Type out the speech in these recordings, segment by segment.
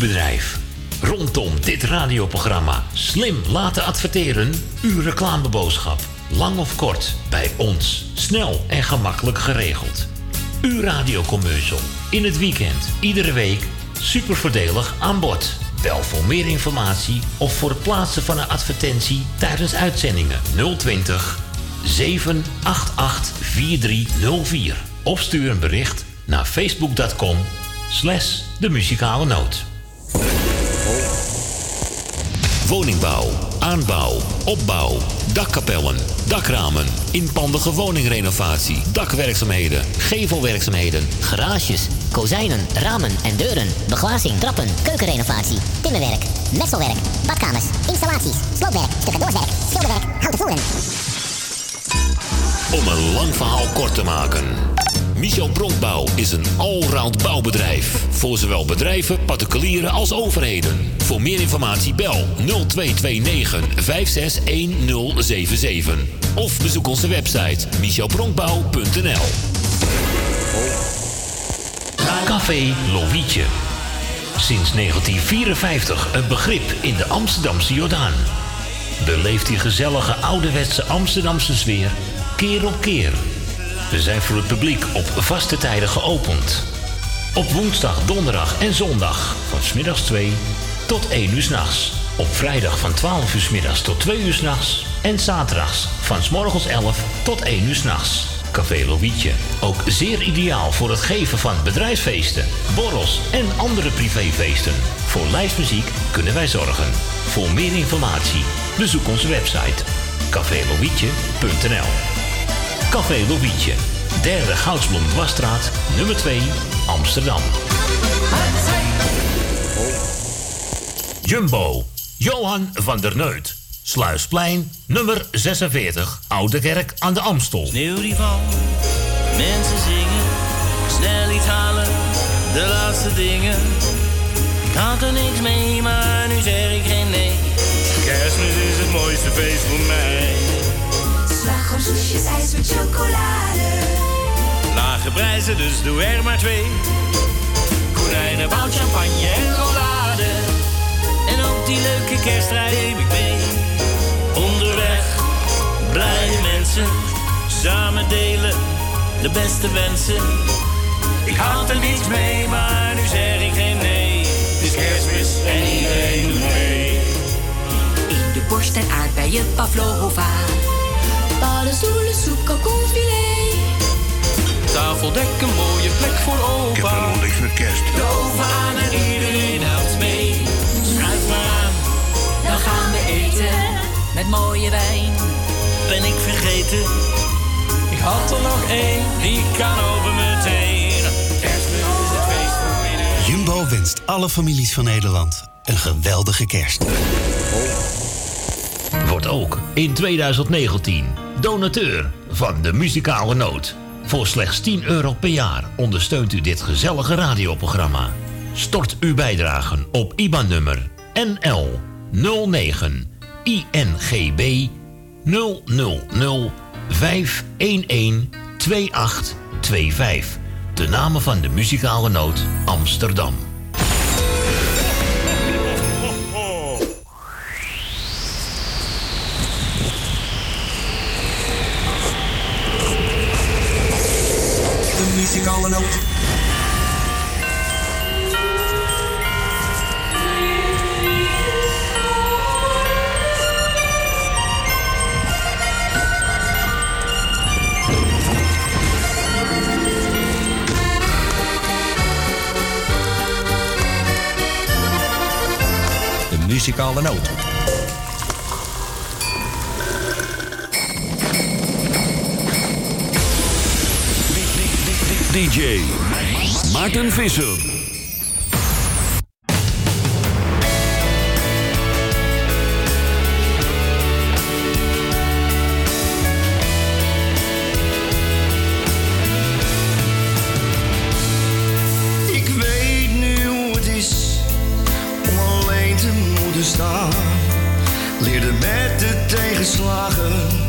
bedrijf. Rondom dit radioprogramma slim laten adverteren, uw reclameboodschap. Lang of kort, bij ons. Snel en gemakkelijk geregeld. Uw radiocommercial. In het weekend, iedere week. Super voordelig aan bod. Bel voor meer informatie of voor het plaatsen van een advertentie tijdens uitzendingen 020 788 4304. Of stuur een bericht naar facebook.com slash de muzikale noot. Woningbouw, aanbouw, opbouw, dakkapellen, dakramen, inpandige woningrenovatie, dakwerkzaamheden, gevelwerkzaamheden, garages, kozijnen, ramen en deuren, beglazing, trappen, keukenrenovatie, timmerwerk, messelwerk, badkamers, installaties, sloopwerk, tussendoorwerk, schilderwerk, houten voeren. Om een lang verhaal kort te maken. Michel Bronkbouw is een allround bouwbedrijf. Voor zowel bedrijven, particulieren als overheden. Voor meer informatie bel 0229 561077. Of bezoek onze website michelbronkbouw.nl Café Lovietje. Sinds 1954 een begrip in de Amsterdamse Jordaan. Beleeft die gezellige ouderwetse Amsterdamse sfeer keer op keer we zijn voor het publiek op vaste tijden geopend. Op woensdag, donderdag en zondag van smiddags 2 tot 1 uur s'nachts. Op vrijdag van 12 uur s middags tot 2 uur s'nachts. En zaterdags van s morgens 11 tot 1 uur s'nachts. Café Lovietje. Ook zeer ideaal voor het geven van bedrijfsfeesten, borrels en andere privéfeesten. Voor lijstmuziek kunnen wij zorgen. Voor meer informatie bezoek onze website cafélovietje.nl Café Lobietje. Derde Goudsblom Dwarsstraat, nummer 2, Amsterdam. Jumbo. Johan van der Neut. Sluisplein, nummer 46, Oude Kerk aan de Amstel. Sneeuw die valt, mensen zingen, snel iets halen, de laatste dingen. Ik had er niks mee, maar nu zeg ik geen nee. Kerstmis is het mooiste feest voor mij soesjes, ijs met chocolade. Lage prijzen, dus doe er maar twee. Konijnen, bout, champagne en rollade. En ook die leuke kerstrijden neem ik mee. Onderweg, blije mensen, samen delen de beste wensen. Ik had er niets mee, maar nu zeg ik geen nee. Het is kerstmis en iedereen doet mee. In de borst en aardbeien pavlova paddenstoelen, soep, kalkoenfilet. Tafeldek, een mooie plek voor opa. Ik heb nog niks met kerst. De oven aan en iedereen helpt mee. Schuif maar aan, dan gaan we eten. Met mooie wijn. Ben ik vergeten? Ik had er nog één, die kan over meteen. Kerstmis is het feest voor iedereen. Jumbo wenst alle families van Nederland een geweldige kerst. Wordt ook in 2019 donateur van de muzikale noot. Voor slechts 10 euro per jaar ondersteunt u dit gezellige radioprogramma. Stort uw bijdragen op IBAN-nummer NL 09 INGB 000 511 2825. De namen van de muzikale noot Amsterdam. Muzikale noot. De muzikale noot. DJ Martin Vissen. Ik weet nu hoe het is om alleen te moeten staan, leerde met de tegenslagen.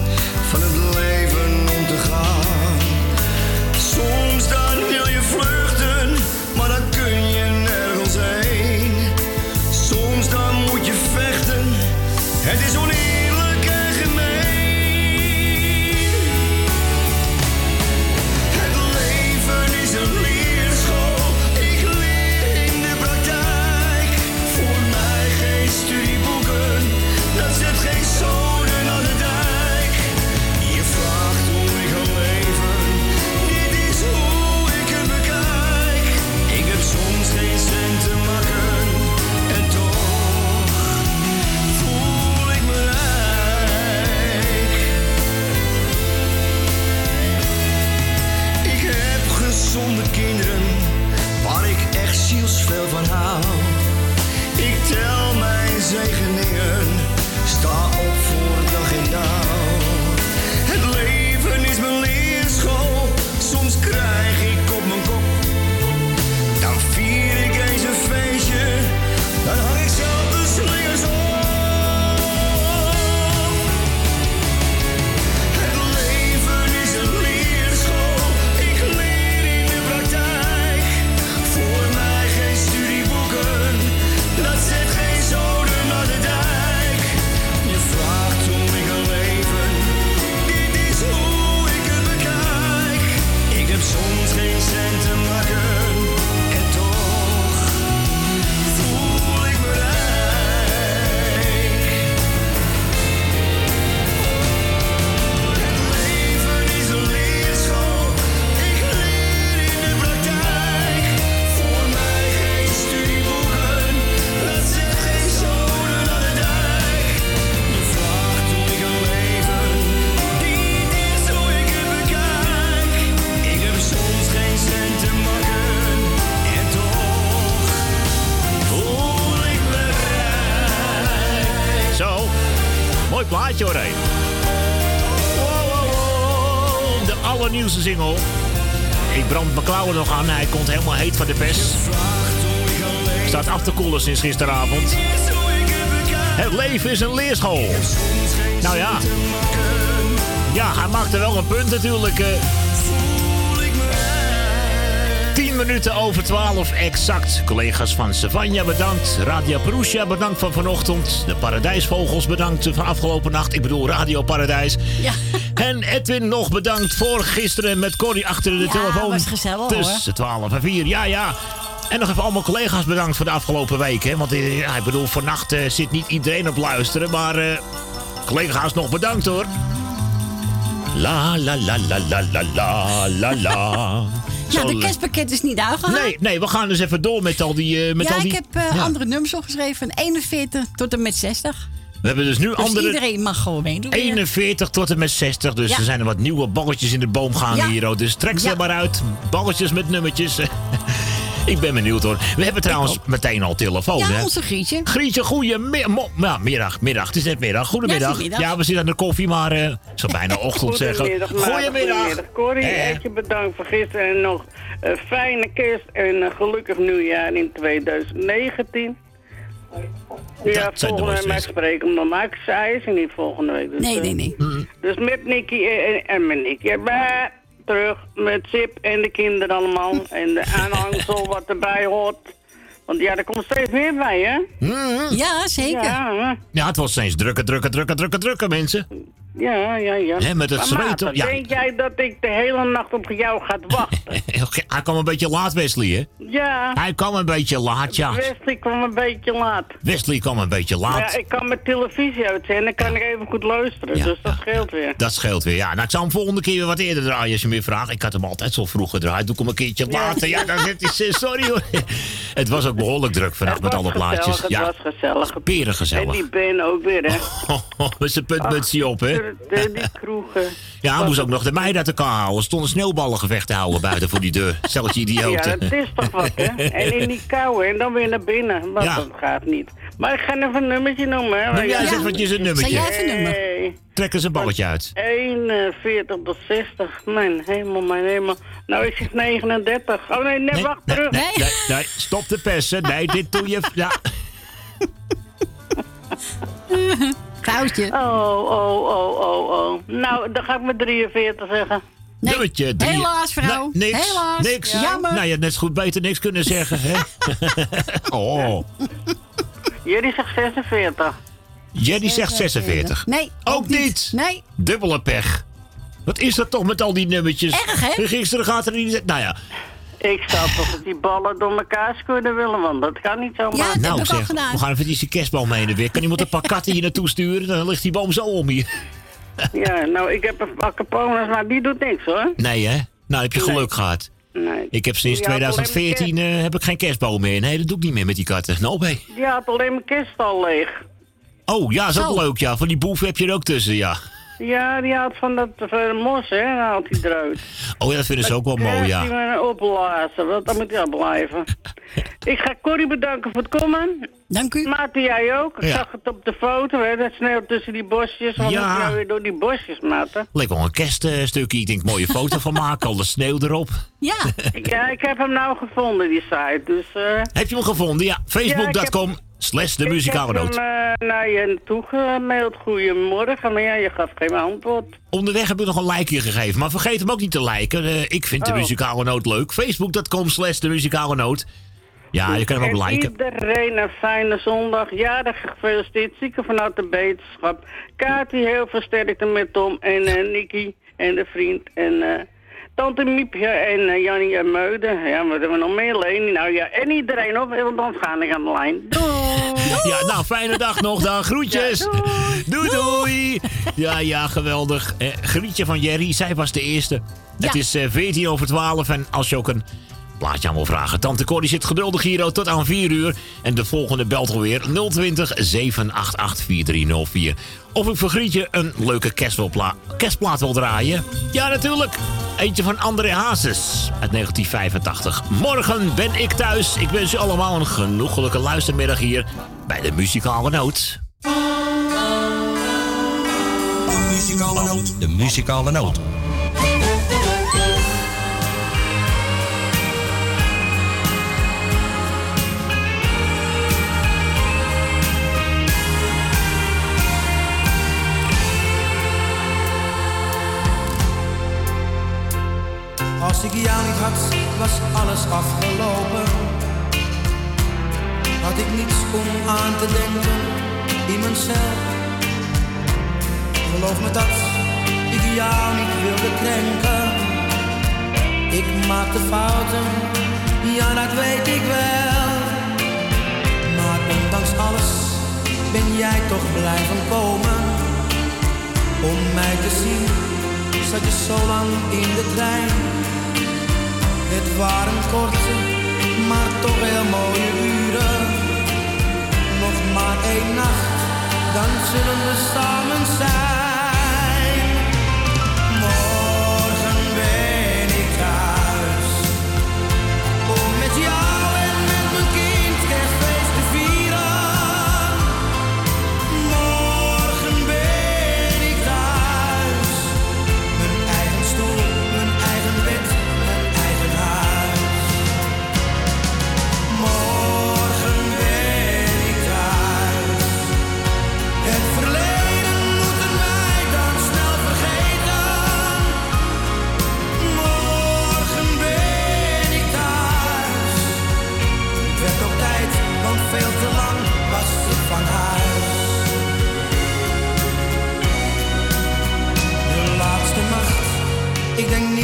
Allernieuwste single. Ik brand mijn klauwen nog aan. Hij komt helemaal heet van de pers. Staat af te koelen sinds gisteravond. Het leven is een leerschool. Nou ja. Ja, hij maakte wel een punt natuurlijk. Eh. 10 minuten over 12 exact. Collega's van Savanja bedankt. Radio Perusia bedankt van vanochtend. De Paradijsvogels bedankt van afgelopen nacht. Ik bedoel Radio Paradijs. Ja. En Edwin nog bedankt voor gisteren met Corrie achter de Ja, telefoon. was gezellig, Tussen 12 en 4. Ja, ja. En nog even allemaal collega's bedankt voor de afgelopen week. Hè? Want eh, ja, ik bedoel, vannacht eh, zit niet iedereen op luisteren. Maar eh, collega's nog bedankt hoor. La la la la la la la la la. Ja, de kerstpakket is niet uitgehaald. Nee, nee, we gaan dus even door met al die... eh, met ja, al die ik heb eh, Ja. andere nummers opgeschreven. Van 41 tot en met 60. We hebben dus nu Dus andere... iedereen mag gewoon meedoen. weer. 41 tot en met 60. Dus Ja. er zijn er wat nieuwe balletjes in de boom gaan hier. Dus trek ze maar uit. Balletjes met nummertjes. ik ben benieuwd hoor. We hebben trouwens meteen al telefoon. Ja, hè? onze Grietje. Grietje, goeiemiddag. Ja, middag, middag. Het is net middag. Goedemiddag. Ja. Ja, we zitten aan de koffie, maar eh zo bijna ochtend zeggen. Goedemiddag. Goedemiddag. Goedemiddag, Corrie. Eh. Je bedankt voor gisteren en nog een fijne kerst en een gelukkig nieuwjaar in 2019. Ja, volgende week wensen. spreken maak ik zij is er niet volgende week. Dus, Nee, eh, nee, nee. Dus met Nicky en, en met Nicky erbij, terug met Sip en de kinderen allemaal. en de aanhangsel wat erbij hoort. Want ja, er komt steeds meer bij, hè? Ja, zeker. Ja, Ja, het was steeds drukker, drukker, drukker, drukker, drukker, mensen. Ja, ja. ja. Hè, met het zweet op- ja. denk jij dat ik de hele nacht op jou ga wachten? Hij kwam een beetje laat, Wesley, hè? ja. Hij kwam een beetje laat, ja. Wesley kwam een beetje laat. Wesley kwam een beetje Maar laat. ja, ik kan mijn televisie uitzenden, dan kan ik even goed luisteren. Ja, dus dat scheelt weer. Dat scheelt weer. Ja, nou, ik zou hem volgende keer weer wat eerder draaien als je me vraagt. Ik had hem altijd zo vroeg gedraaid. Doe ik hem een keertje later. Ja, dan zit hij... Sorry hoor. Het was ook behoorlijk druk vannacht met alle plaatjes. het Ja, was gezellig. peren En gezellig. die Ben ook weer, hè. Met zijn puntmutsje op, hè? De, kroegen. Ja, hij moest ook nog de meid uit elkaar houden. Er stonden sneeuwballengevechten houden buiten voor die deur. Ja, idioten. dat is toch wat, hè. En in die kou, en dan weer naar binnen. Want Ja. dat gaat niet. Maar ik ga even een nummertje noemen, hè. Noem jij eens Ja. eventjes een Zeg nummertje. jij even een nummer? Hey. Trek eens een balletje uit. 41 tot 60. Mijn hemel, mijn hemel. Nou, ik zeg 39. Oh nee, nee, Nee, wacht, nee, terug. nee, nee, nee, stop de persen. Nee, dit doe je... Ja. Foutje. Oh, oh, oh, oh, oh. Nou, dan ga ik met 43 zeggen. Nee. Nummertje drie. Helaas, vrouw. Niks. Helaas. Niks. Jammer. Nou, je had net zo goed beter niks kunnen zeggen, hè? oh. Jullie zegt 46. Jenny zegt 46. Nee, Ook niet. Nee. Dubbele pech. Wat is dat toch met al die nummertjes? Erg, hè? Gisteren gaat er niet... Nou ja, Ik zou toch dat die ballen door elkaar kunnen willen, want dat kan niet zomaar. Ja, dat nou heb ik al zeg, gedaan. we gaan even die kerstboom heen en weer. Kan iemand een paar katten hier naartoe sturen? Dan ligt die boom zo om hier. Ja, nou, ik heb een pak capones, maar die doet niks hoor. Nee, hè? Nou, heb je geluk gehad. Nee. Ik heb sinds Die had alleen 2014 eh, heb ik geen kerstboom meer. Nee, dat doe ik niet meer met die katten. Nou, mijn- Die had alleen mijn kist al leeg. Oh, ja, is ook Zo. leuk, ja. Van die boeven heb je er ook tussen, ja. Ja, die had van dat uh, mos, hè, haalt hij eruit. Oh, ja, dat vinden ze ook wel mooi, Die ja. me opblazen, want dan moet hij al blijven. ik ga Corrie bedanken voor het komen. Dank u. Maarten, jij ook. Ik Ja. zag het op de foto, hè, dat sneeuw tussen die bosjes. Wat Ja. moet je nou weer door die bosjes, Maarten? Leek wel een kerststukje. Ik denk, mooie foto van maken. Al de sneeuw erop. Ja. ja, ik heb hem nou gevonden, die site, dus... eh Heb je hem gevonden? Ja, facebook.com slash de muzikale Ik noot. heb hem eh, naar je toe gemaild. Goedemorgen, maar ja, je gaf geen antwoord. Onderweg heb ik nog een likeje gegeven. Maar vergeet hem ook niet te liken. Eh, ik vind de Oh. muzikale noot leuk. Facebook.com slash de muzikale noot. Ja, je kan hem ook En liken. iedereen een fijne zondag. Jarig gefeliciteerd. Zieken vanuit de beterschap. Kati heel versterkt met Tom en eh Nicky en de vriend. En eh, tante Miepje en eh, Jannie en Meuden. Ja, wat hebben we nog meer? Leni. Nou ja, en iedereen op. Want dan ga ik aan de lijn. Doei! Ja, nou, fijne dag nog dan. Groetjes. Ja, doei. doei, Ja, ja, geweldig. Eh, Grietje van Jerry, zij was de eerste. Het is eh, 14 over 12 en als je ook een plaatje aan wil vragen. Tante Corrie zit geduldig hier tot aan 4 uur. En de volgende belt alweer 020 788 4304. Of ik voor Grietje een leuke kerstpla kerstplaat wil draaien. Ja, natuurlijk. Eentje van André Hazes uit 1985. Morgen ben ik thuis. Ik wens u allemaal een genoegelijke luistermiddag hier bij de Muzikale Noot. muzikale noot. De muzikale noot. Als ik jou niet had, was alles afgelopen. Had ik niets om aan te denken in mezelf. Geloof me dat ik jou niet wilde krenken. Ik maakte fouten, ja dat weet ik wel. Maar ondanks alles ben jij toch blijven komen. Om mij te zien, zat je zo lang in de trein. Het waren korte, maar toch heel mooie uren. Nog maar één nacht, dan zullen we samen zijn.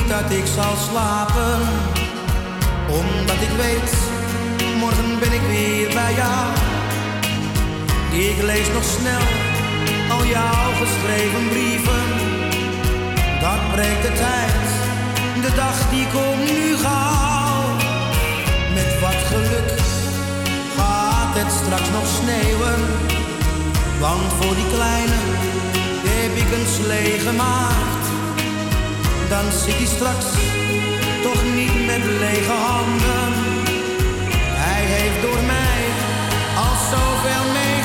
Dat ik zal slapen. Omdat ik weet, morgen ben ik weer bij jou. Ik lees nog snel al jouw geschreven brieven. Dat breekt de tijd, de dag die komt nu gauw. Met wat geluk gaat het straks nog sneeuwen. Want voor die kleine heb ik een slee gemaakt. Dan zit hij straks toch niet met lege handen. Hij heeft door mij al zoveel meegemaakt.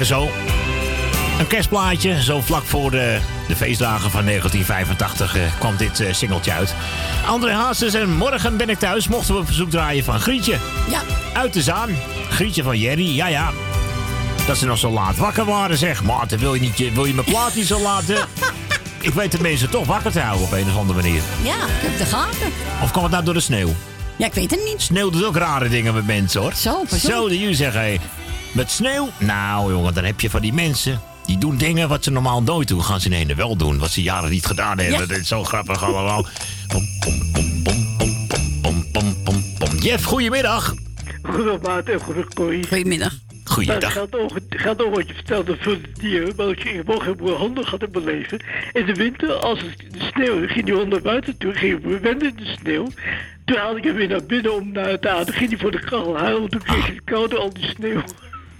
Lekker zo. Een kerstplaatje, zo vlak voor de, de feestdagen van 1985 eh, kwam dit eh, singeltje uit. André Hazes en Morgen ben ik thuis mochten we op verzoek draaien van Grietje. Ja. Uit de Zaan. Grietje van Jerry, ja ja. Dat ze nog zo laat wakker waren, zeg. Maarten, wil je, niet, wil je mijn plaat niet zo laten? ik weet de mensen toch wakker te houden op een of andere manier. Ja, ik heb de gaten. Of kwam het nou door de sneeuw? Ja, ik weet het niet. Sneeuw doet ook rare dingen met mensen, hoor. Zo. Zo, dat jullie zeggen, hé, met sneeuw? Nou, jongen, dan heb je van die mensen... Die doen dingen wat ze normaal nooit doen. Gaan ze in ene wel doen. Wat ze jaren niet gedaan hebben. Ja. Dat is zo grappig allemaal. Pom, pom, pom, pom, pom, pom, pom, pom, pom. Jeff, goedemiddag. Goedendag Maarten, goedendag Corrie. Goedemiddag. Goeiedag. Het gaat ook, het gaat ook wat je vertelde voor de dieren, maar ik ging morgen heb ik handig gehad in mijn leven. In de winter, als het de sneeuw, ging die hond naar buiten toe, ging wennen in de sneeuw. Toen haalde ik hem weer naar binnen om naar te ademen. ging hij voor de kachel huilen, toen kreeg hij het koude al die sneeuw.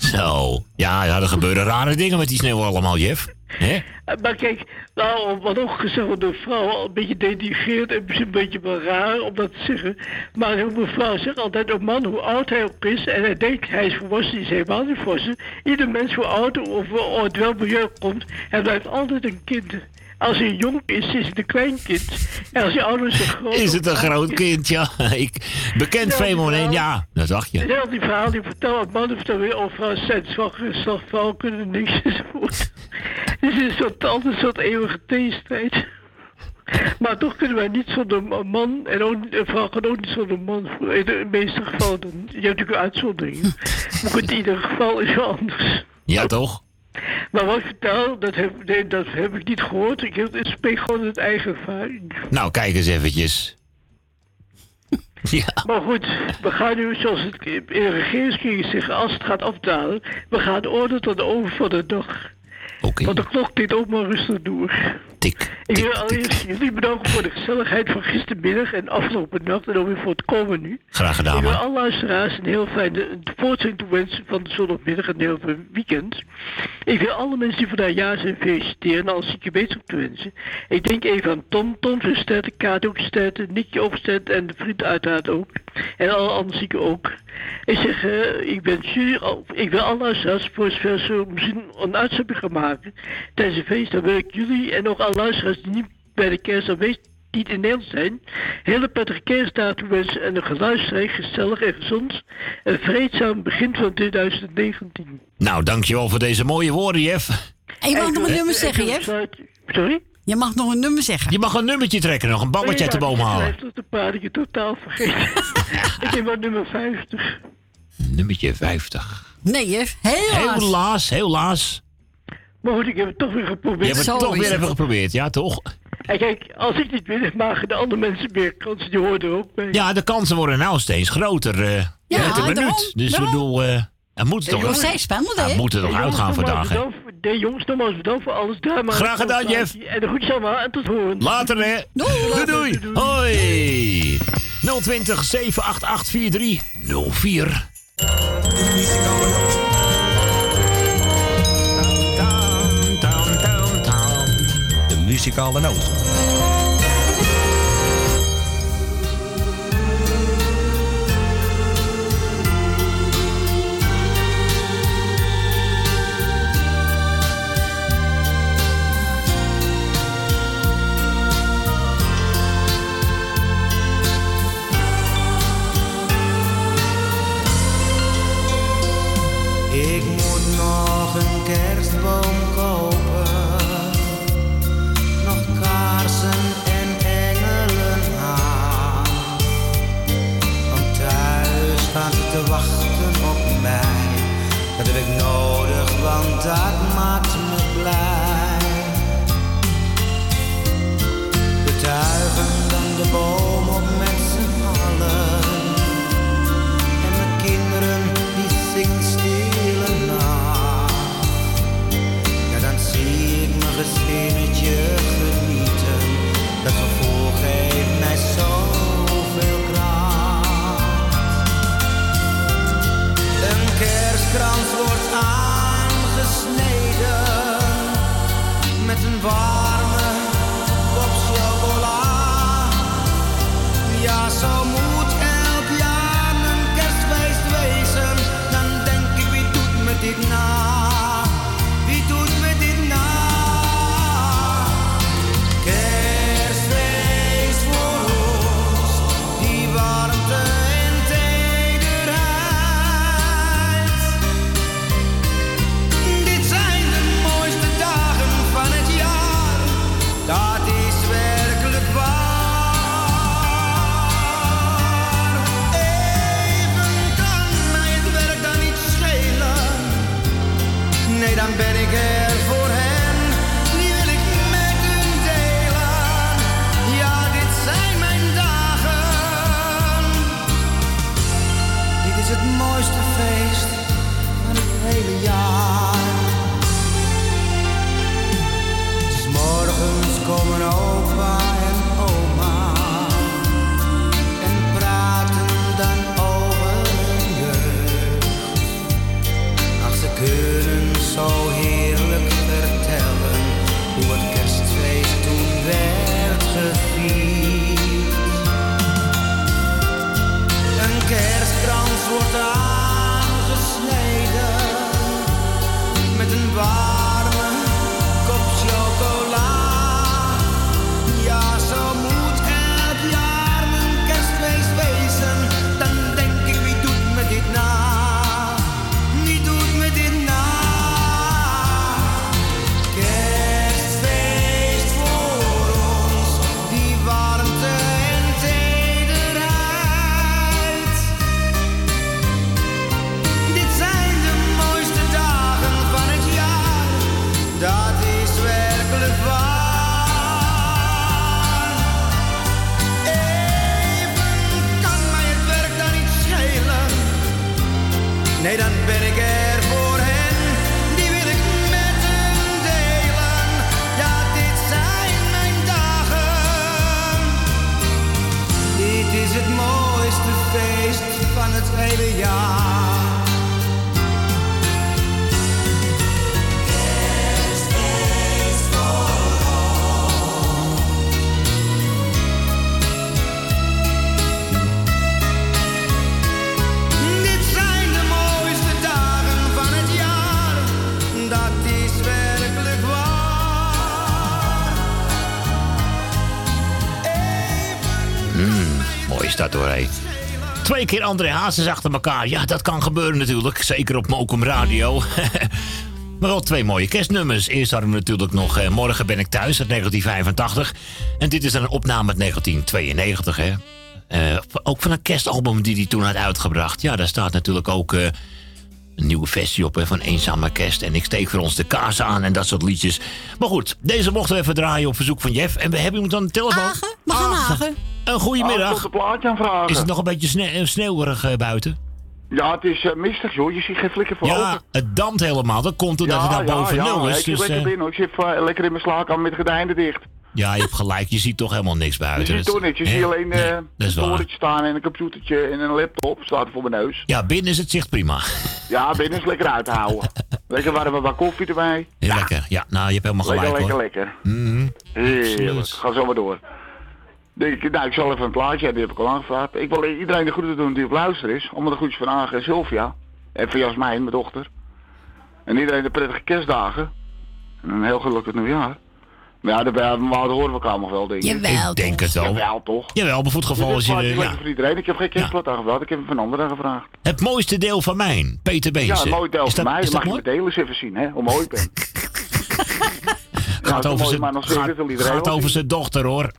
Zo. Ja, ja, er gebeuren rare dingen met die sneeuw allemaal, Jeff. Eh, Maar kijk, nou, wat ook gezegd door al een beetje denigeerd en een beetje wel raar om dat te zeggen. Maar heel veel vrouwen zeggen altijd, een man, hoe oud hij ook is, en hij denkt hij is volwassen, die is helemaal niet volwassen. Ieder mens, hoe oud of ooit wel milieu komt, hij blijft altijd een kind. Als hij jong is, is het een kleinkind. En als hij ouder is, groot Is het een groot kind, ja. Ik, bekend fenomeen, ja. Dat dacht je. Heel die verhaal die vertellen, mannen vertellen weer over zijn zwakker en slag, vrouwen kunnen niks enzovoort. Dus het is soort, altijd een soort eeuwige tegenstrijd. Maar toch kunnen wij niet zonder een man en ook, een vrouw kan ook niet zonder een man. In de meeste gevallen, dan, je hebt natuurlijk uitzonderingen. Maar in ieder geval is het anders. Ja, toch? Maar wat ik vertel, dat heb, nee, dat heb ik niet gehoord. Ik, heb- ik spreek gewoon uit eigen ervaring. Nou, kijk eens eventjes. Ja. Maar goed, we gaan nu, zoals het in de regeringskringen zeggen, als het gaat afdalen, we gaan orde tot de over van de dag. Oké. Want de klok tikt ook maar rustig door. Tik. Ik wil allereerst jullie bedanken voor de gezelligheid van gistermiddag en afgelopen nacht en ook weer voor het komen nu. Graag gedaan, Ik wil alle luisteraars een heel fijne voortzetting toewensen van de zondagmiddag en heel fijn weekend. Ik wil alle mensen die vandaag jaar zijn feliciteren en alle zieke wetenschap toewensen. Ik denk even aan Tom, Tom Verstetten, Kaat ook Verstetten, Nicky Overstetten en de vriend uiteraard ook. En alle andere zieken ook. Ik zeg, eh, ik ben jullie, al- ik wil alle luisteraars voor zover ze misschien een uitstapje gaan maken tijdens het feest. Dan wil ik jullie en ook alle luisteraars die niet bij de kerst aanwezig niet in Nederland zijn, hele prettige toewensen en een geluidsrijk, gezellig en gezond en vreedzaam begin van 2019. Nou, dankjewel voor deze mooie woorden, Jeff. En je mag nog een En- nummer en- zeggen, en- Jeff. Sorry? Je mag nog een nummer zeggen. Je mag een nummertje trekken, nog een babbeltje uit de boom halen. Ik heb het paardje totaal vergeten. ik heb maar nummer 50. Nummertje 50. Nee, Jeff. Helaas. Helaas, helaas. Maar goed, ik heb het toch weer Je geprobeerd. hebt het Zo toch weer het. even geprobeerd, ja toch? En kijk, als ik niet win, maken de andere mensen meer kans. Die horen er ook bij. Ja, de kansen worden nou steeds groter. eh Ja, met een minuut. daarom, Dus ik daarom. bedoel, eh het moet toch. Nog steeds spannend, hè? moet er toch uitgaan vandaag, hè? Nee, jongens, nogmaals bedankt voor alles. Daar maar Graag gedaan, Jeff. En de groetjes allemaal en tot horen. Later, hè? Doei, doei. Hoi. 020 788 4304. De muzikale noot. Kerstboom kopen, nog kaarsen en engelen aan. Want thuis staan ze te wachten op mij, dat heb ik nodig, want dat maakt keer André Hazes achter elkaar. Ja, dat kan gebeuren natuurlijk. Zeker op Mokum Radio. maar wel twee mooie kerstnummers. Eerst hadden we natuurlijk nog eh, Morgen ben ik thuis uit 1985. En dit is dan een opname uit 1992, hè. Eh, ook van een kerstalbum die hij toen had uitgebracht. Ja, daar staat natuurlijk ook eh, een nieuwe versie op hè, van Eenzame Kerst. En ik steek voor ons de kaas aan en dat soort liedjes. Maar goed, deze mochten we even draaien op verzoek van Jeff. En we hebben iemand aan de telefoon. Agen, we gaan Agen. Een goedemiddag. Ah, een plaatje aanvragen. Is het nog een beetje sne eh, sneeuwig eh, buiten? Ja, het is eh, mistig joh. Je ziet geen flikker voor Ja, het dampt helemaal. Dat komt doordat het nou boven ja, nul ja. is. Ik zit Dus, lekker binnen hoor. Ik zit lekker in mijn slaapkamer met de gordijnen dicht. ja, je hebt gelijk. Je ziet toch helemaal niks Je buiten. ziet Dat- toch niks. Je ziet alleen Nee, een torentje staan en een computertje en een laptop staat er voor mijn neus. Ja, binnen is het zicht prima. Ja, binnen is lekker uit te houden. lekker warme wat koffie erbij. Heel lekker. Ja, nou, je hebt helemaal Lekker, gelijk lekker, hoor. lekker. Mhm. Heerlijk. Absoluut. Ga zo maar door. Ik, nou, ik zal even een plaatje hebben, die heb ik al aangevraagd. Ik wil iedereen de groeten doen die op luister is. Onder de groetjes van Agen en Sylvia. En van Jasmijn, mijn dochter. En iedereen de prettige kerstdagen. En een heel gelukkig nieuwjaar. Maar ja, daarbij we horen we elkaar nog wel, denk ik. Ik denk het wel. Jawel, toch? Jawel, maar voor het geval je... is eh, lekker Ja, voor iedereen. Ik heb geen kerstplaat aangevraagd. Ik heb hem van anderen gevraagd. het mooiste deel van mijn, Peter Ja, Beense. een mooi deel Is van dat- mij. Dat dat mag je mooi? met delen eens even zien, hè? Hoe mooi ik ben. Gaat Nou, over zijn maar gaat- over zijn dochter hoor.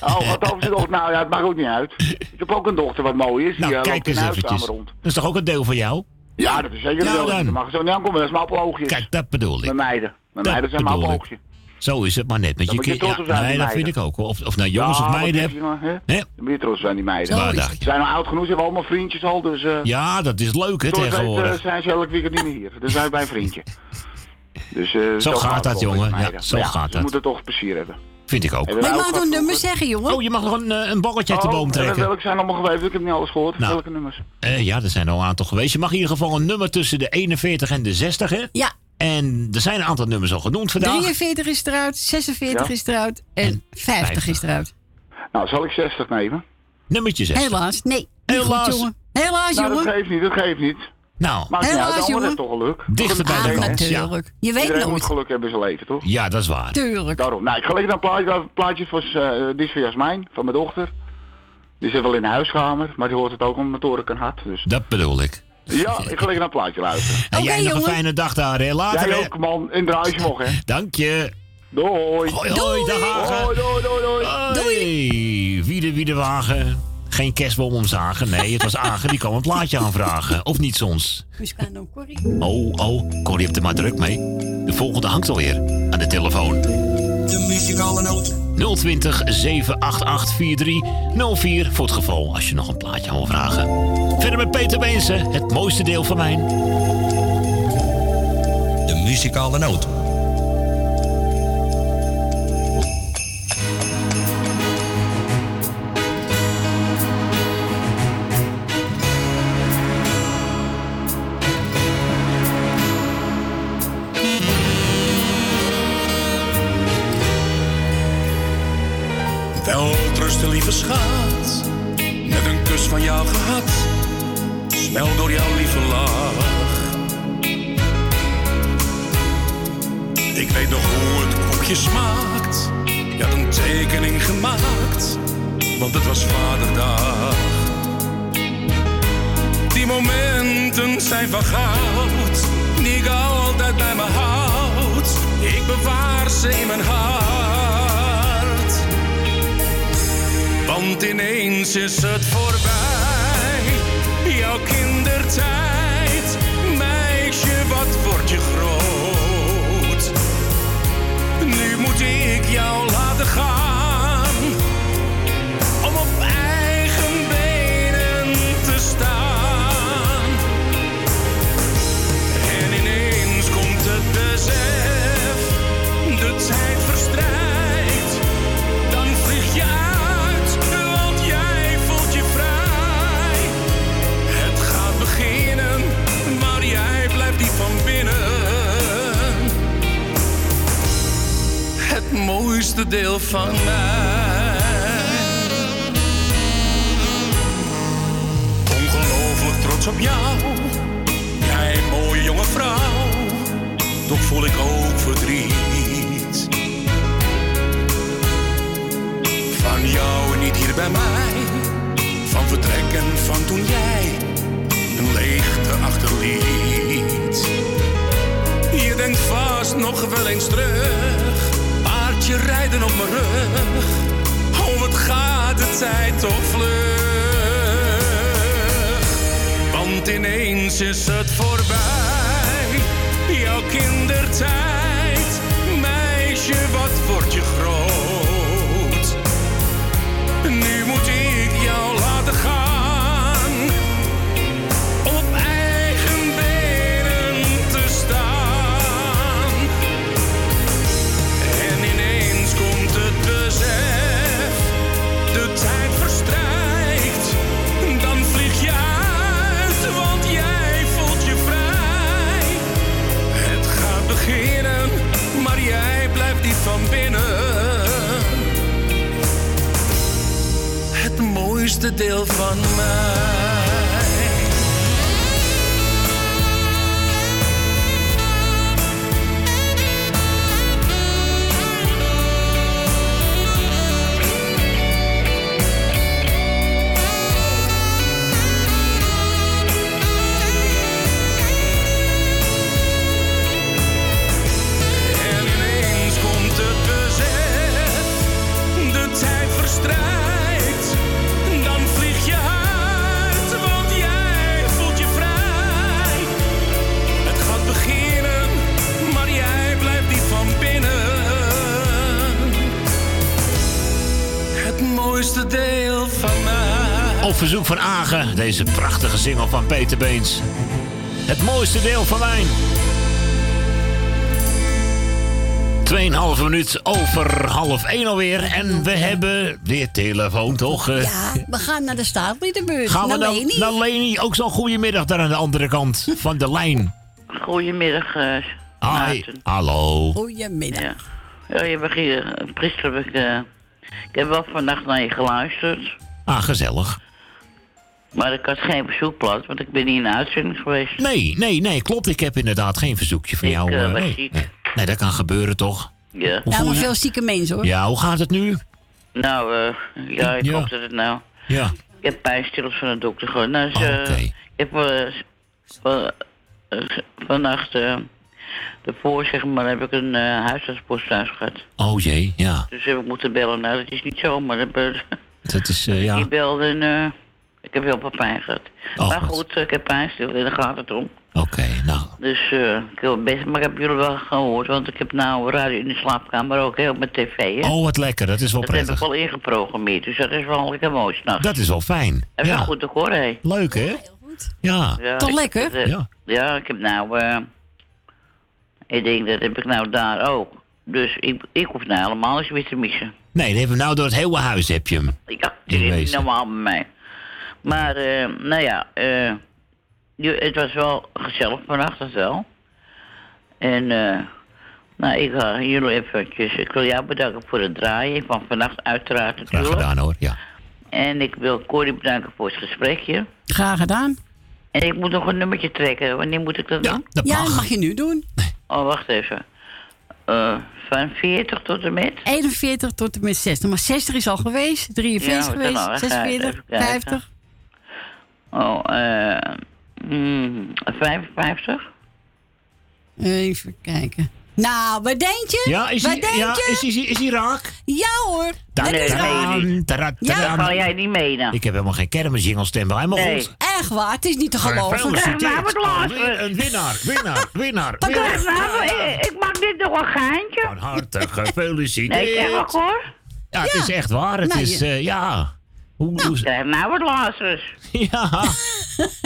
Oh, wat over zijn dochter. Nou ja, het maakt ook niet uit. Ik heb ook een dochter wat mooi is. Die Nou, kijk eens eventjes. rond. Dat is toch ook een deel van jou? Ja, dat is zeker Nou wel. dan. Dat mag zo niet aankomen. Dat is mijn appelhoogjes. Kijk, dat bedoel ik. Mijn meiden. Mijn Dat meiden zijn mijn appelhoogje. Zo is het maar net. Met je trots Ja, zijn, nee, dat vind ik ook. hoor. Of, of nou jongens Ja, of meiden hebt. nou? Hè? Dan moet je trots zijn, die meiden. Ze zijn nou oud genoeg, ze hebben allemaal vriendjes al, dus... eh Ja, dat is leuk hè weet, tegenwoordig. eh, zijn ze elk weekend niet meer hier. Dan zijn we bij een vriendje. Dus, Zo gaat dat, jongen. Ja, zo gaat Ze dat. moeten toch plezier hebben. Vind ik ook. Maar ook mag nummers vroeger? zeggen, jongen. Oh, je mag nog een, eh, een borreltje uit de Oh, boom en trekken. welke zijn allemaal geweest? Ik heb niet alles gehoord. Nou. Welke nummers? Eh, ja, er zijn al een aantal geweest. Je mag in ieder geval een nummer tussen de 41 en de 60, hè? Ja, En er zijn een aantal nummers al genoemd vandaag. 43 is eruit, 46 Ja. is eruit en 50 is eruit. Nou, zal ik 60 nemen? Nummertje 60. Helaas, nee. Helaas. goed, jongen. Helaas, Nou, dat jongen. geeft niet, dat geeft niet. Nou, uit, Helaas, jongen. heeft toch geluk. dichter bij Ah, de kans. Ja. natuurlijk. Je weet Iedereen moet nooit. geluk hebben in zijn leven, toch? ja, dat is waar. Tuurlijk. Daarom. Nou, ik ga lekker plaatje, een plaatje van, eh, die is van Jasmijn, van mijn dochter. Die zit wel in de huiskamer, maar die hoort het ook om mijn toren kan hard. Dus Dat bedoel ik. ja, ik ga lekker naar een plaatje luisteren. En Oké, jij nog een jongen. fijne dag daar, hè? Later, Jij ook, man. In de huisje mogen, hè. Dank je. Doei. Hoi, hoi, dag Hagen. Hoi, doei, doei, doei. Hoi. Wie de, wie de wagen. Geen kerstboom omzagen. Nee, het was Agen die kwam een plaatje aanvragen. Of niet soms. Muscano Corrie. Oh, oh, Corrie hebt er maar druk mee. De volgende hangt alweer aan de telefoon. De muzikale noot. 020 788 4304 voor het geval als je nog een plaatje wil vragen. Verder met Peter Beense, het mooiste deel van mijn. De muzikale noot. Schat, met een kus van jou gehad. Smel door jouw lieve lach. Ik weet nog hoe het koekje smaakt. Je had een tekening gemaakt, want het was vaderdag. Die momenten zijn van goud, die ik altijd bij me houd. Ik bewaar ze in mijn hart. Want ineens is het voorbij, jouw kindertijd. Meisje, wat word je groot. Nu moet ik jou laten gaan, mooiste deel van mij. Ongelooflijk trots op jou, jij mooie jonge vrouw. Toch voel ik ook verdriet. Van jou niet hier bij mij, vertrekken van toen jij een leegte achterliet. Je denkt vast nog wel eens terug, paardje rijden op mijn rug. Oh, wat gaat de tijd toch vlug. Want ineens is het voorbij, jouw kindertijd. Meisje, wat word je groot. Single van Peter Beens. Het mooiste deel van mijn. 2,5 minuut over half 1 alweer. En we hebben weer telefoon, toch? Eh, Ja, we gaan naar de staatliedenbeurt. Gaan we naar Leni. naar Leni? Ook zo'n goedemiddag daar aan de andere kant van de lijn. Goedemiddag, eh Hi, hallo. Goedemiddag. Ja. Ja, je mag hier, eh, heb ik, eh, ik heb wel vannacht naar je geluisterd. Ah, gezellig. Maar ik had geen bezoekblad, want ik ben niet in de uitzending geweest. Nee, nee, nee, klopt. Ik heb inderdaad geen verzoekje van Ik, jou. was nee. ziek. Nee. nee, dat kan gebeuren toch? Ja. Hoe voel maar veel zieke mensen hoor. Ja, hoe gaat het nu? Nou, eh, ja, ik Ja. hoop dat het nou... Ja. Ik heb pijnstillers van de dokter gehad. Nou, dus, eh, Ik heb eh, van- eh, vannacht, daarvoor zeg maar, heb ik een eh huisartspost thuis gehad. Oh jee, ja. Dus heb ik moeten bellen. Nou, dat is niet zo, maar dat, Dat is, ja. Die belde en eh, ik heb heel veel pijn gehad. Oh, maar goed, ik heb pijnstil en daar gaat het om. Oké, nou. Dus eh, ik wil best, maar ik heb jullie wel gehoord, want ik heb nou radio in de slaapkamer ook heel met tv. Hè? Oh, wat lekker. Dat is wel dat heb ik prettig. wel ingeprogrammeerd, dus dat is wel lekker mooi s'nachts. Dat is wel fijn. Dat is wel Ja. goed te horen, hè? Leuk, hè? Ja. Toch ik- lekker? eh, Ja. Ja, ik heb nou, eh, ik denk dat heb ik nou daar ook. Dus ik, ik hoef nou helemaal eens weer te missen. Nee, dan hebben we nou door het hele huis heb je hem. Ja, In is niet normaal bij mij. Maar, eh, nou ja, eh, je- het was wel gezellig vannacht, dat wel. En, eh, nou, ik ga jullie eventjes, ik wil jou bedanken voor het draaien van vannacht, uiteraard Graag natuurlijk. gedaan hoor, ja. En ik wil Corrie bedanken voor het gesprekje. Graag gedaan. En ik moet nog een nummertje trekken. Wanneer moet ik dat doen? ja, dat mag je nu doen. Oh, wacht even. Eh, van 40 tot en met? 41 tot en met 60. Maar 60 is al geweest. 43 Ja, geweest. dan al, hè. 46, Even kijken. 50. Oh, eh... mm, 55? Even kijken. Nou, wat denk je? Ja, is hij, ja, is, hij, is hij raak? Ja hoor. Da- Nee, tadaan, nee, niet. tada- Ja, tadaan. dat ga jij niet mee dan. Ik heb helemaal geen kermisjingelstem bij mij, maar Nee. goed. Echt waar, het is niet te geloven. Gefeliciteerd. Wat later. Een winnaar, winnaar, winnaar. Winnaar. nou? Ik, ik maak dit nog een geintje. Van harte gefeliciteerd. Nee, ik zeg ook hoor. Ja, het is echt waar. Het Nou, is, eh, ja. Hoe, hoe- Zeg nou wat Lazarus. ja.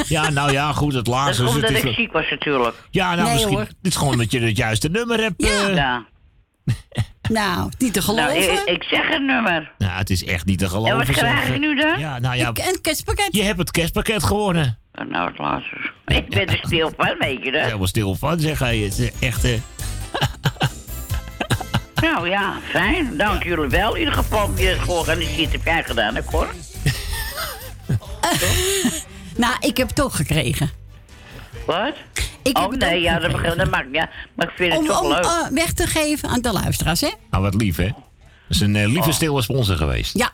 ja, nou ja, goed, het Dat laatste is is omdat het. ik ziek was natuurlijk. Ja, nou Nee, misschien. hoor. Het is gewoon dat je het juiste nummer hebt. eh. Ja. Nou, niet te geloven. Nou, ik, ik zeg een nummer. Nou, het is echt niet te geloven. En wat krijg ik nu dan? Ja, nou ja. Een kerstpakket. Je hebt het kerstpakket gewonnen. Nou, het Lazarus. Ik ben er stil van, weet je dat? Helemaal stil van, zeg hij. Het is echt. eh, Nou ja, fijn. Dank jullie wel. In ieder geval, je georganiseerd heb jij gedaan, hè, Cor? Nou, ik heb het ook gekregen. Wat? Ik heb oh nee, ja, dat, dat maakt ja, maar ik vind het Om, toch om leuk. eh, weg te geven aan de luisteraars, hè? Nou, wat lief, hè? Dat is een eh, lieve Oh. stille sponsor geweest. Ja.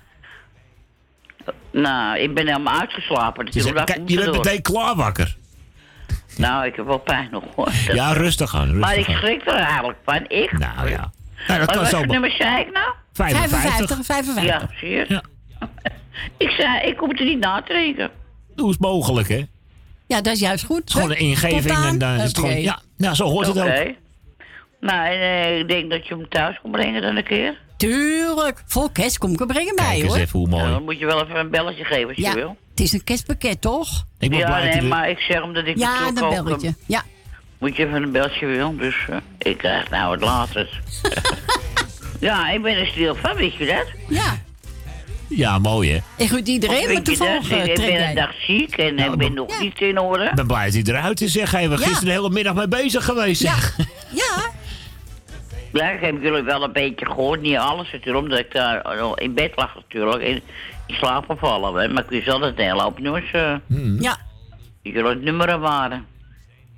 Nou, ik ben helemaal uitgeslapen. Je, natuurlijk. zegt, Daar kijk, je het bent meteen klaar wakker. Nou, ik heb wel pijn nog hoor. Ja, rustig aan. Rustig maar ik schrik er eigenlijk van. Ik. Nou ja. Nou, dat kan wat zo. nummer zei ik nou? 55. 55. Ja, zie je? ik zei, ik hoef er niet na te denken. Doe eens mogelijk, hè? Ja, dat is juist goed. Het is gewoon een ingeving en dan is het gewoon... Ja, nou, zo hoort het Oké. ook. Nou, en, eh, ik denk dat je hem thuis kon brengen dan een keer. Tuurlijk. Vol kerst kom ik er brengen bij, Kijk eens hoor. even hoe mooi. Nou, dan moet je wel even een belletje geven als Ja, je wil. het is een kerstpakket, toch? Ik ben ja, blij dat nee, je... maar ik zeg omdat ik Ja, eh, belletje. Ja. Moet je even een beltje wil, dus eh, ik krijg nou het later. ja, ik ben er stil van, weet je dat? Ja. Ja, mooi, hè? Ik Of iedereen met de volgende Ik ben een dag ziek en ik ben nog niet in orde. Ik ben blij dat hij eruit is, zeg. Hij was Ja. gisteren de hele middag mee bezig geweest, zeg. Ja. Ja, ik heb jullie wel een beetje gehoord, niet alles natuurlijk, omdat ik daar al in bed lag natuurlijk. In, in slaap gevallen ben, maar ik wist wel dat de hele hoop nummers, eh Ja. die jullie nummeren waren.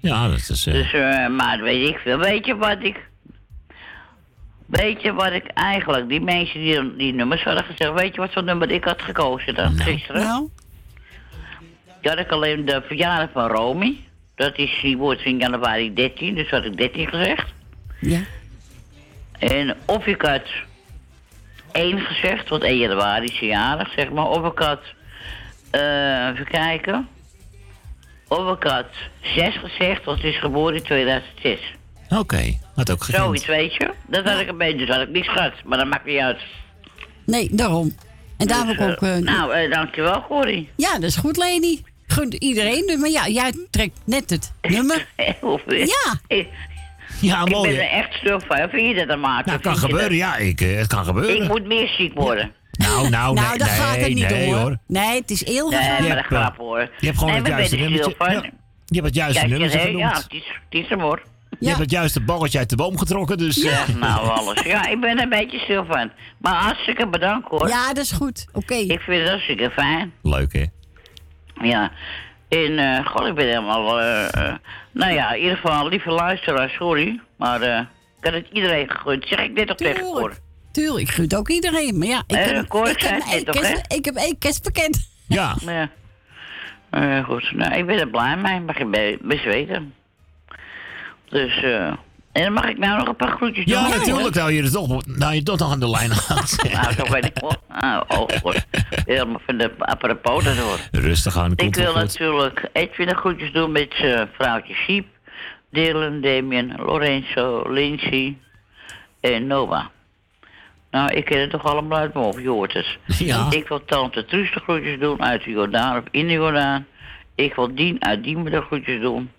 Ja, dat is... eh, Dus, eh, maar dat weet ik veel. Weet je wat ik... Weet je wat ik eigenlijk... Die mensen die die nummers hadden gezegd... Weet je wat voor nummer ik had gekozen dan gisteren? Nou. Die had ik alleen de verjaardag van Romy. Dat is, die wordt in januari 13, dus had ik 13 gezegd. Ja. En of ik had 1 gezegd, want 1 januari is zijn jarig, zeg maar. Of ik had, eh, even kijken. Ik had 6 gezegd, want het is geboren in 2006. Oké, had ook gekund. Zoiets, weet je. Dat had ik een beetje, dus had ik niks gehad. Maar dat maakt niet uit. Nee, daarom. En daar Dus, heb ik ook... eh, eh, nou, eh, dankjewel, Corrie. Ja, dat is goed, Leni. Goed, iedereen. dus- Maar ja, jij trekt net het nummer. Ja. Ik, Ja, ik mooi, ben hè? er echt stil van. Vind je dat dan maken? Nou, kan gebeuren, dat? ja. Ik, het kan gebeuren. Ik moet meer ziek worden. Nou, nou, nee, nou, dat nee, gaat het niet nee, door. hoor. Nee, het is heel Nee, gezellig. maar dat eh, grap hoor. Je hebt gewoon nee, het juiste er nummertje. Ja, je hebt het juiste nummertje hè, genoemd. Ja, het is, het is hem hoor. Je hebt het juiste balletje uit de boom getrokken, dus... Ja, eh, nou alles. Ja, ik ben er een beetje stil van. Maar hartstikke bedankt hoor. Ja, dat is goed. Oké. Ik vind het hartstikke fijn. Leuk, hè? Ja. En, eh god, ik ben helemaal, eh, eh, nou ja, in ieder geval, lieve luisteraar, sorry. Maar, eh, ik had het iedereen gegund. Zeg ik dit toch tegen Cor? Tuurlijk. Ik groet ook iedereen. Maar ja, ik Eh, heb, ik, heb ik heb één kerstpakket. Ja. Ja. Eh, goed, nou, ik ben er blij mee, mag je be- best weten. Dus, eh, en dan mag ik nou nog een paar groetjes doen. Ja, natuurlijk. Nou, je, er toch, nou, je toch nog aan de lijn gaat. Nou, zo weet ik wel. Ah, oh, goed. Helemaal van de apropos dat hoor. Rustig aan, Ik wil natuurlijk Edwin de groetjes doen met zijn vrouwtje Siep, Dylan, Damien, Lorenzo, Lindsay en Noah. Nou, ik ken het toch allemaal uit mijn hoofd, je hoort het. Ja. Ik wil tante Truus de groetjes doen uit de Jordaan of in de Jordaan. Ik wil Dien uit Diemen de groetjes doen.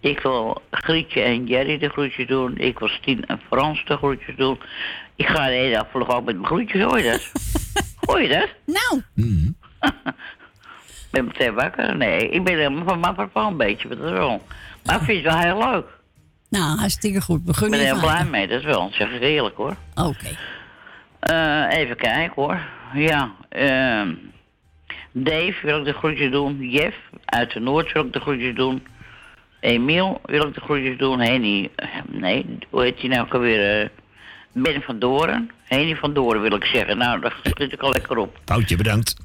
Ik wil Grietje en Jerry de groetjes doen. Ik wil Stien en Frans de groetjes doen. Ik ga de hele dag ook met mijn groetjes, hoor je dat? hoor je dat? Nou, Ik ben meteen wakker. Nee, ik ben helemaal van mijn papa een beetje, maar dat is wel. Maar ik vind het wel heel leuk. nou, hartstikke goed. Ik Begun ben je er heel blij mee, dat is wel. Dat zeg ik eerlijk hoor. Oké. Eh, even kijken hoor. Ja, ehm Dave wil ik de groetjes doen. Jeff uit de Noord wil ik de groetjes doen. Emiel wil ik de groetjes doen. Henny, eh, nee, hoe heet die nou ook alweer? eh, ben van Doren. Henny van Doren wil ik zeggen. Nou, daar schiet ik al lekker op. Foutje, bedankt.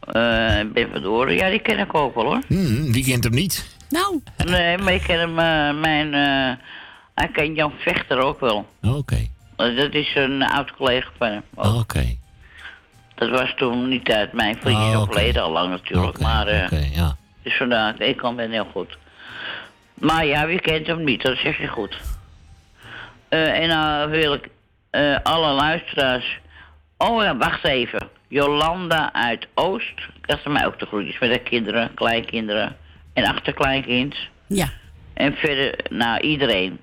Eh, ben van Doren, ja, die ken ik ook wel hoor. Hmm, wie kent hem niet? Nou, Nee, maar ik ken hem, mijn, eh hij kent Jan Vechter ook wel. Oké, dat is een oud collega van hem. ook. oké. Dat was toen niet uit mijn vriendje Oh, oh, overleden al lang natuurlijk. Oké, maar eh, oké, ja. dus vandaar, ik kan ben heel goed. Maar ja, wie kent hem niet, dat zeg je goed. Eh, en dan wil ik eh, alle luisteraars... Oh ja, wacht even. Jolanda uit Oost. Dat zijn mij ook de groetjes met de kinderen, kleinkinderen en achterkleinkind. ja. En verder, nou, iedereen.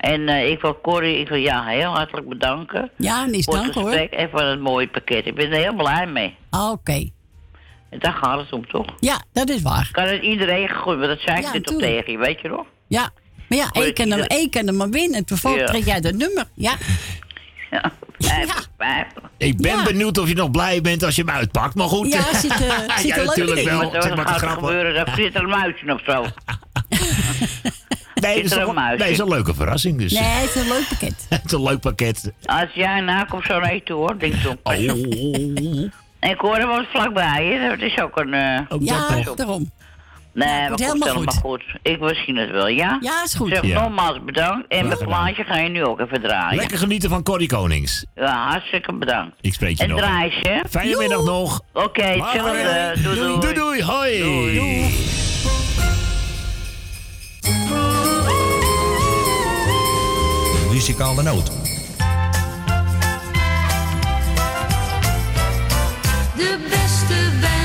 En eh, ik wil Corrie, ik wil jou heel hartelijk bedanken. Ja, niets voor het dank hoor. en voor het mooie pakket. Ik ben er heel blij mee. Oké. En daar gaat het om, toch? Ja, dat is waar. Kan het iedereen gegooid, maar dat zei ik Ja, net op tegen je, weet je nog? Ja. Maar ja, ik kan, hem, kan hem maar winnen. Toevallig Ja. trek jij dat nummer. Ja. Ja. Ik ben Ja. benieuwd of je nog blij bent als je hem uitpakt, maar goed. Ja, zit, zit ja, er natuurlijk in. wel. Zeg maar gaat er grappen. gebeuren, dan zit er een muisje of zo. Nee, dat is, er een muisje? nee, is een leuke verrassing dus. Nee, het is een leuk pakket. Het is een leuk pakket. Als jij na komt zo naar je toe, hoor, denk ik zo. Oh, En Cor woont vlakbij, hè? Dat is ook een... eh, ja, daarom. Nee, Ja, maar goed, helemaal helemaal goed. Ik misschien het wel, ja? Ja, is goed. Zeg, Ja. nogmaals bedankt. En mijn plaatje ga je nu ook even draaien. Lekker genieten van Corrie Konings. Ja, hartstikke bedankt. Ik spreek je En nog. draai ze. Fijne middag nog. Oké, hetzelfde. Doei, doei. Doei, doei. Hoi. Muzikale noot. De beste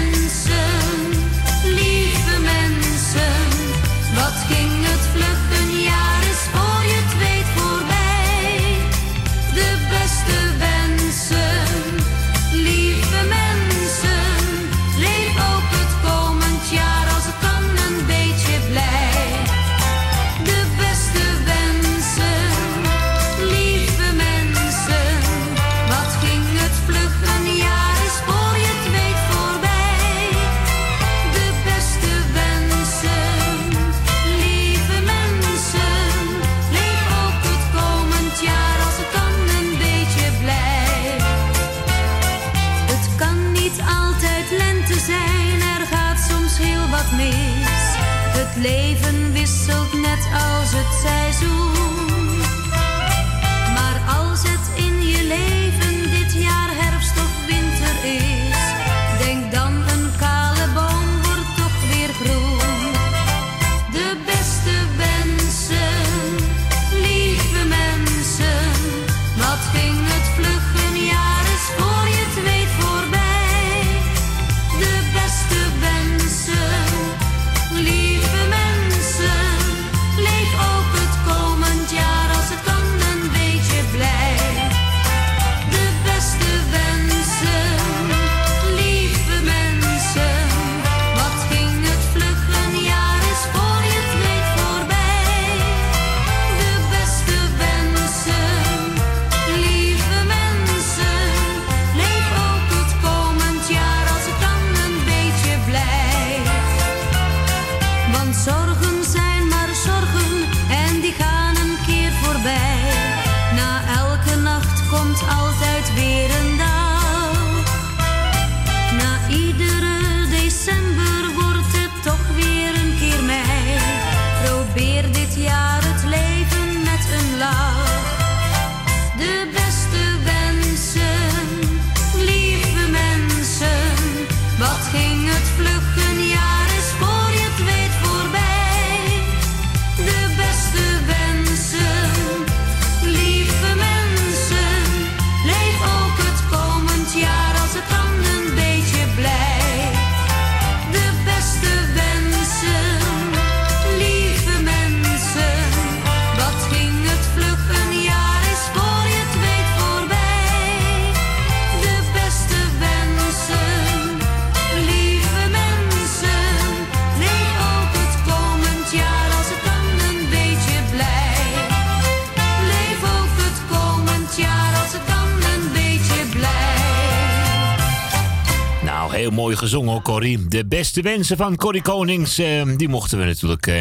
mooi gezongen hoor, Corrie. De beste wensen van Corrie Konings, eh, die mochten we natuurlijk... eh,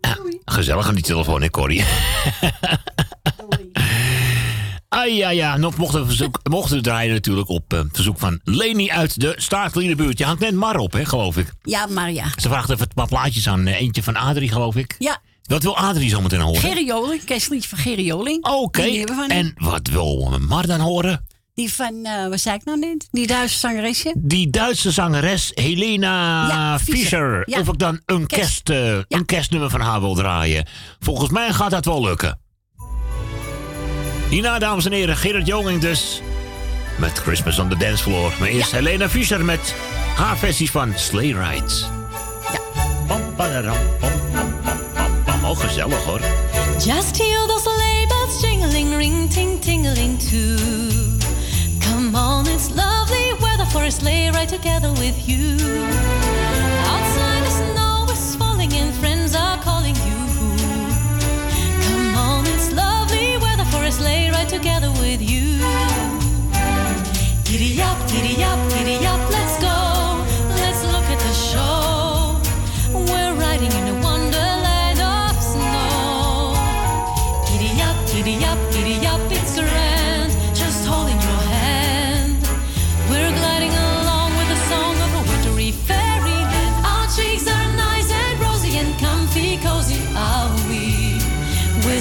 ah, gezellig aan die telefoon, hè, Corrie? Ah ja, ja, nog mochten we, verzoek, mochten we draaien natuurlijk op eh, verzoek van Leni uit de Staatsliedenbuurt. Je hangt net Mar op, hè, geloof ik. Ja, Maria. Ze vraagt even wat plaatjes aan eentje van Adrie, geloof ik. Ja. Wat wil Adrie zo meteen horen? Gerry Joling, kerstliedje van Gerry Joling. Oké, en wat wil Mar dan horen? Die van, eh wat zei ik nou net? Die Duitse zangeresje. Die Duitse zangeres Helena Ja, Fischer. Fischer. Ja. Of ik dan een, kerst, eh, een kerstnummer van haar wil draaien. Volgens mij gaat dat wel lukken. Hierna, dames en heren, Gerard Joling dus. Met Christmas on the Dance Floor. Maar eerst Helena Fischer met haar versies van Sleigh Rides. Ja. Pam, pam, pam. Oh, gezellig hoor. Just hear those sleigh bells jingling, ring, ting, tingling too. Come on, it's lovely weather for a sleigh ride together with you. Outside the snow is falling and friends are calling you. Come on, it's lovely weather for a sleigh ride together with you. Giddy up, giddy up, giddy up,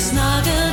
snuggle.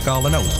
muzikale noot.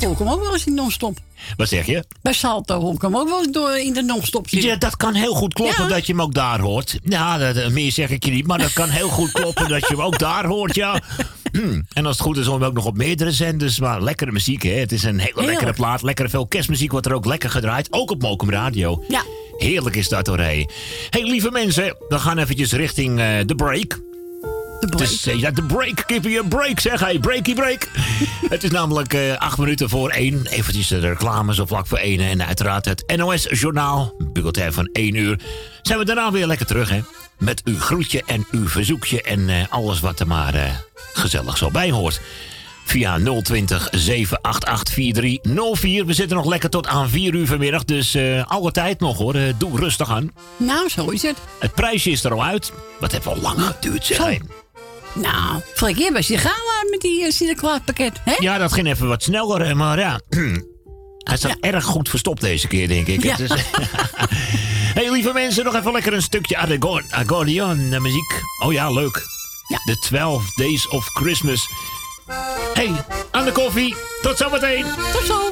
Salto kom ook wel eens in de non-stop. Wat zeg je? Bij Salto kom ook wel eens door in de non-stop zitten. Ja, dat kan heel goed kloppen dat je hem ook daar hoort. Nou, ja, dat, eh, meer zeg ik je niet, maar dat kan heel goed kloppen dat je hem ook daar hoort, ja. Hmm. en als het goed is, horen we ook nog op meerdere zenders. Maar lekkere muziek, hè. Het is een hele lekkere plaat. lekkere veel kerstmuziek wordt er ook lekker gedraaid. Ook op Mokum Radio. Ja. Heerlijk is dat hoor, hé. Hey, lieve mensen, we gaan eventjes richting eh, de break. De break? Dus, eh, ja, de break. Give je een break, zeg. Hey, breaky break. het is namelijk eh, acht minuten voor één. Eventjes de reclame zo vlak voor één. En uiteraard het NOS-journaal. Bulletin van één uur. Zijn we daarna weer lekker terug, hè. Met uw groetje en uw verzoekje. En eh, alles wat er maar gezellig zo bij hoort. Via 020 788 4304. We zitten nog lekker tot aan 4 uur vanmiddag. Dus alle tijd nog hoor. Doe rustig aan. Nou, zo is het. Het prijsje is er al uit. Wat heeft wel lang geduurd, zeg. Nou, vorige keer was je gauw met die uh, Sinterklaaspakket, hè? Ja, dat ging even wat sneller, maar ja. Hij zat erg goed verstopt deze keer, denk ik. Ja. Hey, lieve mensen, nog even lekker een stukje accordeon, eh, muziek. Oh ja, leuk. The 12 Days of Christmas. Hey, aan de koffie. Tot zometeen. Tot zo.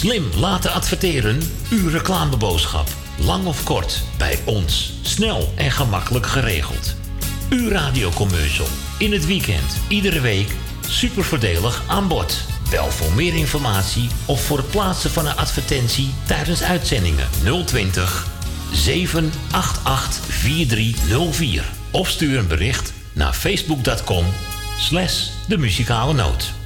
Slim laten adverteren. Uw reclameboodschap. Lang of kort. Bij ons. Snel en gemakkelijk geregeld. Uw radiocommercial. In het weekend. Iedere week. Super voordelig aan bod. Bel voor meer informatie of voor het plaatsen van een advertentie tijdens uitzendingen 020 788 4304. Of stuur een bericht naar facebook.com slash de muzikale noot.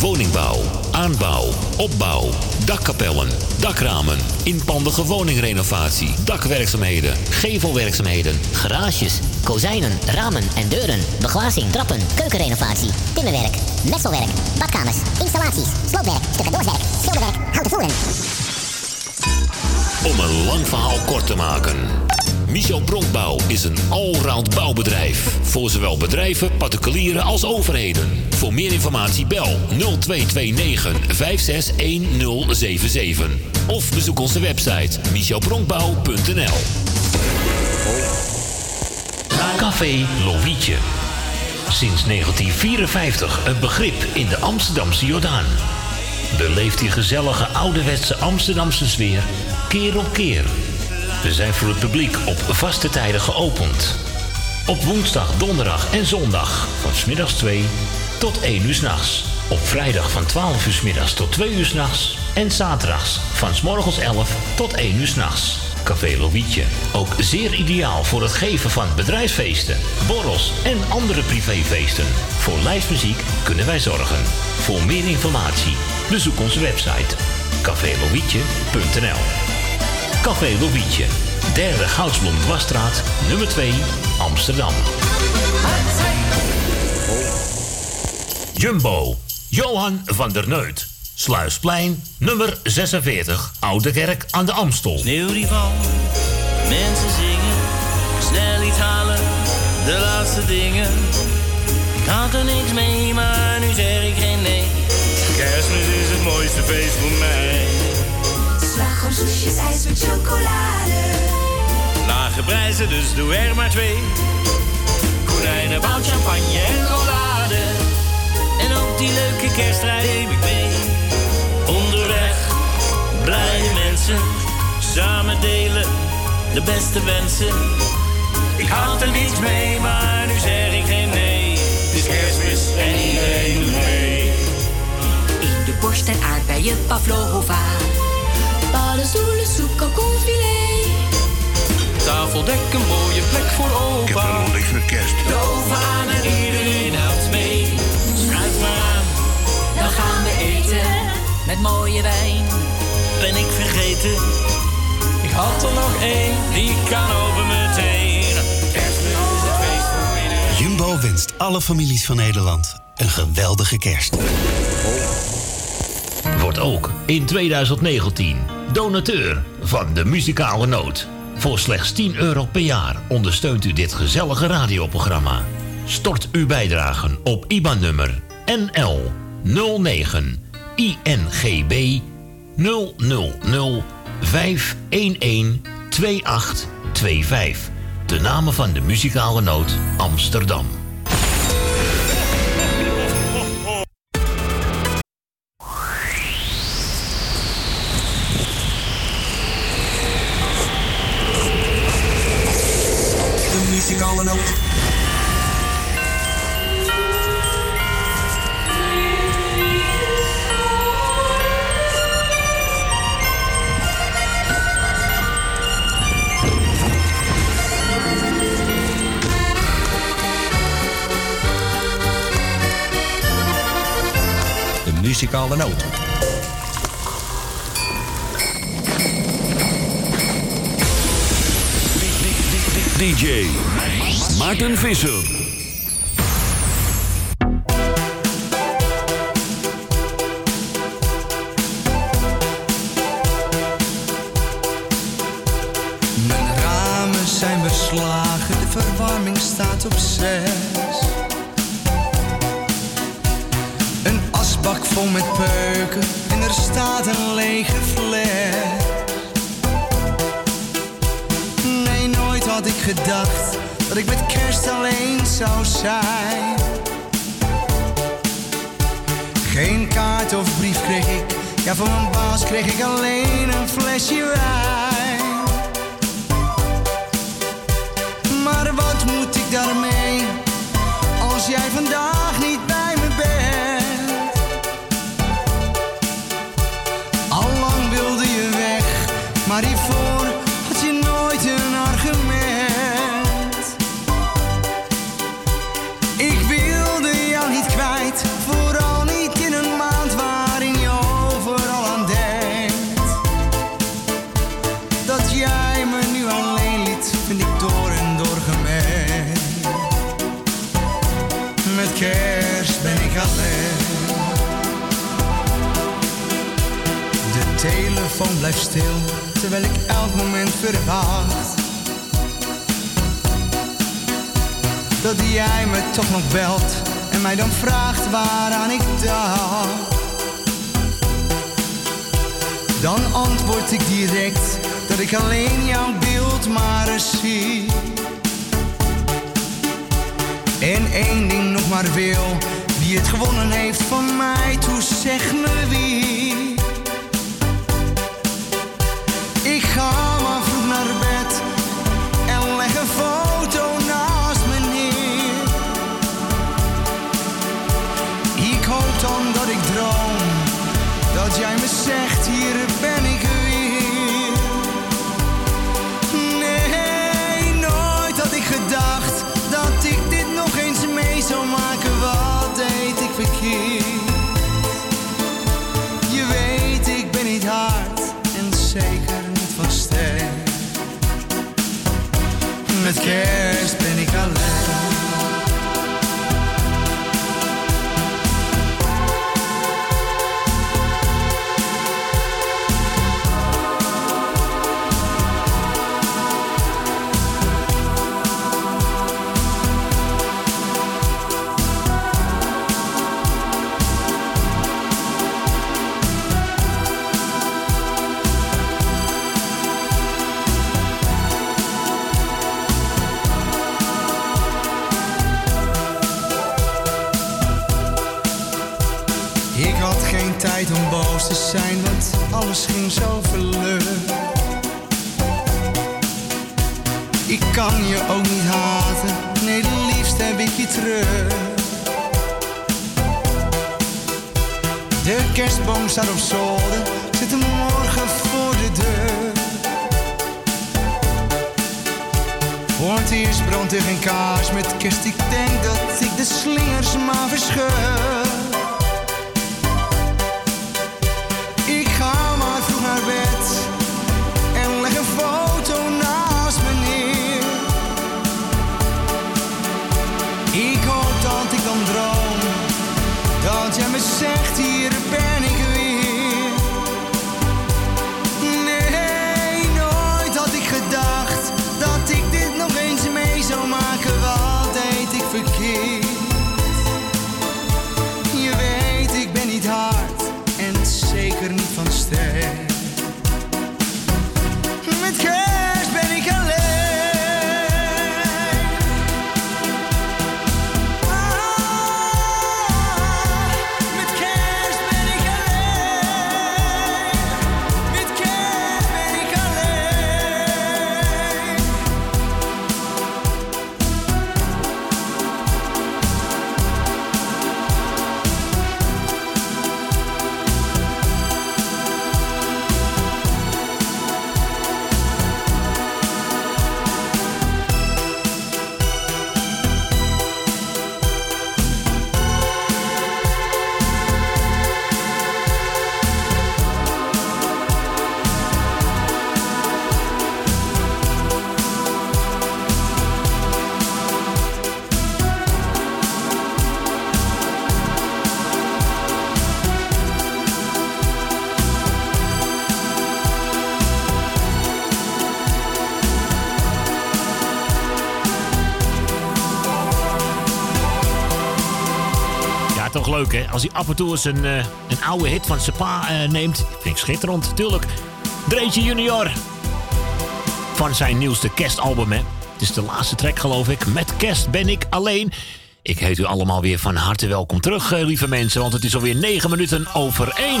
Woningbouw, aanbouw, opbouw, dakkapellen, dakramen, inpandige woningrenovatie, dakwerkzaamheden, gevelwerkzaamheden, Garages, kozijnen, ramen en deuren, beglazing, trappen, keukenrenovatie, timmerwerk, messelwerk, badkamers, installaties, sloopwerk, stucadoorswerk, schilderwerk, houten voeren. Om een lang verhaal kort te maken. Michel Bronkbouw is een allround bouwbedrijf. Voor zowel bedrijven, particulieren als overheden. Voor meer informatie bel 0229 561077. Of bezoek onze website michelbronkbouw.nl Café Lovietje. Sinds 1954 een begrip in de Amsterdamse Jordaan. Beleeft die gezellige ouderwetse Amsterdamse sfeer keer op keer. We zijn voor het publiek op vaste tijden geopend. Op woensdag, donderdag en zondag van smiddags 2 tot 1 uur s'nachts. Op vrijdag van 12 uur 's middags tot 2 uur s'nachts. En zaterdags van 's morgens 11 tot 1 uur s'nachts. Café Lovietje. Ook zeer ideaal voor het geven van bedrijfsfeesten, borrels en andere privéfeesten. Voor lijstmuziek kunnen wij zorgen. Voor meer informatie bezoek onze website cafélovietje.nl Café Lovietje, derde Goudsblom Dwarsstraat, nummer 2, Amsterdam. Jumbo, Johan van der Neut. Sluisplein, nummer 46, Oude Kerk aan de Amstel. Sneeuw die valt, mensen zingen, snel iets halen, de laatste dingen. Ik had er niks mee, maar nu zeg ik geen nee. Kerstmis is het mooiste feest voor mij. Slagroom, soesjes, ijs met chocolade. Lage prijzen, dus doe er maar twee. Konijnen, bout, champagne en rollade. Die leuke kerstrijden neem ik mee. Onderweg, blije mensen, samen delen de beste wensen. Ik had er niets mee, maar nu zeg ik geen nee. Het is kerstmis en iedereen doet mee. In de borst en aardbeien pavlova. Paddenstoelen, soep, kalkoenfilet. Tafeldek, een mooie plek voor opa. Ik heb niks voor kerst. De oven aan en iedereen met mooie wijn. ben ik vergeten. Ik had er nog één, die kan over meteen. Kerstmis is het feest voor iedereen. Jumbo wenst alle families van Nederland een geweldige kerst. Wordt ook in 2019 donateur van de muzikale noot. Voor slechts 10 euro per jaar ondersteunt u dit gezellige radioprogramma. Stort uw bijdragen op IBAN-nummer NL 09 INGB 000 511 2825. De namen van de muzikale noot Amsterdam. Muzikale noot. Muzikale noot. DJ Maarten Visser. Mijn ramen zijn beslagen, de verwarming staat op zes. Met peuken en er staat een lege fles. Nee, nooit had ik gedacht dat ik met kerst alleen zou zijn. Geen kaart of brief kreeg ik, ja van mijn baas kreeg ik alleen een flesje wijn. Maar wat moet ik daarmee als jij vandaag telefoon blijft stil, terwijl ik elk moment verwacht. Dat jij me toch nog belt en mij dan vraagt waaraan ik dacht. Dan antwoord ik direct dat ik alleen jouw beeld maar eens zie. En één ding nog maar wil, wie het gewonnen heeft van mij, toe zeg me wie. Kerst, ik denk dat ik de slingers maar verscheur. Als hij af en toe eens een, eh, een oude hit van zijn pa eh, neemt. Vind ik schitterend, tuurlijk. Dreetje Junior. Van zijn nieuwste kerstalbum hè. Het is de laatste track geloof ik. Met kerst ben ik alleen. Ik heet u allemaal weer van harte welkom terug, eh, lieve mensen. Want het is alweer 9 minuten over 1.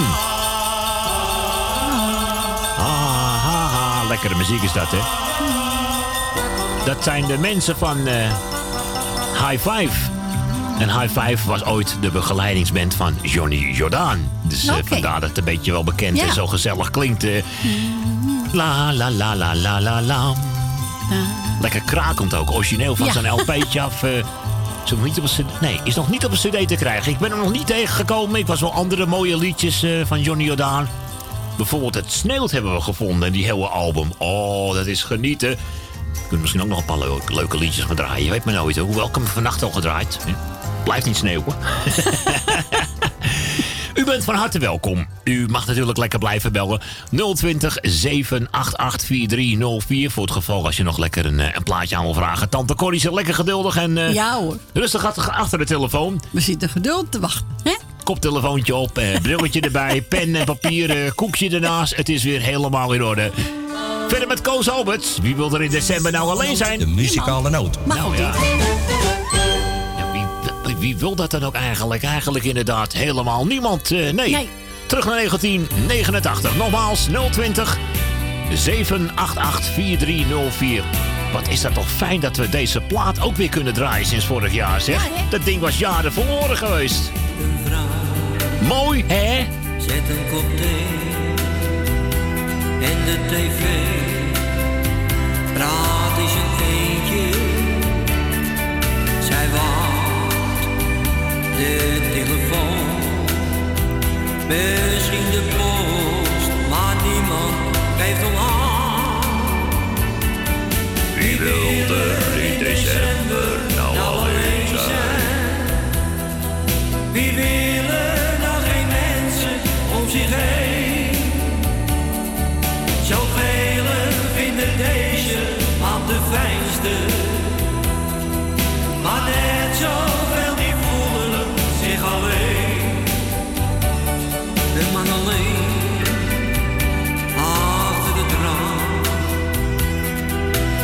Ah, ha, ha. Lekkere muziek is dat hè. Dat zijn de mensen van High Five. En High Five was ooit de begeleidingsband van Johnny Jordaan. Dus eh, vandaar dat het een beetje wel bekend Ja. en zo gezellig klinkt. eh. La la la la la la la. Lekker krakend ook. Origineel van Ja. zijn LP'tje af. eh. Is nog niet op een CD nee, is nog niet op een cd te krijgen. Ik ben er nog niet tegengekomen. Ik was wel andere mooie liedjes van Johnny Jordaan. Bijvoorbeeld Het Sneeuwt hebben we gevonden. Die hele album. Oh, dat is genieten. Kunt misschien ook nog een paar leuke, leuke liedjes gaan draaien. Je weet maar nooit. Hoewel ik hem vannacht al gedraaid. hè. Blijft niet sneeuwen. U bent van harte welkom. U mag natuurlijk lekker blijven bellen. 020 788 4304. Voor het geval als je nog lekker een, eh, een plaatje aan wil vragen. Tante Corrie zit lekker geduldig en eh, Ja hoor. rustig achter- achter de telefoon. We zitten geduld te wachten. Hè? Koptelefoontje op, eh, brilletje erbij, pen en papier, eh, koekje ernaast. Het is weer helemaal in orde. Verder met Koos Alberts. Wie wil er in december nou alleen zijn? De muzikale noot. Nou ja. Ja, wie, wil dat dan ook eigenlijk? Eigenlijk inderdaad helemaal niemand. eh, nee. Nee. Terug naar 1989. Nogmaals 020 788 4304. Wat is dat toch fijn dat we deze plaat ook weer kunnen draaien sinds vorig jaar, zeg. dat ding was jaren verloren geweest. Mooi, hè? Zet een kop thee en de tv. Praat de telefoon. Misschien de post, maar niemand geeft om aan. Wie wil er in december nou alleen zijn? Wie willen nog geen mensen om zich heen?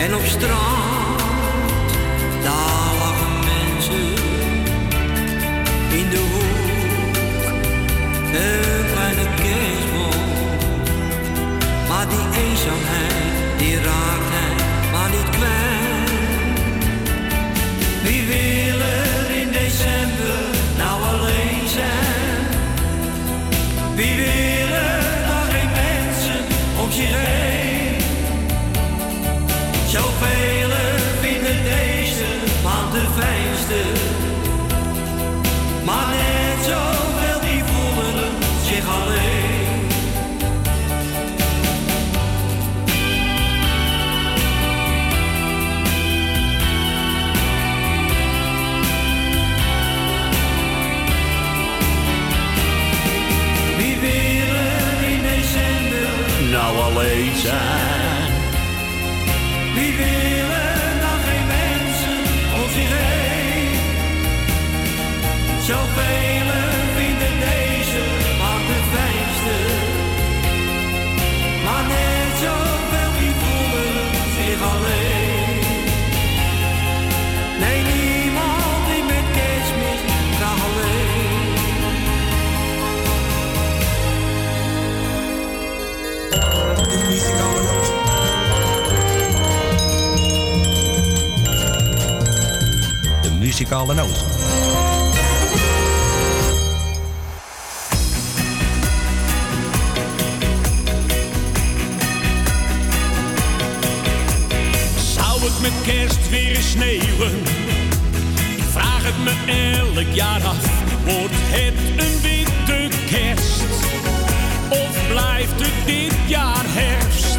En op straat, daar lachen mensen in de hoek een kleine kerstboom. Maar die eenzaamheid, die raakt hij maar niet kwijt. Wie wil er in december nou alleen zijn? Wie wil er mensen om zich heen? Zoveel vinden deze maand de fijnste. Maar net zoveel die voelen zich alleen. Nee, niemand die met kerstmis graag alleen. De muzikale noot. Met kerst weer sneeuwen? Ik vraag het me elk jaar af. Wordt het een witte kerst? Of blijft het dit jaar herfst?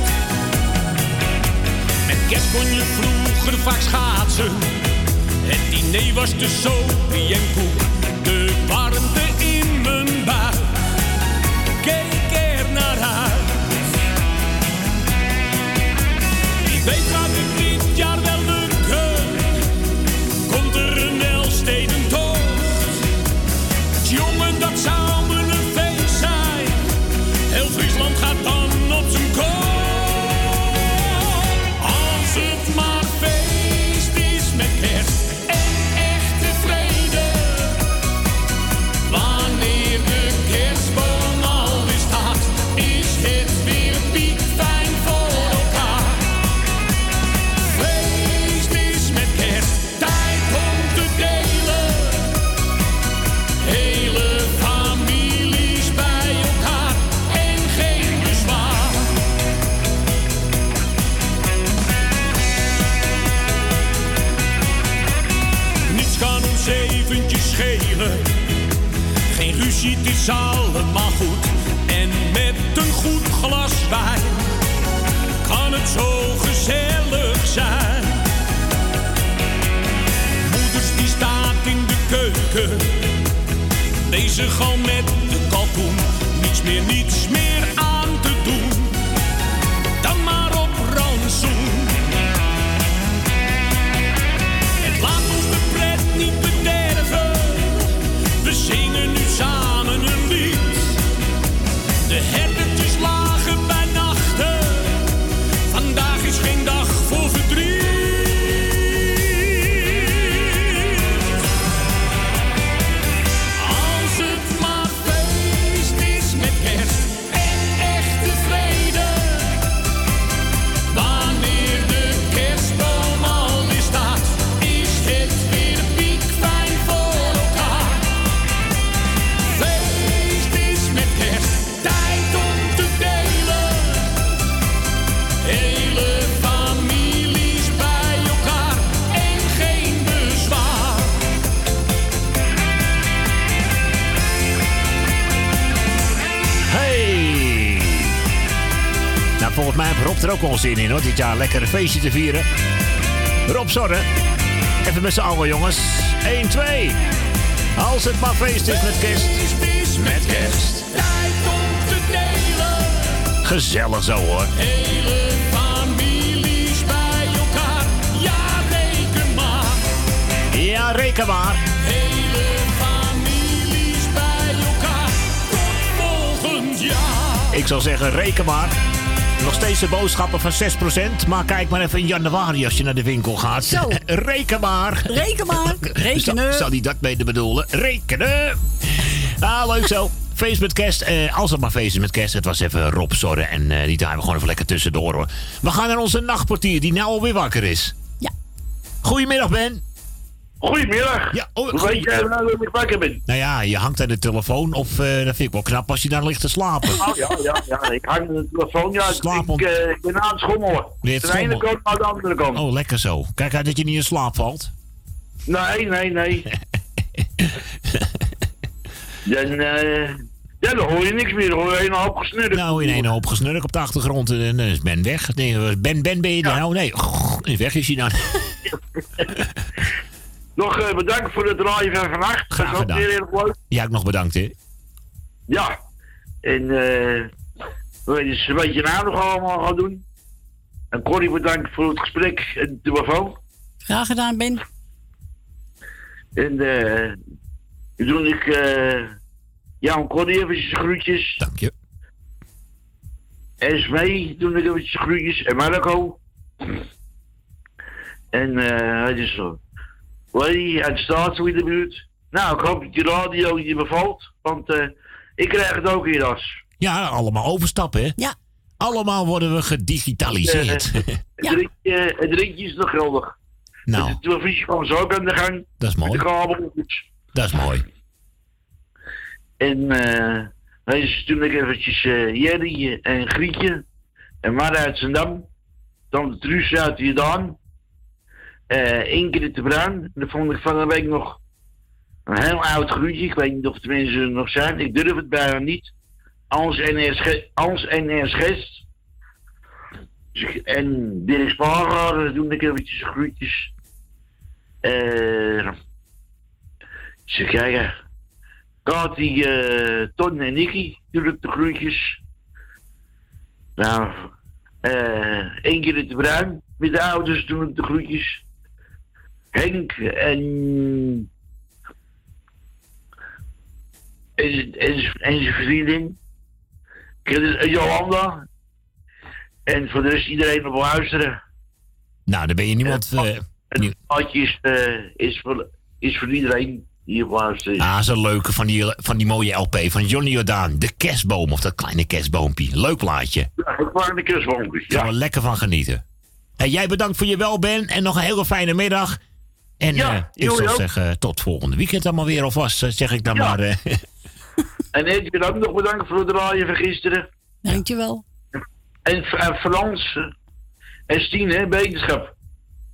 Met kerst kon je vroeger vaak schaatsen. Het diner was de sopie en koek. De warmte Moeders die staat in de keuken, bezig al met heeft er ook wel zin in hoor, dit jaar lekker een feestje te vieren. Rob Zorre, even met z'n allen jongens. 1, 2. Als het maar feest is met kerst. met kerst, tijd om te delen. Gezellig zo hoor. Hele families bij elkaar, ja reken maar. Ja, reken maar. Hele families bij elkaar, tot volgend jaar. Ik zou zeggen, reken maar. Nog steeds de boodschappen van 6%. Maar kijk maar even in januari als je naar de winkel gaat. Zo. Reken maar. Reken maar. Rekenen. Zal, hij dat mede bedoelen? Rekenen. Ah, leuk zo. Feest met kerst. Eh, als het maar feest is met kerst. Het was even Rob Zorre. En eh, die draaien we gewoon even lekker tussendoor hoor. We gaan naar onze nachtportier die nou alweer wakker is. Ja. Goedemiddag Ben. Goedemiddag. Ja, oh, Hoe weet jij nou dat ik wakker ben? Nou ja, je hangt aan de telefoon. Of eh, dat vind ik wel knap als je daar ligt te slapen. Oh ja, ja, ja. Ik hang aan de telefoon. Ja, Slaap ik, eh, ik ben aan het schommelen. De ene kant naar de andere kant. Oh, lekker zo. Kijk uit dat je niet in slaap valt. Nee, nee, nee. dan, eh, ja, dan hoor je niks meer. Dan hoor je een hoop gesnurkt. Nou, in een hoop gesnurk op de achtergrond. En dan is Ben weg. Ben, Ben, ben je er nou? Nee, weg is hij dan. Nog eh, bedankt voor het draaien van vannacht. Graag dat is ook gedaan. weer heel leuk. Jij ook nog bedankt, hè? Ja. En eh we dus een beetje nou nog allemaal gaan doen. En Corrie bedankt voor het gesprek en de telefoon. Graag gedaan, Ben. En eh dan doe ik eh jou en Corrie eventjes groetjes. Dank je. En Smee doe ik eventjes groetjes. En Marco. En eh het is zo. Lady uit Staatsgebied de buurt. Nou, ik hoop dat je radio je bevalt. Want eh ik krijg het ook hier als. Ja, allemaal overstappen, hè? Ja. Allemaal worden we gedigitaliseerd. Het, drinkje, het drinkje is nog geldig. nou, De televisie kwam zo ook aan de gang. dat is Met mooi. de kabeltjes. Dat is mooi. En eh hij is toen ik eventjes eh Jerry en Grietje en Mara uit Zandam. Dan de Truus uit Jordaan. Eh Ingrid de Bruin. En dat vond ik van de week nog een heel oud groetje. Ik weet niet of de mensen er nog zijn. Ik durf het bijna niet. Ans NS, Ge- Ans NS Gest. Dus ik- En Dirk Spaargaard, toen ik eventjes groetjes. Eh ze kijken. Kati, eh Ton en Nicky, natuurlijk de groetjes. Nou, één keer de Bruin met de ouders doen ik de groetjes. Henk en. En, en, en zijn vriendin. Het- Jolanda. En voor de rest iedereen op luisteren. Nou, dan ben je niemand... eh, Het plaatje is, eh, is, voor, is voor iedereen die op luistert. Ah, zo'n leuke van die, van die mooie LP van Johnny Jordaan. De kerstboom, of dat kleine kerstboompje. Leuk plaatje. Ja, ik maak de kerstboompjes. Gaan we lekker van genieten. Hey, jij bedankt voor je welben en nog een hele fijne middag. En Ja, eh, ik zou ook. zeggen, tot volgende weekend dan maar weer alvast, eh, zeg ik dan Ja. maar. eh. En ik wil ook nog bedankt voor het draaien van gisteren. Dankjewel. En, en Frans en Stine, beterschap.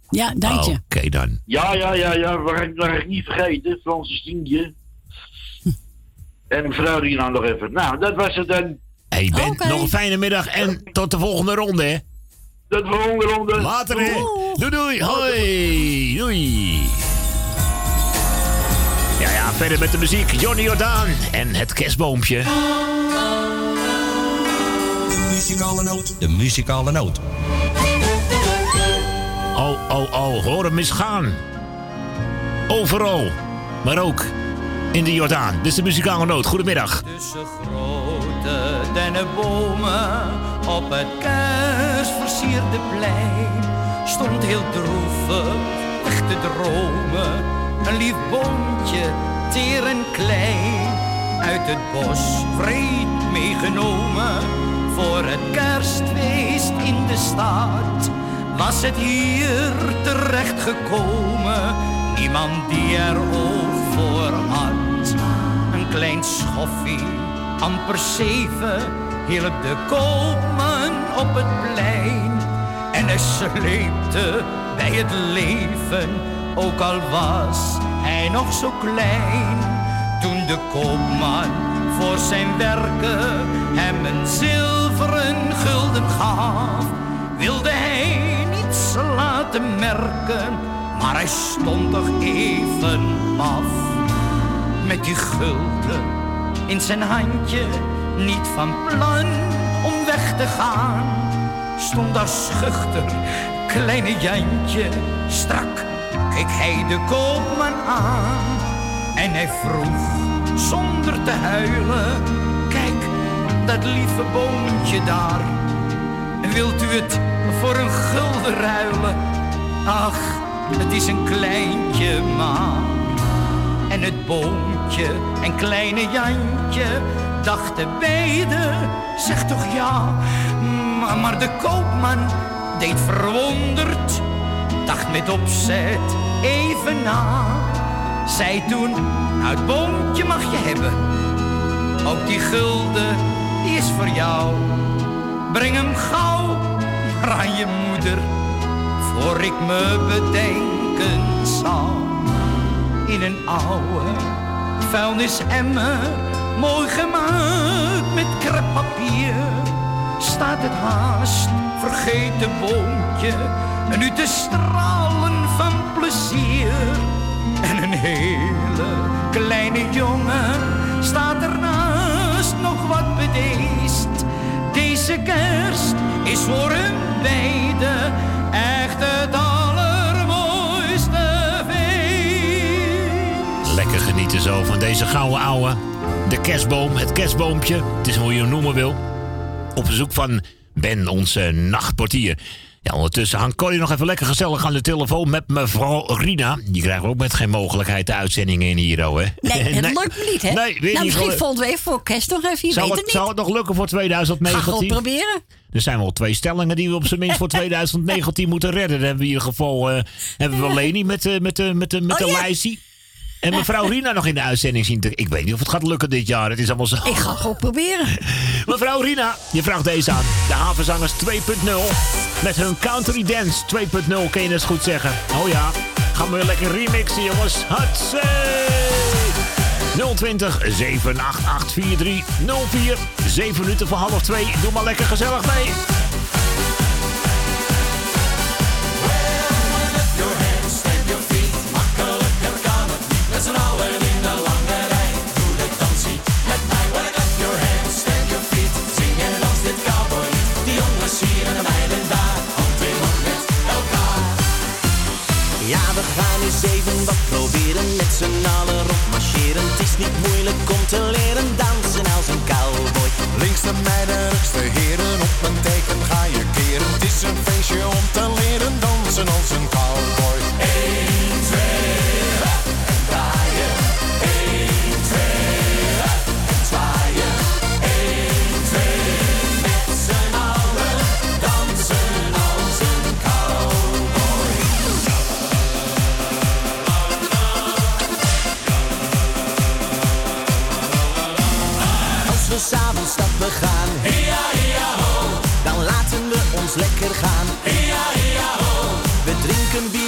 Ja, dank je. Oké dan. Ja, ja, ja, ja, ga ik, niet vergeten. Frans en Stientje. En mevrouw die nou nog even. Nou, dat was het dan. Hey Ben, nog een fijne middag en tot de volgende ronde, hè? De volgende ronde. Later, hè? Doei, doei. Hoi. Doei. Ja, ja, verder met de muziek. Johnny Jordaan en het kerstboompje. muzikale noot. De muzikale noot. Oh, oh, oh, hoor hem eens gaan. Overal, maar ook in de Jordaan. Dit is de muzikale noot. Goedemiddag. Tussen grote dennenbomen op het kerstversierde plein stond heel droevig weg te dromen. Een lief boontje, teer en klein, uit het bos vreed meegenomen. Voor het kerstfeest in de stad was het hier terecht gekomen. Niemand die er oog voor had. Een klein schoffie, amper zeven, hielp de koopman op het plein. En hij sleepte bij het leven, ook al was hij nog zo klein. Toen de koopman voor zijn werken hem een zilveren gulden gaf, wilde hij niets laten merken, maar hij stond toch even af. Met die gulden in zijn handje, niet van plan om weg te gaan, stond daar schuchter, kleine Jantje, strak keek hij de koopman aan. En hij vroeg, zonder te huilen, kijk, dat lieve boontje daar. Wilt u het voor een gulden ruilen? Ach, het is een kleintje maar. En het en kleine Jantje dachten beide, zeg toch ja. Maar, maar de koopman deed verwonderd, dacht met opzet even na. Zei toen, nou het boontje mag je hebben. Ook die gulden, die is voor jou. Breng hem gauw maar aan je moeder, voor ik me bedenken zal. In een oude vuilnisemmer, mooi gemaakt met kreppapier, staat het haast vergeten boontje, nu te stralen van plezier. En een hele kleine jongen staat ernaast nog wat bedeesd. Deze kerst is voor hun beiden echt het Lekker genieten zo van deze gouden ouwe. De kerstboom, het kerstboompje. Het is hoe je hem noemen wil. Op bezoek van Ben, onze nachtportier. Ja, ondertussen hangt Corrie nog even lekker gezellig aan de telefoon met mevrouw Rina. Die krijgen we ook met geen mogelijkheid de uitzendingen in hier, hè? Nee, dat lukt me niet, hè? Nee, weer nou, misschien gelukt. volgende week voor kerst nog even, je Zou weet het, het niet. zou het nog lukken voor 2019? Ga gewoon proberen. Er zijn wel twee stellingen die we op zijn minst voor 2019 moeten redden. Dan hebben we in ieder geval eh, hebben we Leni met, eh, met, eh, met, met Oh, de ja. En mevrouw Rina nog in de uitzending zien. te- Ik weet niet of het gaat lukken dit jaar. Het is allemaal zo. Ik ga gewoon proberen. Mevrouw Rina, je vraagt deze aan. De Havenzangers 2.0. Met hun Country Dance 2.0, kun je het goed zeggen. Oh ja, gaan we weer lekker remixen, jongens. Hatsé! 020 788 4304. 7 minuten voor half 2. Doe maar lekker gezellig mee. Rondmarcheren. Het is niet moeilijk om te leren dansen als een cowboy. Links de meiden, rechts heren, op een teken ga je keren. Het is een feestje om te leren dansen als een cowboy.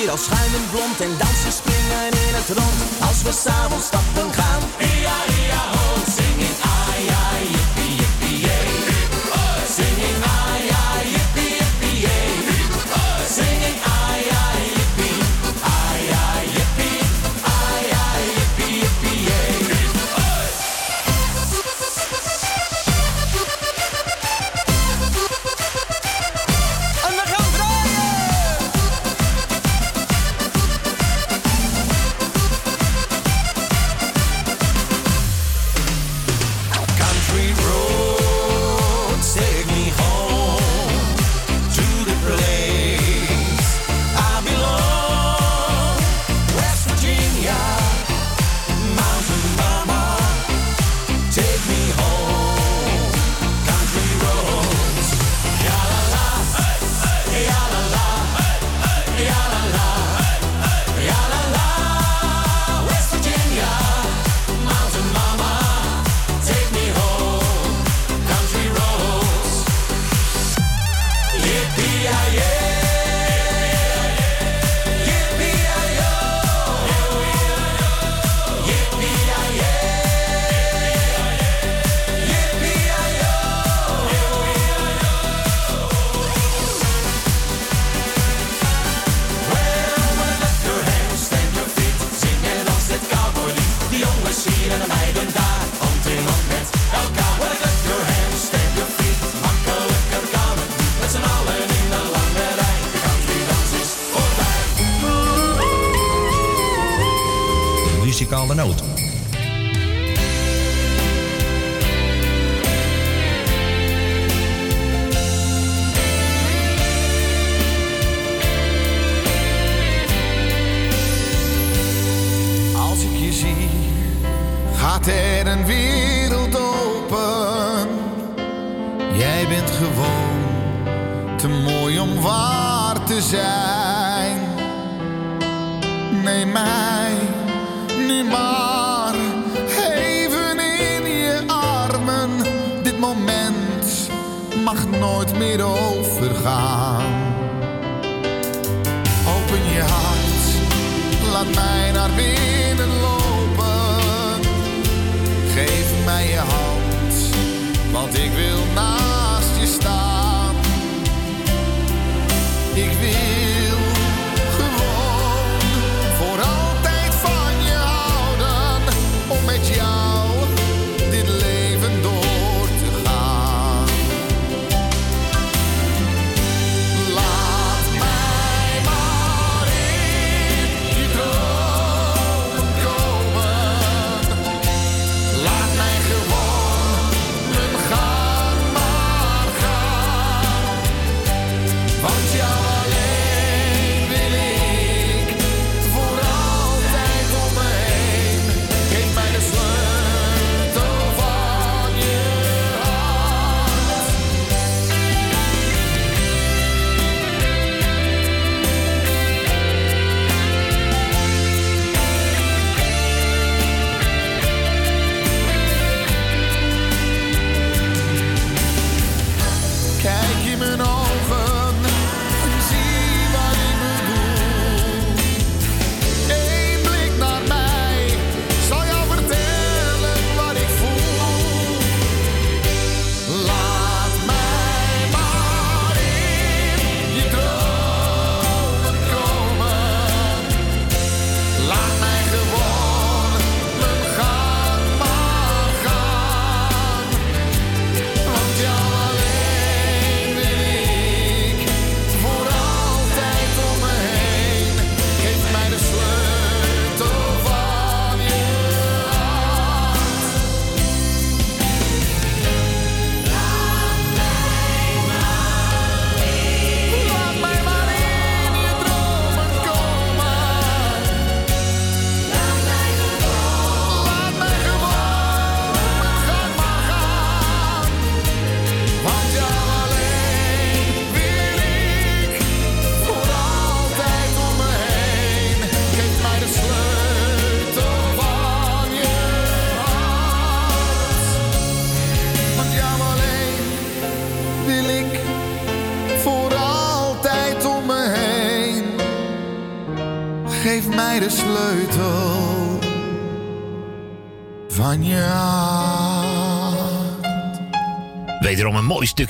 Als schuimend blond en dansen springen in het rond. Als we s'avonds stappen gaan, Ia, ia, ho.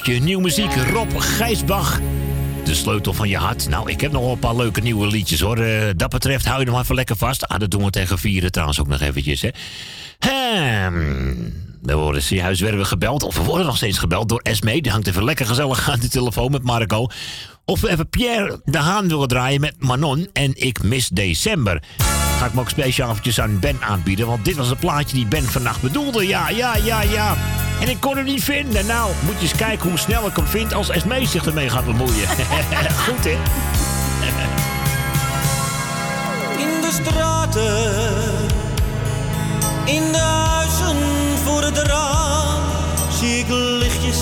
Stukje nieuwe muziek. Rob Gijsbach. De sleutel van je hart. Nou, ik heb nog wel een paar leuke nieuwe liedjes hoor. Eh, dat betreft hou je nog even lekker vast. Ah, dat doen we tegen vieren trouwens ook nog eventjes. Hè. We worden zojuist werden we gebeld, of we worden nog steeds gebeld door Esme. Die hangt even lekker gezellig aan de telefoon met Marco. Of we even Pierre de Haan willen draaien met Manon en Ik mis december. Ga ik me ook speciaal eventjes aan Ben aanbieden, want dit was het plaatje die Ben vannacht bedoelde. Ja, ja, ja, ja. En ik kon hem niet vinden. Nou, moet je eens kijken hoe snel ik hem vind als Esme zich ermee gaat bemoeien. Goed, hè? In de straten, in de huizen voor het raam zie ik lichtjes.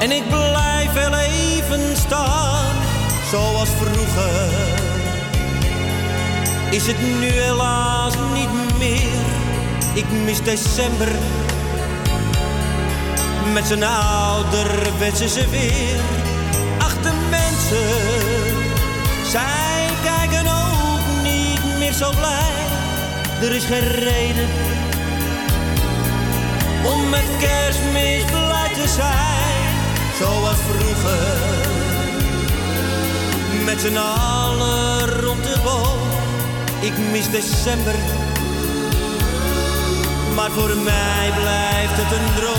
En ik blijf wel even staan, zoals vroeger. Is het nu helaas niet meer, ik mis december. Met zijn ouderwetse sfeer. Achter mensen zij kijken ook niet meer zo blij. Er is geen reden om met kerstmis blij te zijn. Zoals vroeger. Met z'n allen rond de boom. Ik mis december maar voor mij blijft het een droom.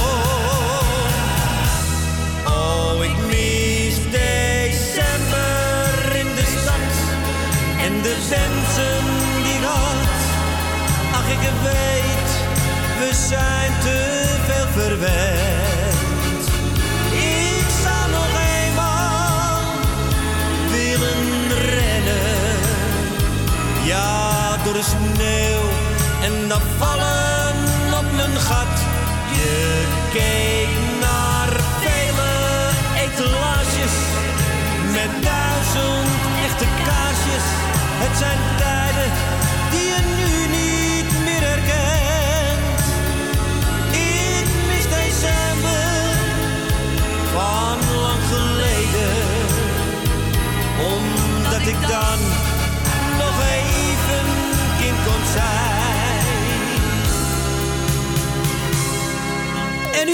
Oh, ik mis december in de stad en de mensen die had. Ach, ik weet, we zijn te veel verwend. Keek naar vele etalages met duizend echte kaarsjes. Het zijn tijden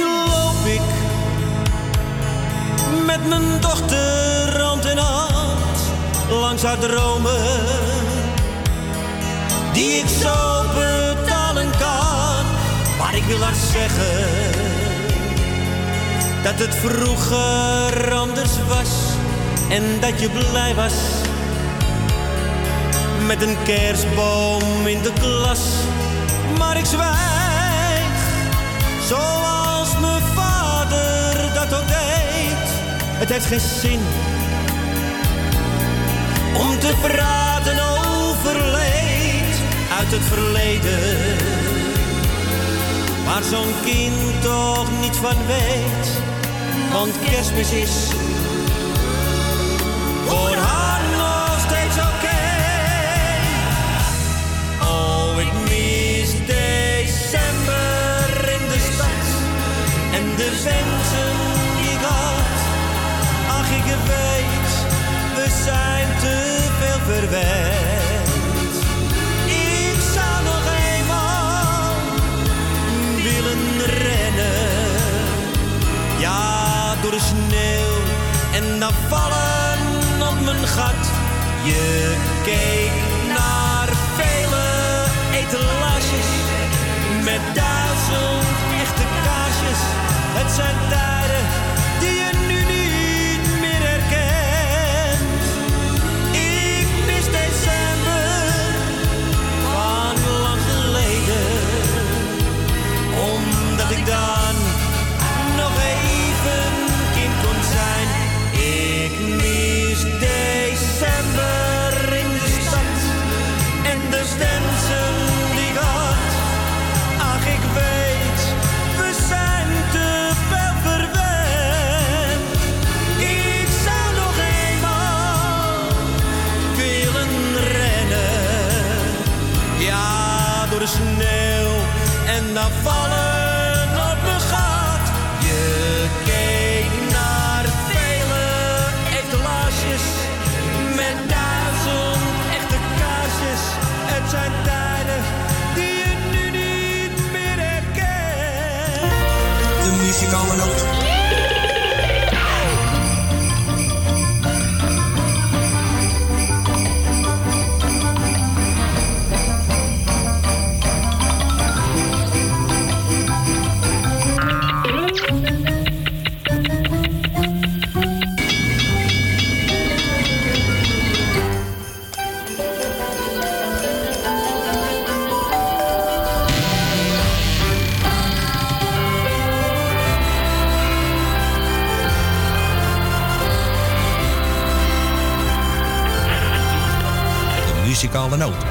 loop ik met mijn dochter hand in hand langs haar dromen, die ik zo betalen kan. Maar ik wil haar zeggen dat het vroeger anders was en dat je blij was met een kerstboom in de klas. Maar ik zwijg, mijn Het heeft geen zin om te praten over leed uit het verleden. Waar zo'n kind toch niet van weet, want kerstmis is Ik zou nog eenmaal willen rennen. Ja, door de sneeuw en dan vallen op mijn gat. Je keek naar vele etalages met duizend echte kaarsjes. Het zijn tijden De muzikale noot.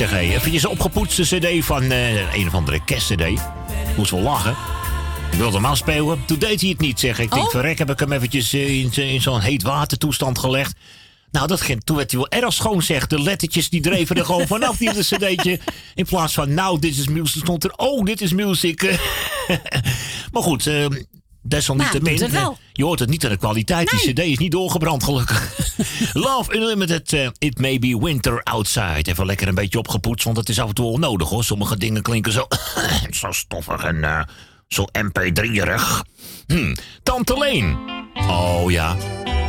Zeg hé. Even een opgepoetste cd van eh, een of andere kerstcd. Moest wel lachen. Ik wilde hem afspelen. Toen deed hij het niet, zeg. Ik denk, Oh. verrek, heb ik hem eventjes eh, in, in zo'n heet watertoestand gelegd. Nou, dat ging, toen werd hij wel erg schoon, zeg. De lettertjes die dreven er gewoon vanaf, die hele cd'tje. In plaats van, nou, dit is music, stond er, oh, dit is music. maar goed, eh desalniettemin. Nou, doet het wel. je hoort het niet aan de kwaliteit. Die cd is niet doorgebrand, gelukkig. Love Unlimited, eh, It May Be Winter Outside. Even lekker een beetje opgepoetst, want het is af en toe wel nodig, hoor. Sommige dingen klinken zo, zo stoffig en eh, zo mp3-erig. Hm, Tante Leen. Oh ja,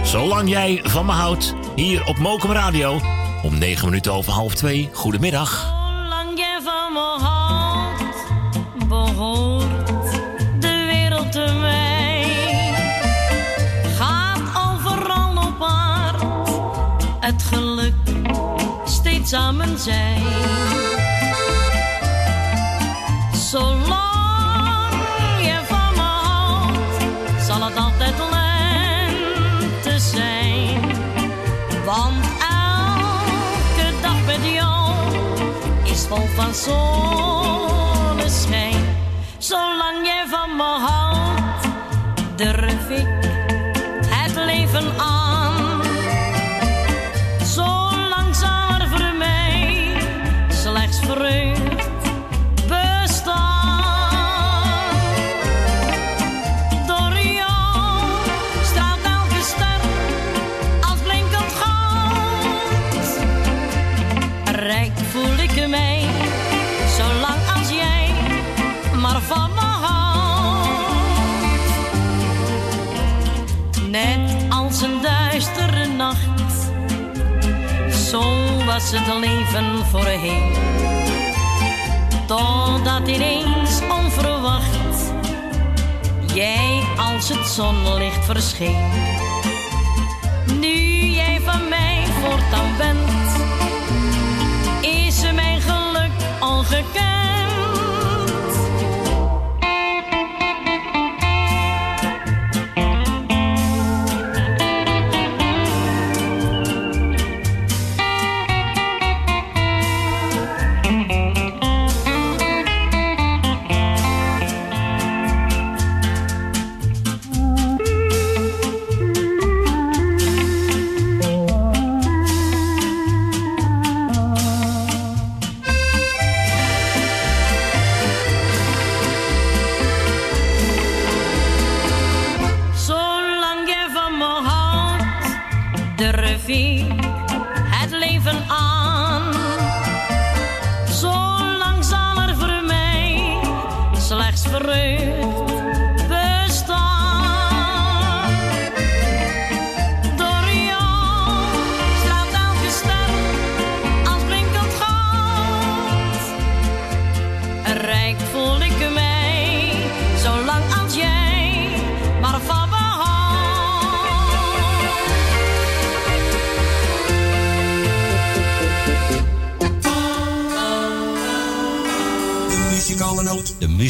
zolang jij van me houdt, hier op Mokum Radio. Om negen minuten over half twee. Goedemiddag. Zolang jij van me houdt, het geluk steeds aan mijn zij. Zolang je van me houdt, zal het altijd lente zijn. Want elke dag met jou is vol van zonneschijn. Zolang jij van me houdt, durf ik was het leven voorheen. Totdat ineens onverwacht, jij als het zonlicht verscheen. Nu jij van mij voortaan bent, is mijn geluk ongekend.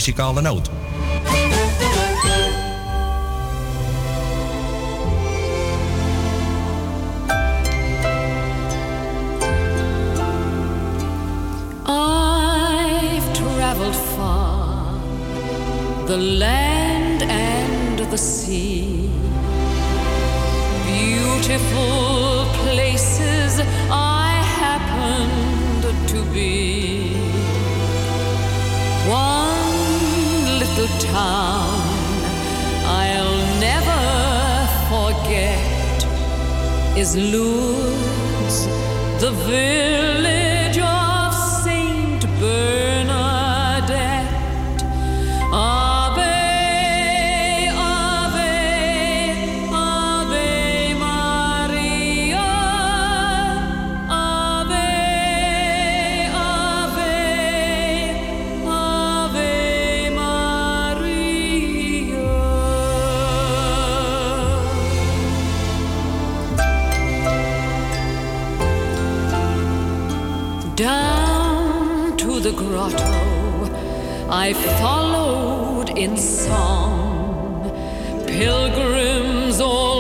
Muzikale noot. I've traveled far, the land and the sea. Beautiful places I happened to be. Town. I'll never forget is Lourdes, the village I followed in song. Pilgrims all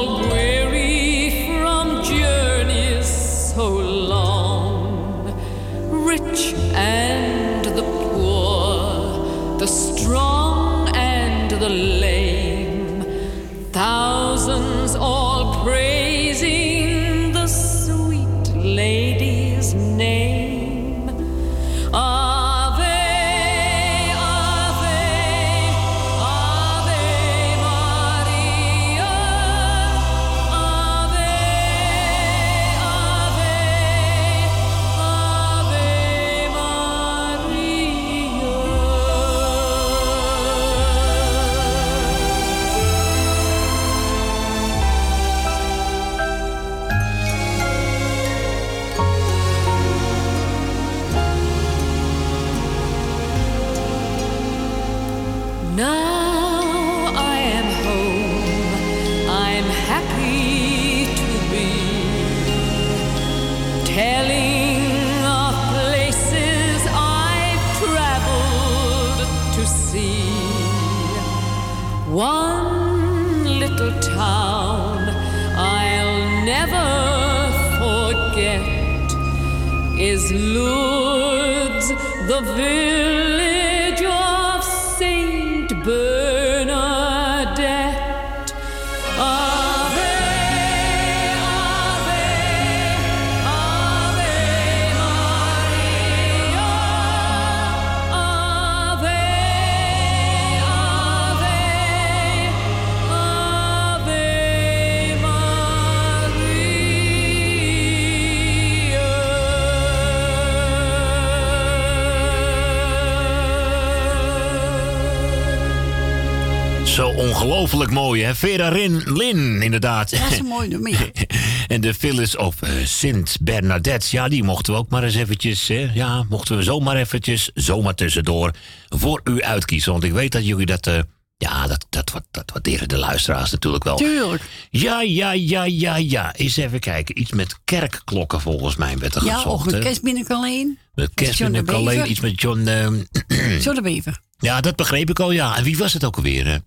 ongelooflijk mooi, hè? Vera Rin, Lin, inderdaad. Dat is een mooi nummer, ja. En de Phyllis of eh, Sint Bernadette, ja, die mochten we ook maar eens eventjes, hè? ja, mochten we zomaar eventjes, zomaar tussendoor, voor u uitkiezen. Want ik weet dat jullie dat, eh, ja, dat, dat, wat- dat waarderen de luisteraars natuurlijk wel. Tuurlijk. Ja, ja, ja, ja, ja. Eens even kijken. Iets met kerkklokken volgens mij werd er Ja, gezocht. of kerstbinnen alleen. Met John alleen Bever. iets met John... ehm, Zo de Bever. ja, dat begreep ik al, ja. En wie was het ook alweer?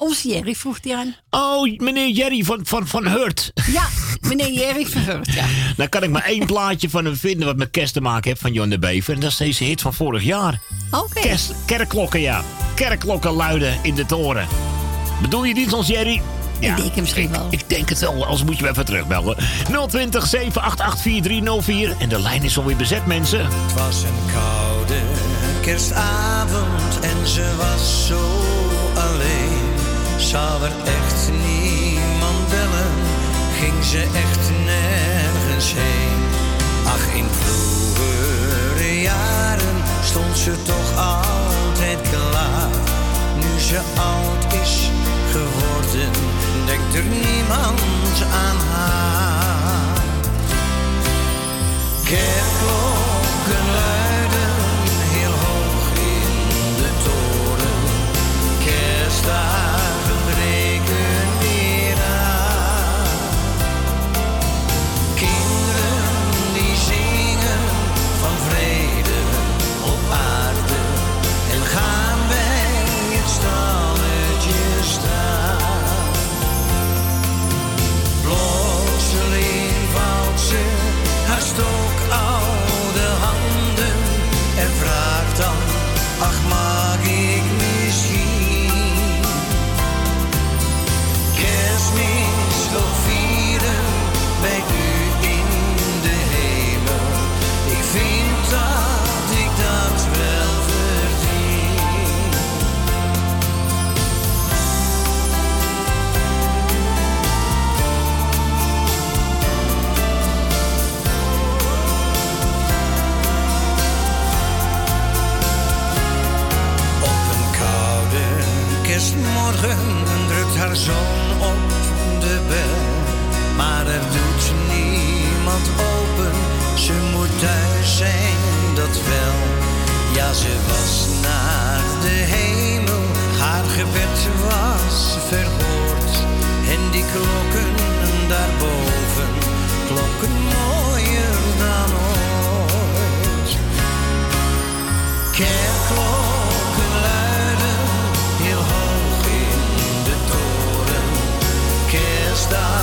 Onze Jerry vroeg hij aan. Oh, meneer Jerry van, van, van Hurt. Ja, meneer Jerry verheurd, ja. Dan kan ik maar één plaatje van hem vinden wat met kerst te maken heeft van John de Bever. En dat is deze hit van vorig jaar. Oké. Kerst, kerkklokken, ja. Kerkklokken luiden in de toren. Bedoel je dit ons, Jerry? Ja, ik denk misschien wel. Ik denk het wel, anders moet je me even terugbellen. 020 788 4304. En de lijn is alweer bezet, mensen. Het was een koude kerstavond en ze was zo alleen. Zou er echt niemand bellen, ging ze echt nergens heen. Ach, in vroegere jaren stond ze toch altijd klaar. Nu ze oud is geworden, denkt er niemand aan haar. Kerkklokken kerstmorgen drukt haar zoon op de bel. Maar er doet niemand open, ze moet thuis zijn, dat wel. Ja, ze was naar de hemel, haar gebed was verhoord. En die klokken daarboven klonken mooier dan ooit. Kerkklokken Kerstdagen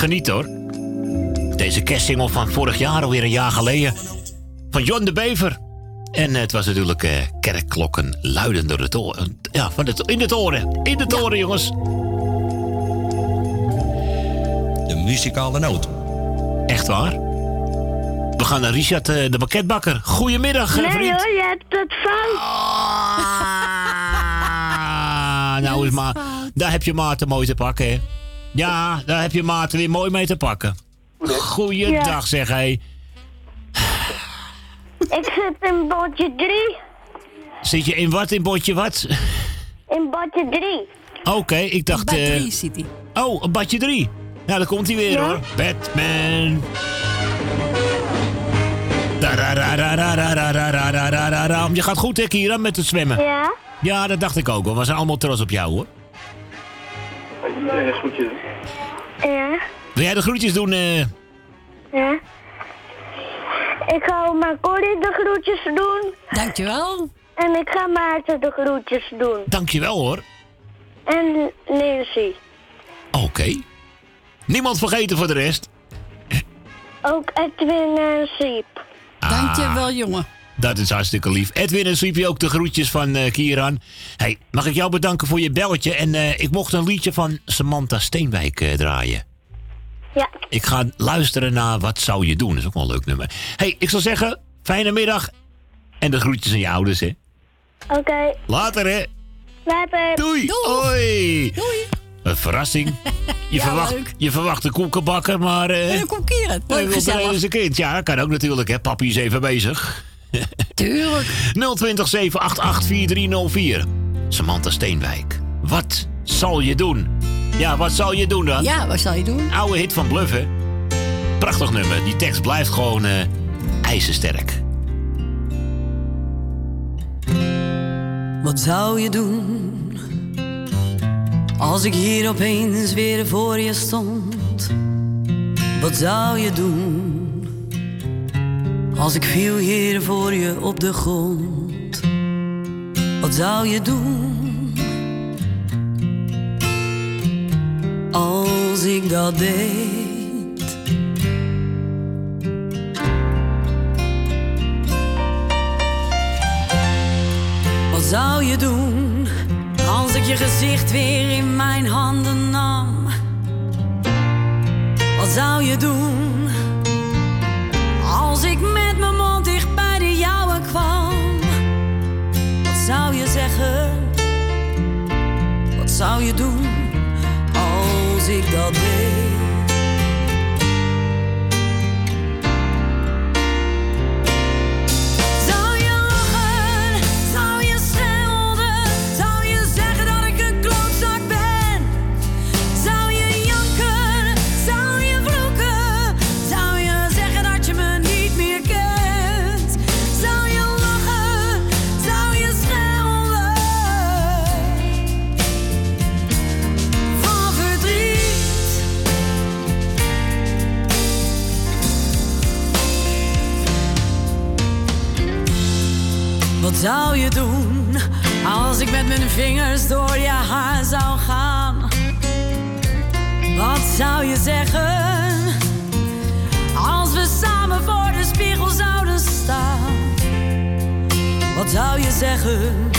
genieten hoor. Deze kerstsingel van vorig jaar, alweer een jaar geleden. Van John de Bever. En het was natuurlijk eh, kerkklokken luiden door de toren. Ja, van de, in de toren. In de toren, jongens. De muzikale noot. Echt waar? We gaan naar Richard eh, de pakketbakker. Goedemiddag, eh, Nee vriend. hoor, je hebt het fout. Ah, nou is maar... Daar heb je Maarten mooi te pakken, hè? Ja, daar heb je Maarten weer mooi mee te pakken. Goeiedag, ja. zeg hij. Ik zit in bordje 3. Zit je in wat? In bordje wat? In badje 3. Oké, okay, ik dacht... Badje eh, 3 zit hij. Oh, badje 3. Nou, daar komt hij weer ja? hoor. Batman. Je gaat goed hè, Kira, met het zwemmen. Ja. Ja, dat dacht ik ook hoor. We zijn allemaal trots op jou hoor. Ja? Wil jij de groetjes doen? eh? Ja? Ik ga mijn Corrie de groetjes doen. Dankjewel. En ik ga Maarten de groetjes doen. Dankjewel, hoor. En Nancy. Oké. Niemand vergeten voor de rest. Ook Edwin en Siep. Dankjewel, jongen. Dat is hartstikke lief. Edwin en Sweepie ook de groetjes van eh Kieran. Hey, mag ik jou bedanken voor je belletje? En eh, ik mocht een liedje van Samantha Steenwijk eh, draaien. Ja. Ik ga luisteren naar Wat zou je doen? Dat is ook wel een leuk nummer. Hey, ik zou zeggen, fijne middag. En de groetjes aan je ouders, hè. Oké. Later, hè. Later. Doei. Hoi. Doei. Een verrassing. Je, Ja, verwacht, leuk. je verwacht een koekenbakker, maar... eh En dan komt Keren. hij Leuk, wil gezellig. een kind. Ja, kan ook natuurlijk, hè. Papi is even bezig. Tuurlijk. 020 788 4304. Samantha Steenwijk. Wat zal je doen? Ja, wat zal je doen dan? Ja, wat zal je doen? Oude hit van Bluff, hè? Prachtig nummer. Die tekst blijft gewoon eh ijzersterk. Wat zou je doen als ik hier opeens weer voor je stond? Wat zou je doen als ik viel hier voor je op de grond? Wat zou je doen als ik dat deed? Wat zou je doen als ik je gezicht weer in mijn handen nam? Wat zou je doen ik met mijn mond dicht bij de jouwe kwam? Wat zou je zeggen? Wat zou je doen als ik dat deed? Zou je doen als ik met mijn vingers door je haar zou gaan? Wat zou je zeggen als we samen voor de spiegel zouden staan? Wat zou je zeggen?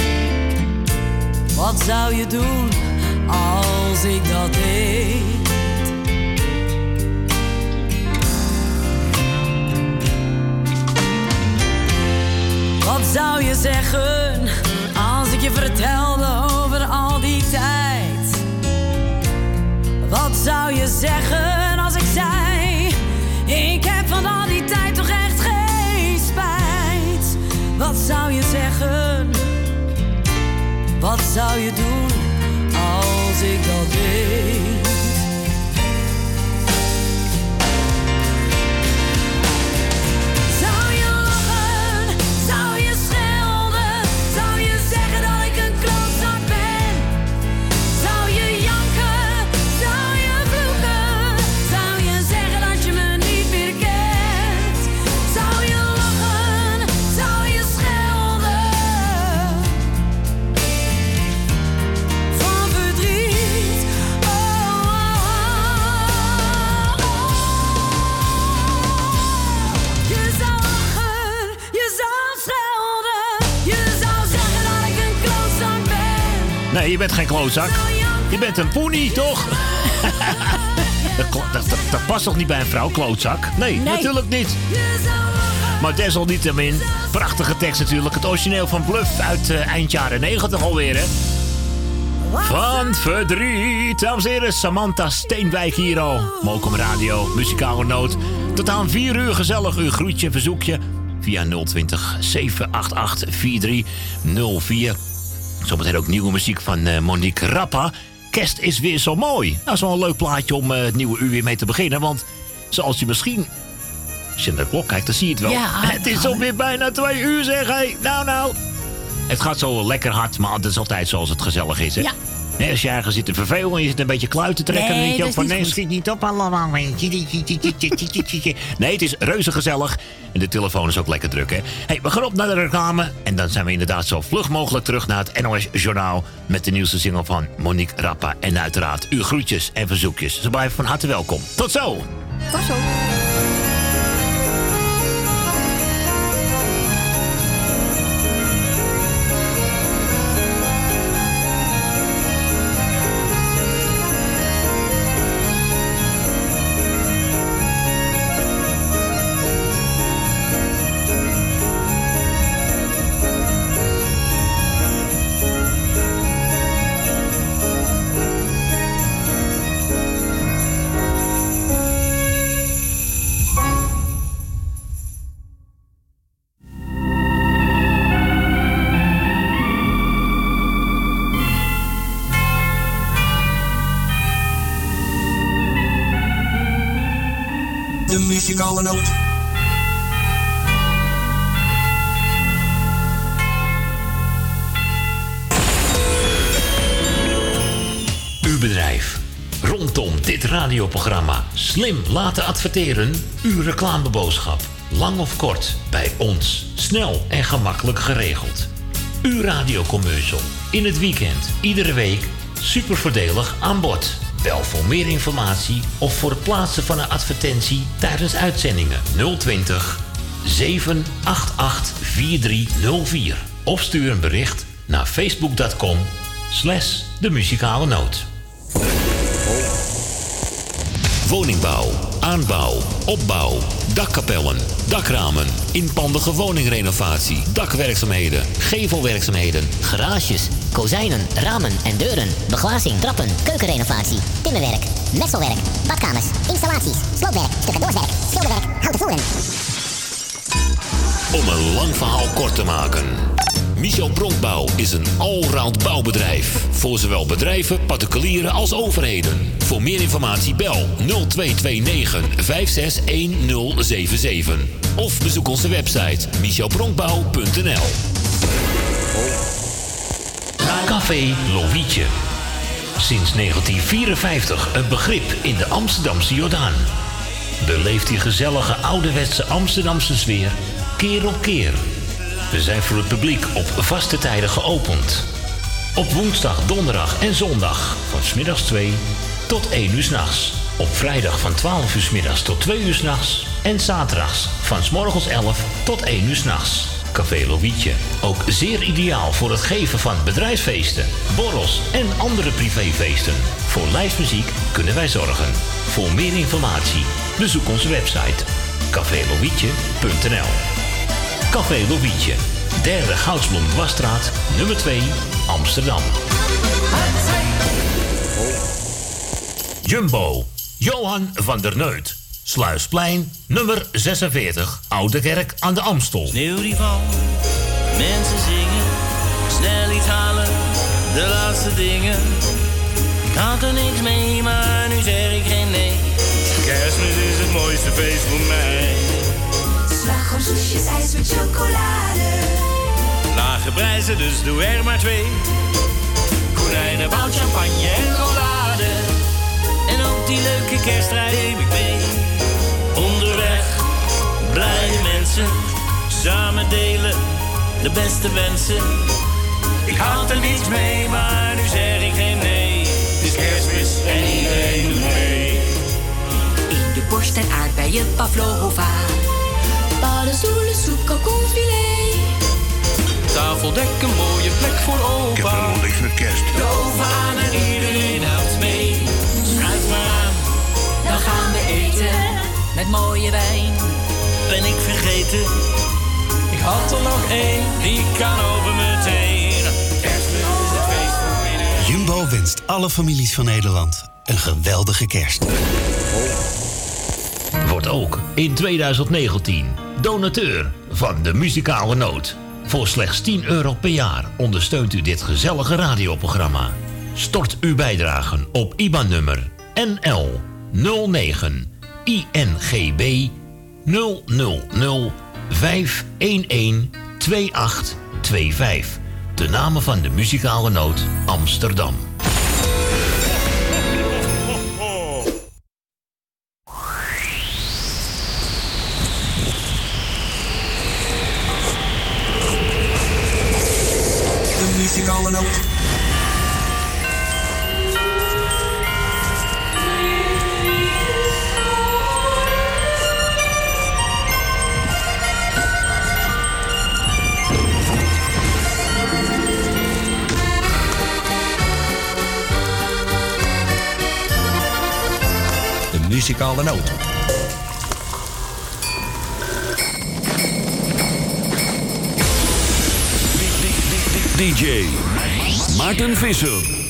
Wat zou je doen als ik dat deed? Wat zou je zeggen als ik je vertelde over al die tijd? Wat zou je zeggen als ik zei: Ik heb van al die tijd toch echt geen spijt? Wat zou je zeggen? Wat zou je doen als ik dat deed? Nee, je bent geen klootzak. Je bent een poenie, toch? dat, dat, past toch niet bij een vrouw, klootzak? Nee, Nee. natuurlijk niet. Maar desalniettemin, prachtige tekst natuurlijk. Het origineel van Bluff uit eh, eind jaren 90 alweer, hè? Van verdriet. Dames en heren, Samantha Steenwijk hier al. Mokum Radio, muzikale noot. Tot aan 4 uur gezellig uw groetje, verzoekje. Via 020 788 4304. Zometeen ook nieuwe muziek van eh, Monique Rappa. Kerst is weer zo mooi. Nou, een leuk plaatje om eh, het nieuwe uur weer mee te beginnen. Want zoals je misschien... Als je naar de klok kijkt, dan zie je het wel. Ja, het is alweer bijna twee uur, zeg hé. Nou, nou. Het gaat zo lekker hard, maar dat is altijd zoals het gezellig is, hè? Ja. Nee, als je ergens zit te vervelen en je zit een beetje kluit te trekken... Nee, dan denk je ook van... niet Nee, schiet niet op allemaal. Nee, het is reuze gezellig. En de telefoon is ook lekker druk, hè? hey, we gaan op naar de reclame. En dan zijn we inderdaad zo vlug mogelijk terug naar het NOS Journaal... met de nieuwste single van Monique Rappa. En uiteraard uw groetjes en verzoekjes. Ze blijven van harte welkom. Tot zo! Tot zo. Slim laten adverteren. Uw reclameboodschap. Lang of kort, bij ons. Snel en gemakkelijk geregeld. Uw radiocommercial. In het weekend, iedere week. Super voordelig aan bod. Bel voor meer informatie of voor het plaatsen van een advertentie tijdens uitzendingen 020 788 4304. Of stuur een bericht naar facebook.com slash de muzikale noot. Woningbouw, aanbouw, opbouw, dakkapellen, dakramen, inpandige woningrenovatie, dakwerkzaamheden, gevelwerkzaamheden, Garages, kozijnen, ramen en deuren, beglazing, trappen, keukenrenovatie, timmerwerk, messelwerk, badkamers, installaties, sloopwerk, stucadoorswerk, schilderwerk, houten voeren. Om een lang verhaal kort te maken. Michel Bronkbouw is een allround bouwbedrijf. Voor zowel bedrijven, particulieren als overheden. Voor meer informatie bel 0229 561077. Of bezoek onze website michelbronkbouw.nl Café Lovietje. Sinds 1954 een begrip in de Amsterdamse Jordaan. Beleeft die gezellige ouderwetse Amsterdamse sfeer keer op keer. We zijn voor het publiek op vaste tijden geopend. Op woensdag, donderdag en zondag van smiddags 2 tot 1 uur s'nachts. Op vrijdag van 12 uur 's middags tot 2 uur s'nachts. En zaterdags van 's morgens 11 tot 1 uur s'nachts. Café Lovietje. Ook zeer ideaal voor het geven van bedrijfsfeesten, borrels en andere privéfeesten. Voor lijstmuziek kunnen wij zorgen. Voor meer informatie bezoek onze website cafélovietje.nl Café Lovietje, derde Goudsblom Dwarsstraat, nummer 2, Amsterdam. Jumbo, Johan van der Neut. Sluisplein, nummer 46, Oude Kerk aan de Amstel. Sneeuw die valt, mensen zingen, snel iets halen, de laatste dingen. Ik had er niks mee, maar nu zeg ik geen nee. Kerstmis is het mooiste feest voor mij. Slagroom, soesjes, ijs met chocolade. Lage prijzen, dus doe er maar twee. Konijnen, bout, champagne en rollade. En ook die leuke kerstrijden neem ik mee. Onderweg, blije mensen, samen delen de beste wensen. Ik had er niets mee, maar nu zeg ik geen nee. Het is kerstmis en iedereen doet mee. In de borst en aardbeien pavlova. Paddenstoelen, soep, kalkoenfilet. Tafeldek, een mooie plek voor opa. Ik heb een rode kerst. De oven aan en iedereen helpt mee. Schuif maar aan, dan gaan we eten. Met mooie wijn, ben ik vergeten. Ik had er nog één, die kan over meteen. Is het feest voor. Jumbo wenst alle families van Nederland een geweldige kerst. Wordt ook in 2019 donateur van de muzikale noot. Voor slechts 10 euro per jaar ondersteunt u dit gezellige radioprogramma. Stort uw bijdragen op IBAN-nummer NL 09 INGB 0005112825, 511 2825. De namen van de muzikale noot Amsterdam. normale auto. DJ Maarten Visser.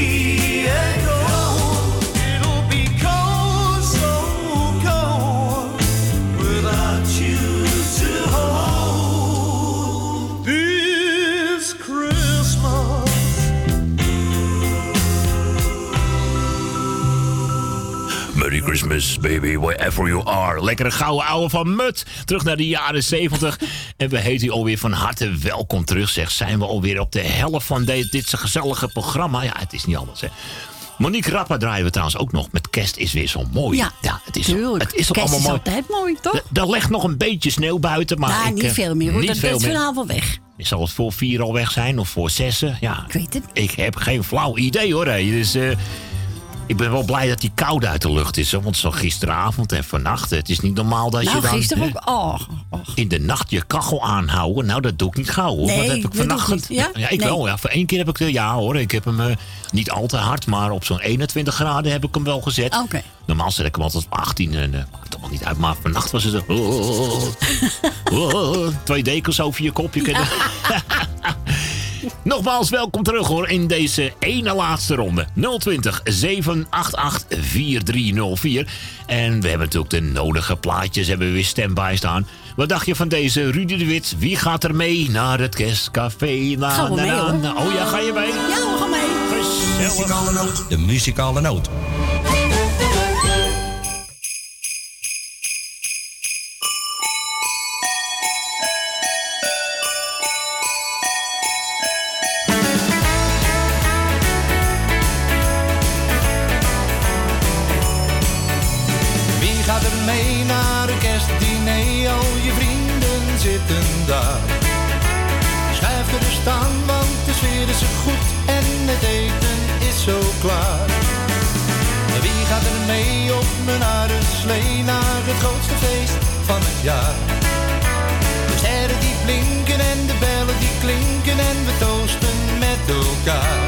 be. Christmas, baby, wherever you are. Lekkere gouden ouwe van Mut. Terug naar de jaren 70. En we heten u alweer van harte welkom terug. Zeg, zijn we alweer op de helft van dit gezellige programma. Ja, het is niet alles, hè. Monique Rappa draaien we trouwens ook nog. Met kerst is weer zo mooi. Ja, het is, het is Kerst allemaal is altijd mooi, toch? Er- ligt nog een beetje sneeuw buiten, maar... nou, ik, niet eh, veel meer, hoor. Niet Dat veel is vanavond weg. Zal het voor vier al weg zijn of voor zessen? Ja, Ik weet het. ik heb geen flauw idee hoor. Dus, ik ben wel blij dat die koude uit de lucht is. Hoor. Want zo gisteravond en vannacht. Het is niet normaal dat nou, je dan gisteren ook. Oh, in de nacht je kachel aanhouden. Nou, dat doe ik niet gauw hoor. Nee, dat heb ik ik vannacht. niet. Ja? ik Nee. wel. Ja, voor één keer heb ik ja hoor. Ik heb hem eh, niet al te hard, maar op zo'n 21 graden heb ik hem wel gezet. Oké. Normaal zet ik hem altijd op 18 en maakt toch wel niet uit. Maar vannacht was het. oh, oh, oh, twee dekens over je kop. Je kunt Nogmaals, welkom terug hoor in deze ene laatste ronde. 020 788 4304. En we hebben natuurlijk de nodige plaatjes hebben we weer standby staan. Wat dacht je van deze Rudy de Wit? Wie gaat er mee naar het kerstcafé? Na, Gaan we na, mee, na, hoor. na. Oh ja, ga je mee? Ja, we gaan mee. Muzikale noot. De muzikale noot. De sterren die blinken en de bellen die klinken en we toosten met elkaar.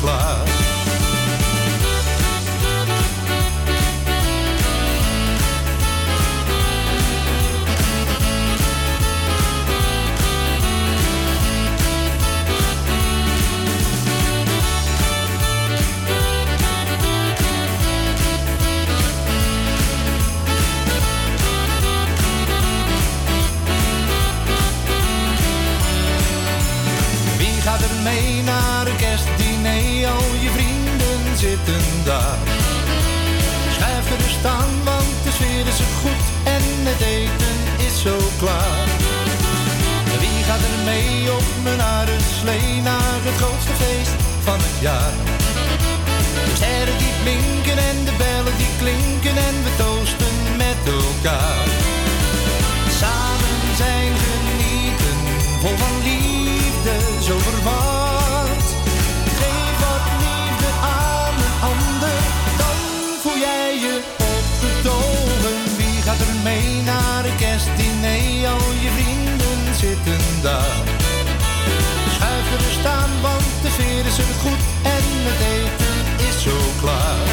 Klaar. Op mijn slee naar het grootste feest van het jaar? De sterren die blinken en de bellen die klinken en we toosten met elkaar. Samen zijn genieten, vol van liefde, zo verward. Geef wat liefde aan een ander, dan voel jij je opgetogen. Wie gaat er mee naar een kerstdiner? Al je vrienden zitten daar. cloud.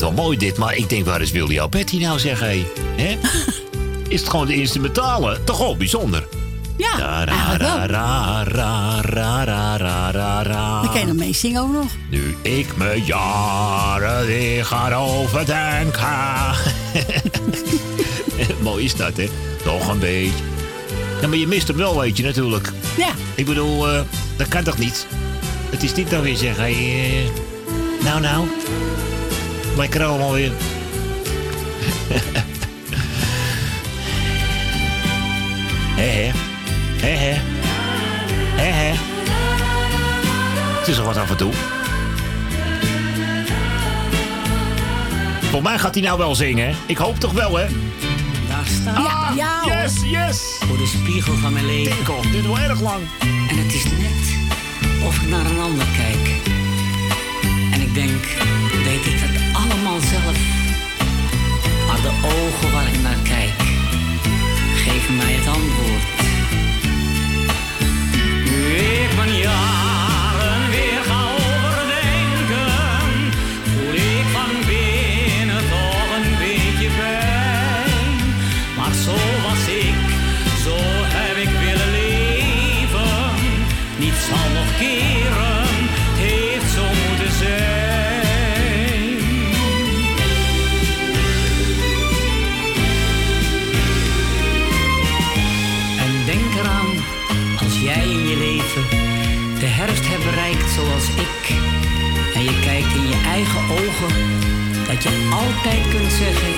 Het wel mooi dit, maar ik denk, waar is Willy Alberti nou zeg, hé? Hè? Is het gewoon de instrumentale? Toch wel bijzonder. Ja, eigenlijk wel. Tarararararararara. Dan kan je nog mee zingen ook nog. Nu ik me jaren weer ga overdenken. Mooi is dat, hè? Nog een beetje. Ja, maar je mist hem wel, weet je, natuurlijk. Ja. Ik bedoel, eh, dat kan toch niet? Het is niet dan weer zeggen, hey, eh, nou nou. Lekker allemaal weer. Hé, hé. Hé, hé. Hé, hé. Het is er wat af en toe. Volgens mij gaat hij nou wel zingen, hè? Ik hoop toch wel, hè? Daar staat Ah, ja, yes, yes. voor de spiegel van mijn leven. Tinkel, dit is wel erg lang. En het is net of ik naar een ander kijk. En ik denk, weet ik dat zelf? Maar de ogen waar ik naar kijk, geven mij het antwoord. Ik mijn jaren ogen, dat je altijd kunt zeggen: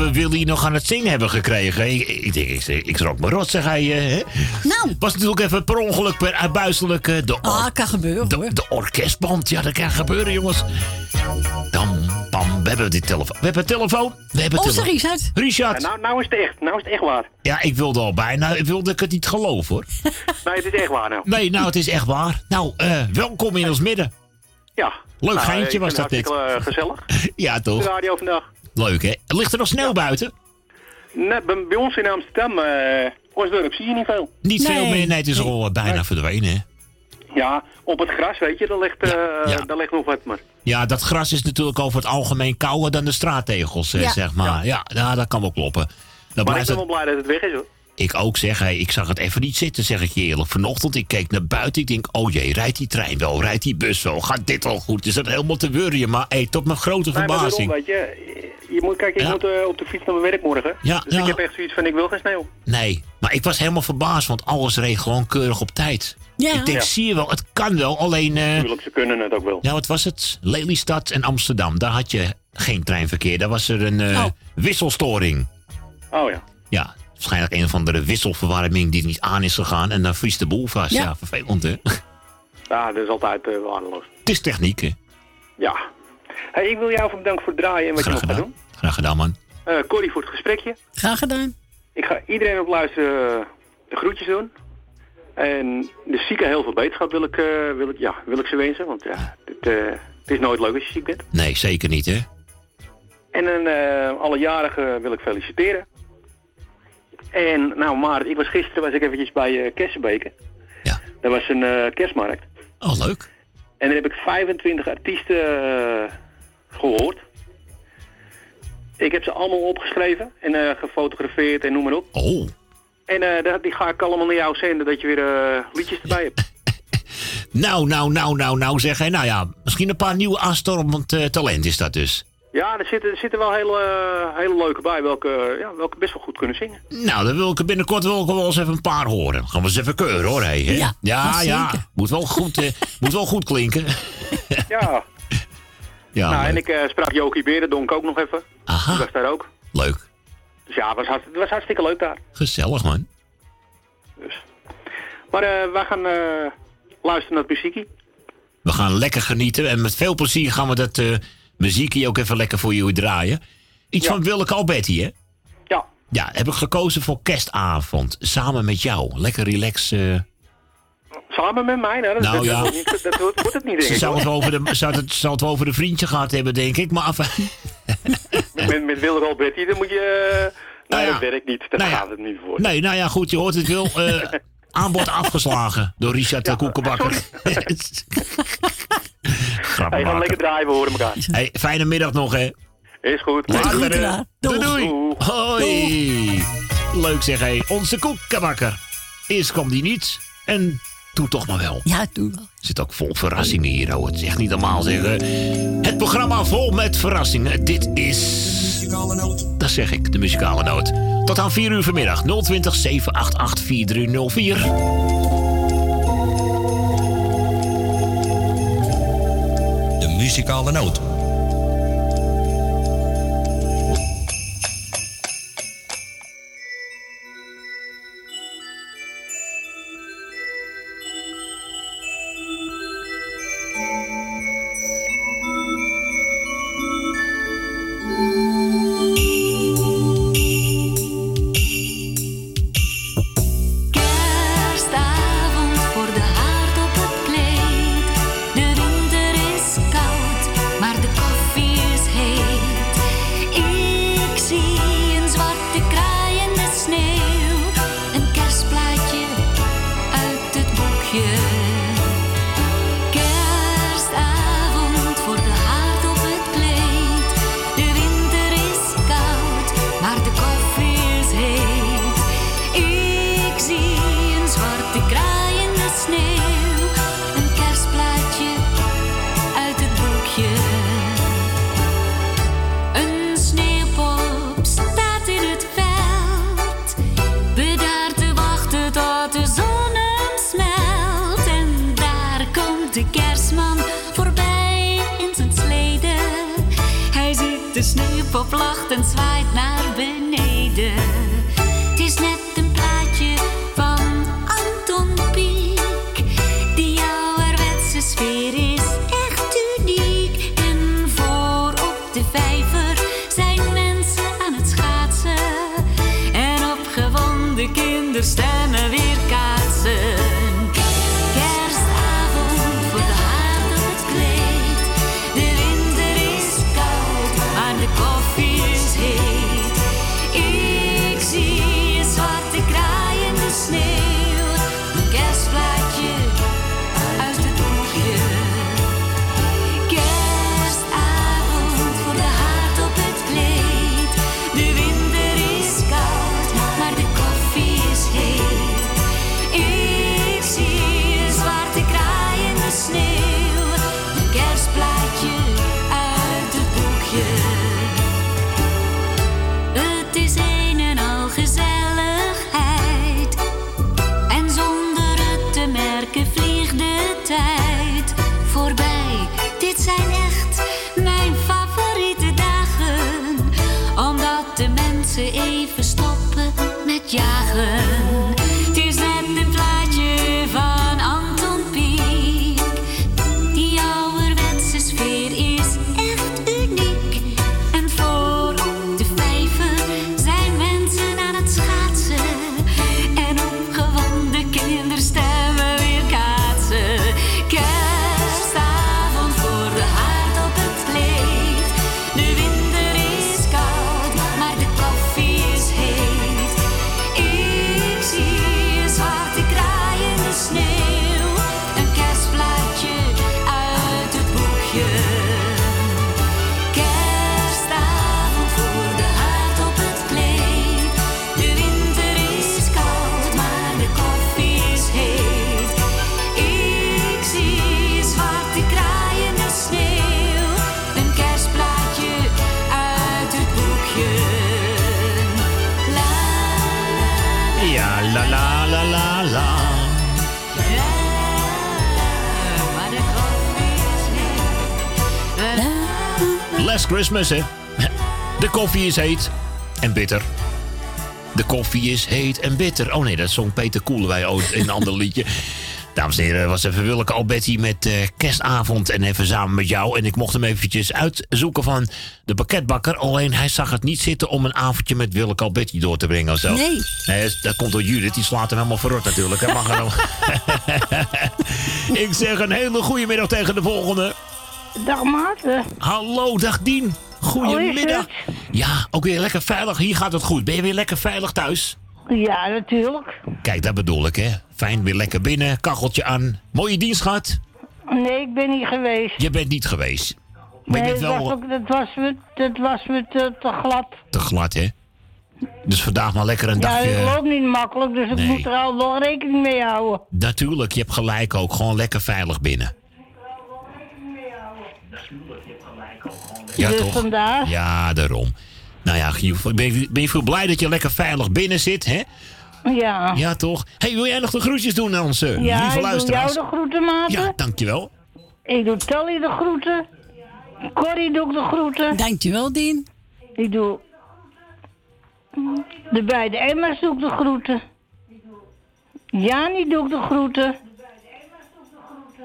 we Willy nog aan het zingen hebben gekregen. Ik, ik, denk, ik, ik schrok me rot, zeg hij. eh, hè? Nou. Was natuurlijk even per ongeluk, per uitbuiselijk. eh, de, Ah, kan gebeuren de, hoor. de orkestband, ja, dat kan gebeuren, jongens. Dan, pam, we hebben dit telefoon. We hebben een telefoon. We hebben Onze tele- Richard. Richard. nou, nou is het echt. Nou is het echt waar. Ja, ik wilde al bijna, ik wilde ik het niet geloven, hoor. Nee, het is echt waar nou. Nee, nou, het is echt waar. Nou, eh, welkom in ons midden. Ja. Leuk Nou, geintje ik was dat dit. gezellig. Ja, De toch? radio vandaag. Leuk, hè? Ligt er nog sneeuw buiten? Net bij, bij ons in Amsterdam, eh Osdorp, zie je niet veel. Niet veel meer. Nee, het is al eh, bijna verdwenen, hè? Ja, op het gras, weet je, daar ligt, eh, ja. daar ligt nog wat maar. Ja, dat gras is natuurlijk over het algemeen kouder dan de straattegels, Ja. zeg maar. Ja, ja, dat kan wel kloppen. Dan Maar ik ben het, wel blij dat het weg is hoor. Ik ook zeg, hey, ik zag het even niet zitten, zeg ik je eerlijk. Vanochtend, ik keek naar buiten, ik denk, oh jee, rijdt die trein wel, rijdt die bus wel, gaat dit al goed? Is dat helemaal te worrien? Maar hey, tot mijn grote Nee, maar daarom, verbazing. weet je, je moet, kijk, ik Ja. moet eh, op de fiets naar mijn werk morgen. Ja, dus ja. ik heb echt zoiets van, ik wil geen sneeuw. Nee, maar ik was helemaal verbaasd, want alles reed gewoon keurig op tijd. Ja. Ik denk, Ja. zie je wel, het kan wel, alleen... eh, Tuurlijk, ze kunnen het ook wel. Ja, wat was het? Lelystad en Amsterdam. Daar had je geen treinverkeer. Daar was er een eh, wisselstoring. Oh ja. Ja, waarschijnlijk een of andere wisselverwarming die niet aan is gegaan. En dan vriest de boel vast. Ja, Ja. vervelend hè? Ja, dat is altijd eh, waardeloos. Het is techniek hè? Ja. Hey, ik wil jou bedanken voor het draaien en wat Graag je nog gaat gedaan. doen. Graag gedaan man. Eh Corrie voor het gesprekje. Graag gedaan. Ik ga iedereen op luisteren eh, de groetjes doen. En de zieken heel veel beterschap wil ik, eh, wil ik, ja, wil ik ze wensen. Want ja, het, eh, het is nooit leuk als je ziek bent. Nee, zeker niet hè? En een, eh, alle jarigen wil ik feliciteren. En nou Maart, ik was gisteren was ik eventjes bij Kessenbeke. Ja. Dat was een eh, kerstmarkt. Oh, leuk. En daar heb ik 25 artiesten eh, gehoord. Ik heb ze allemaal opgeschreven en gefotografeerd en noem maar op. Oh. En dat- die ga ik allemaal naar jou zenden dat je weer liedjes erbij hebt. Nou, nou, nou, nou, nou zeg hij. Nou ja, misschien een paar nieuwe aanstormend talent is dat dus. Ja, er zitten, er zitten wel hele, eh, hele leuke bij, welke, ja, welke best wel goed kunnen zingen. Nou, dan wil ik binnenkort wil ik wel eens even een paar horen. Dan gaan we eens even keuren hoor. Hey, hè? Ja, ja. Moet, wel goed, eh, moet wel goed klinken. Ja, Ja, nou, leuk. en ik eh, sprak Jokie Berendonk ook nog even. Aha. Die was daar ook. leuk. Dus ja, het was, was hartstikke leuk daar. Gezellig man. Maar eh, wij gaan eh, luisteren naar het muziekie. We gaan lekker genieten en met veel plezier gaan we dat eh muziekje ook even lekker voor jullie draaien. Iets van Willeke Alberti, hè? Ja. Ja, heb ik gekozen voor kerstavond. Samen met jou. Lekker relax. eh. Samen met mij, nou, dat, Nou dat, ja. dat, dat, dat wordt wordt het niet, denk Ze ik. zou het, over de, zou, het, zou het wel over de vriendje gehad hebben, denk ik. Maar af, Met, met, Willem Alberti, dan moet je... eh, Nou nee, ja. dat werkt niet. Daar Nou ja. gaat het niet voor. Nee, nou ja, goed, je hoort het wel. Eh, aanbod afgeslagen door Richard de Koekenbakker. Grappig Hey, lekker draaien, we horen elkaar. Hey, fijne middag nog, hè. Is goed. Later. Doei, doei. Hoi. Leuk zeg, hé. Onze koekenbakker. Eerst kwam die niet en toen toch maar wel. Ja, doe wel. Zit ook vol verrassingen hier, oh. Het is echt niet normaal zeggen. Het programma vol met verrassingen. Dit is... Dat zeg ik, de muzikale noot. Tot aan 4 uur vanmiddag. 020 788 4304. De muzikale noot. Met jagen. Christmas, hè? De koffie is heet en bitter. De koffie is heet en bitter. Oh nee, dat zong Peter Koelewij ooit in een ander liedje. Dames en heren, was even Willeke Alberti met eh, kerstavond en even samen met jou. En ik mocht hem eventjes uitzoeken van de pakketbakker. Alleen hij zag het niet zitten om een avondje met Willeke Alberti door te brengen of zo. Nee. nee dat komt door Judith, die slaat hem helemaal verrot natuurlijk. Hij mag er ik zeg een hele goede middag tegen de volgende. Dag Maarten. Hallo, dag Dien. Goedemiddag. Ja, ook weer lekker veilig. Hier gaat het goed. Ben je weer lekker veilig thuis? Ja, natuurlijk. Kijk, dat bedoel ik, hè. Fijn, weer lekker binnen. Kacheltje aan. Mooie dienst gehad. Nee, ik ben niet geweest. Je bent niet geweest. Maar nee, je bent dat, wel ook, dat was me, dat was me te, te glad. te glad, hè. Dus vandaag maar lekker een Ja, dagje... ik loop niet makkelijk, dus ik Nee. moet er al wel rekening mee houden. Natuurlijk, je hebt gelijk ook. Gewoon lekker veilig binnen. Ja, dus toch? vandaar. Ja, daarom. Nou ja, ben je, ben je veel blij dat je lekker veilig binnen zit, hè? Ja. Ja, toch? hey, wil jij nog de groetjes doen aan onze Ja, lieve ik doe jou luisteraars? de groeten, Maarten. Ja, dankjewel. Ik doe Tally de groeten. Corrie doe ik de groeten. Dankjewel, Dien. Ik doe de beide Emma's doe ik de groeten. Jani doe ik de groeten.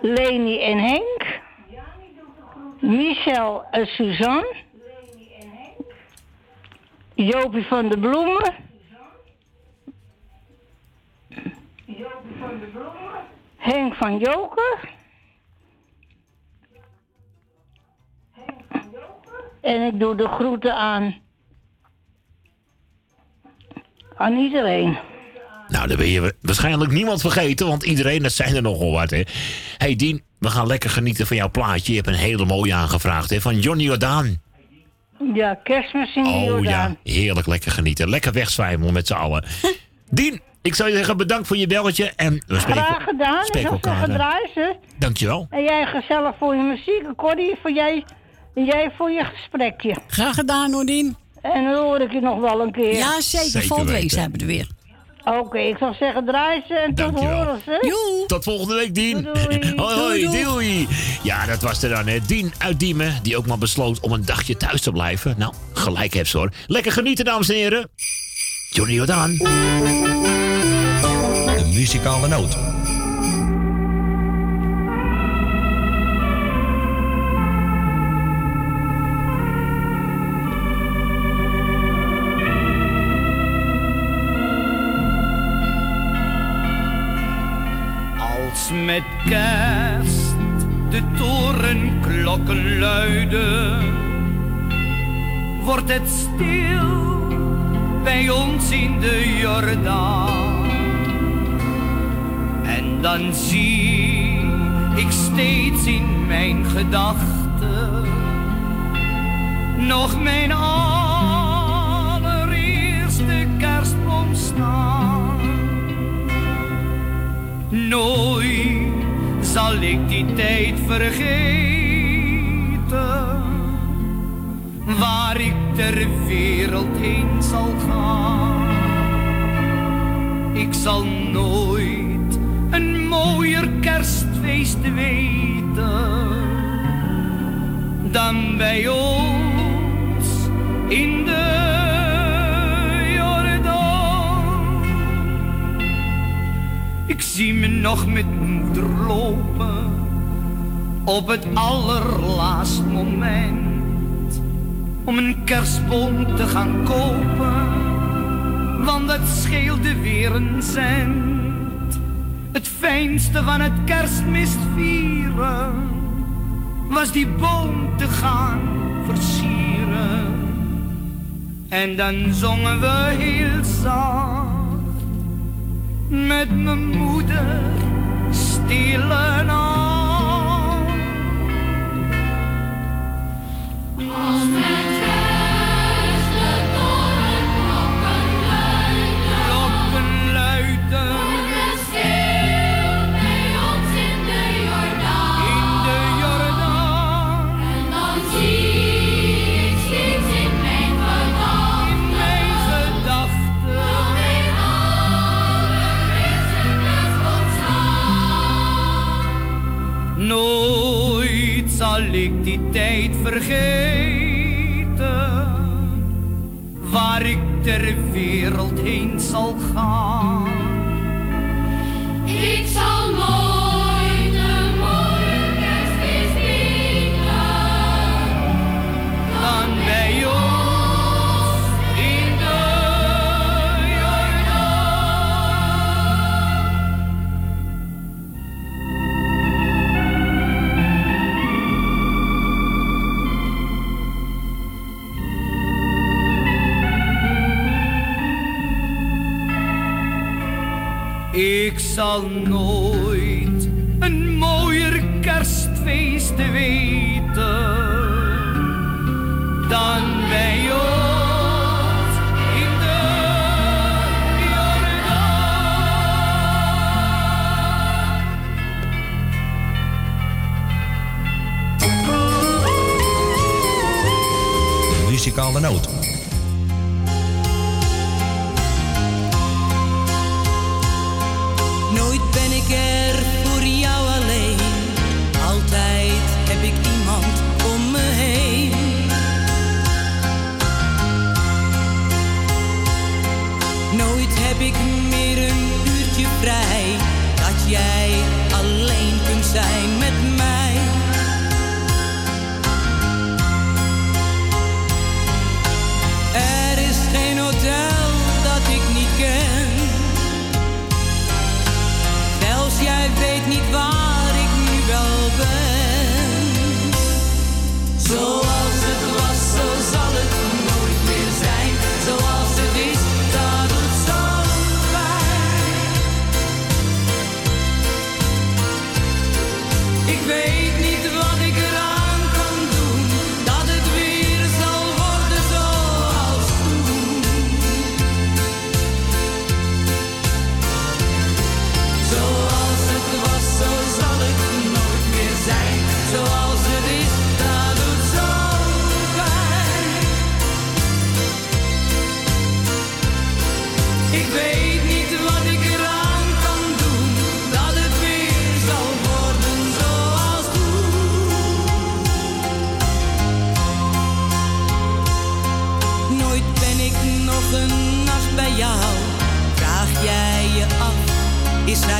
Leni en Henk. Michel en Suzanne. Jopie van de Bloemen. Henk van Joker. En ik doe de groeten aan. Aan iedereen. Nou, dan ben je waarschijnlijk niemand vergeten, want iedereen, dat zijn er nogal wat, hè. hey, Dien, we gaan lekker genieten van jouw plaatje. Je hebt een hele mooie aangevraagd, hè, van Johnny Jordaan. Ja, kerstmis in de Oh Jordaan. ja, heerlijk lekker genieten. Lekker wegzwijmelen met z'n allen. Dien, ik zou je zeggen bedankt voor je belletje en we spreken, Graag gedaan. Ik spreken draai ze. Dankjewel. En jij gezellig voor je muziek. Corrie, voor jij, en jij voor je gesprekje. Graag gedaan, Nordien. En dan hoor ik je nog wel een keer. Ja, zeker. Zeker Volgende week zijn we er weer. Oké, ik zou zeggen draai ze en tot horen ze. Tot volgende week, Dien. Doei. Hoi, hoi, Doei, doei. doei. Ja, dat was er dan, hè. Dien uit Diemen, die ook maar besloot om een dagje thuis te blijven. Nou, gelijk heb ze hoor. Lekker genieten, dames en heren. Johnny Jordaan. De muzikale noot. Met kerst de torenklokken luiden, wordt het stil bij ons in de Jordaan. En dan zie ik steeds in mijn gedachten nog mijn allereerste kerstboom staan. Nooit zal ik die tijd vergeten, waar ik ter wereld heen zal gaan. Ik zal nooit een mooier kerstfeest weten dan bij ons in de Ik zie me nog met moeder lopen op het allerlaatst moment om een kerstboom te gaan kopen, want dat scheelde weer een cent. Het fijnste van het kerstmis vieren was die boom te gaan versieren. En dan zongen we heel zacht met mijn moeder stille nacht. Als ik die tijd vergeten, waar ik ter wereld heen zal gaan. Ik zal nooit een mooier kerstfeest weten dan bij ons in de De muzikale noot. Ben ik er voor jou alleen. Altijd heb ik iemand om me heen. Nooit heb ik meer een uurtje vrij. Dat jij alleen kunt zijn met mij. Niet waar ik nu wel ben. Zoals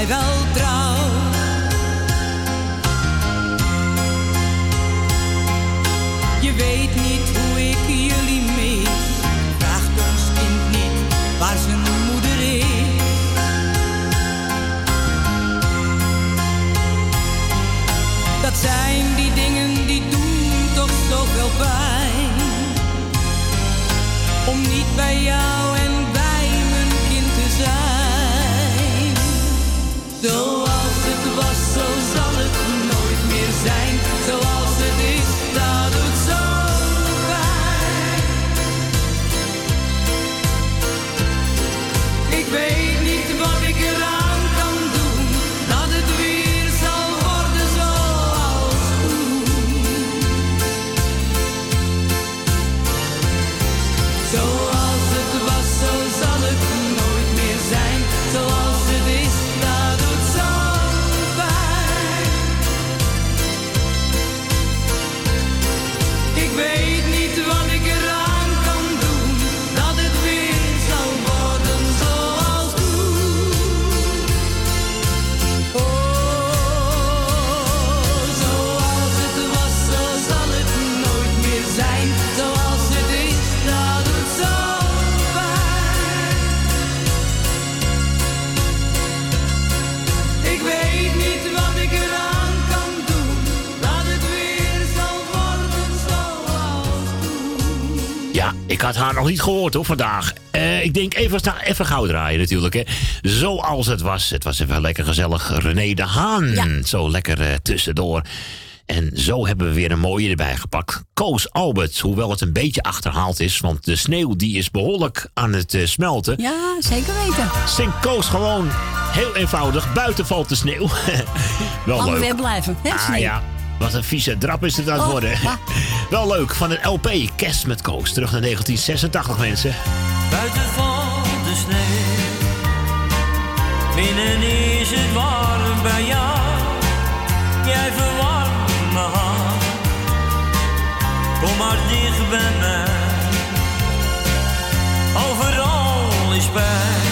mij wel had haar nog niet gehoord hoor vandaag. Eh, ik denk even, even gauw draaien natuurlijk. Hè. Zoals het was. Het was even lekker gezellig. René de Haan. Zo lekker eh, tussendoor. En zo hebben we weer een mooie erbij gepakt. Koos Albert, hoewel het een beetje achterhaald is... want de sneeuw die is behoorlijk aan het eh, smelten. Ja, zeker weten. Zingt Koos gewoon heel eenvoudig. Buiten valt de sneeuw. Wel Lang leuk. weer blijven. Hè, Ah ja, wat een vieze drap is het aan het Oh, worden. Wel leuk, van een LP, Kerst met Koos. Terug naar 1986 mensen. Buiten valt de sneeuw. Binnen is het warm bij jou. Jij verwarmt mijn hart. Kom maar dicht bij mij. Overal is pijn.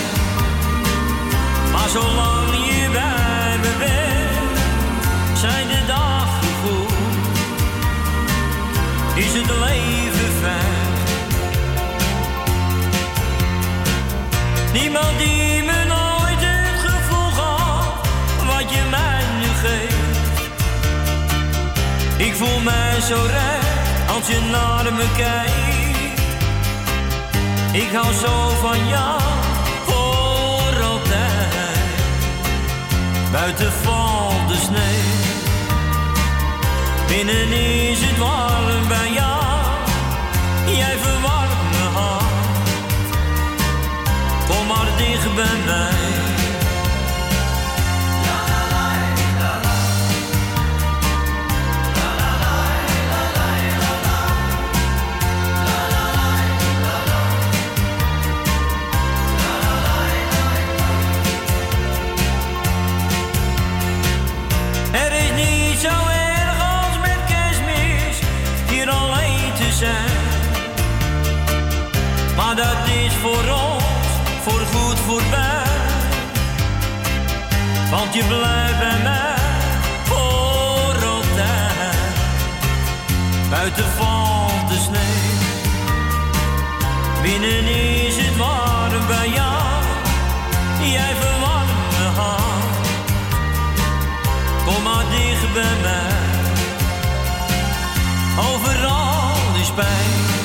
Maar zolang je Het leven. Niemand die me nooit het gevoel gaf wat je mij nu geeft. Ik voel mij zo recht als je naar me kijkt. Ik hou zo van jou voor altijd. Buiten valt de sneeuw. Binnen is het warm bij jou. Jij verwarmt me hart. Kom maar dicht bij mij. Dat is voor ons voorgoed voorbij. Want je blijft bij mij voor altijd. Buiten valt de sneeuw. Binnen is het warm bij jou. Jij verwarmt me hart. Kom maar dicht bij mij. Overal is pijn.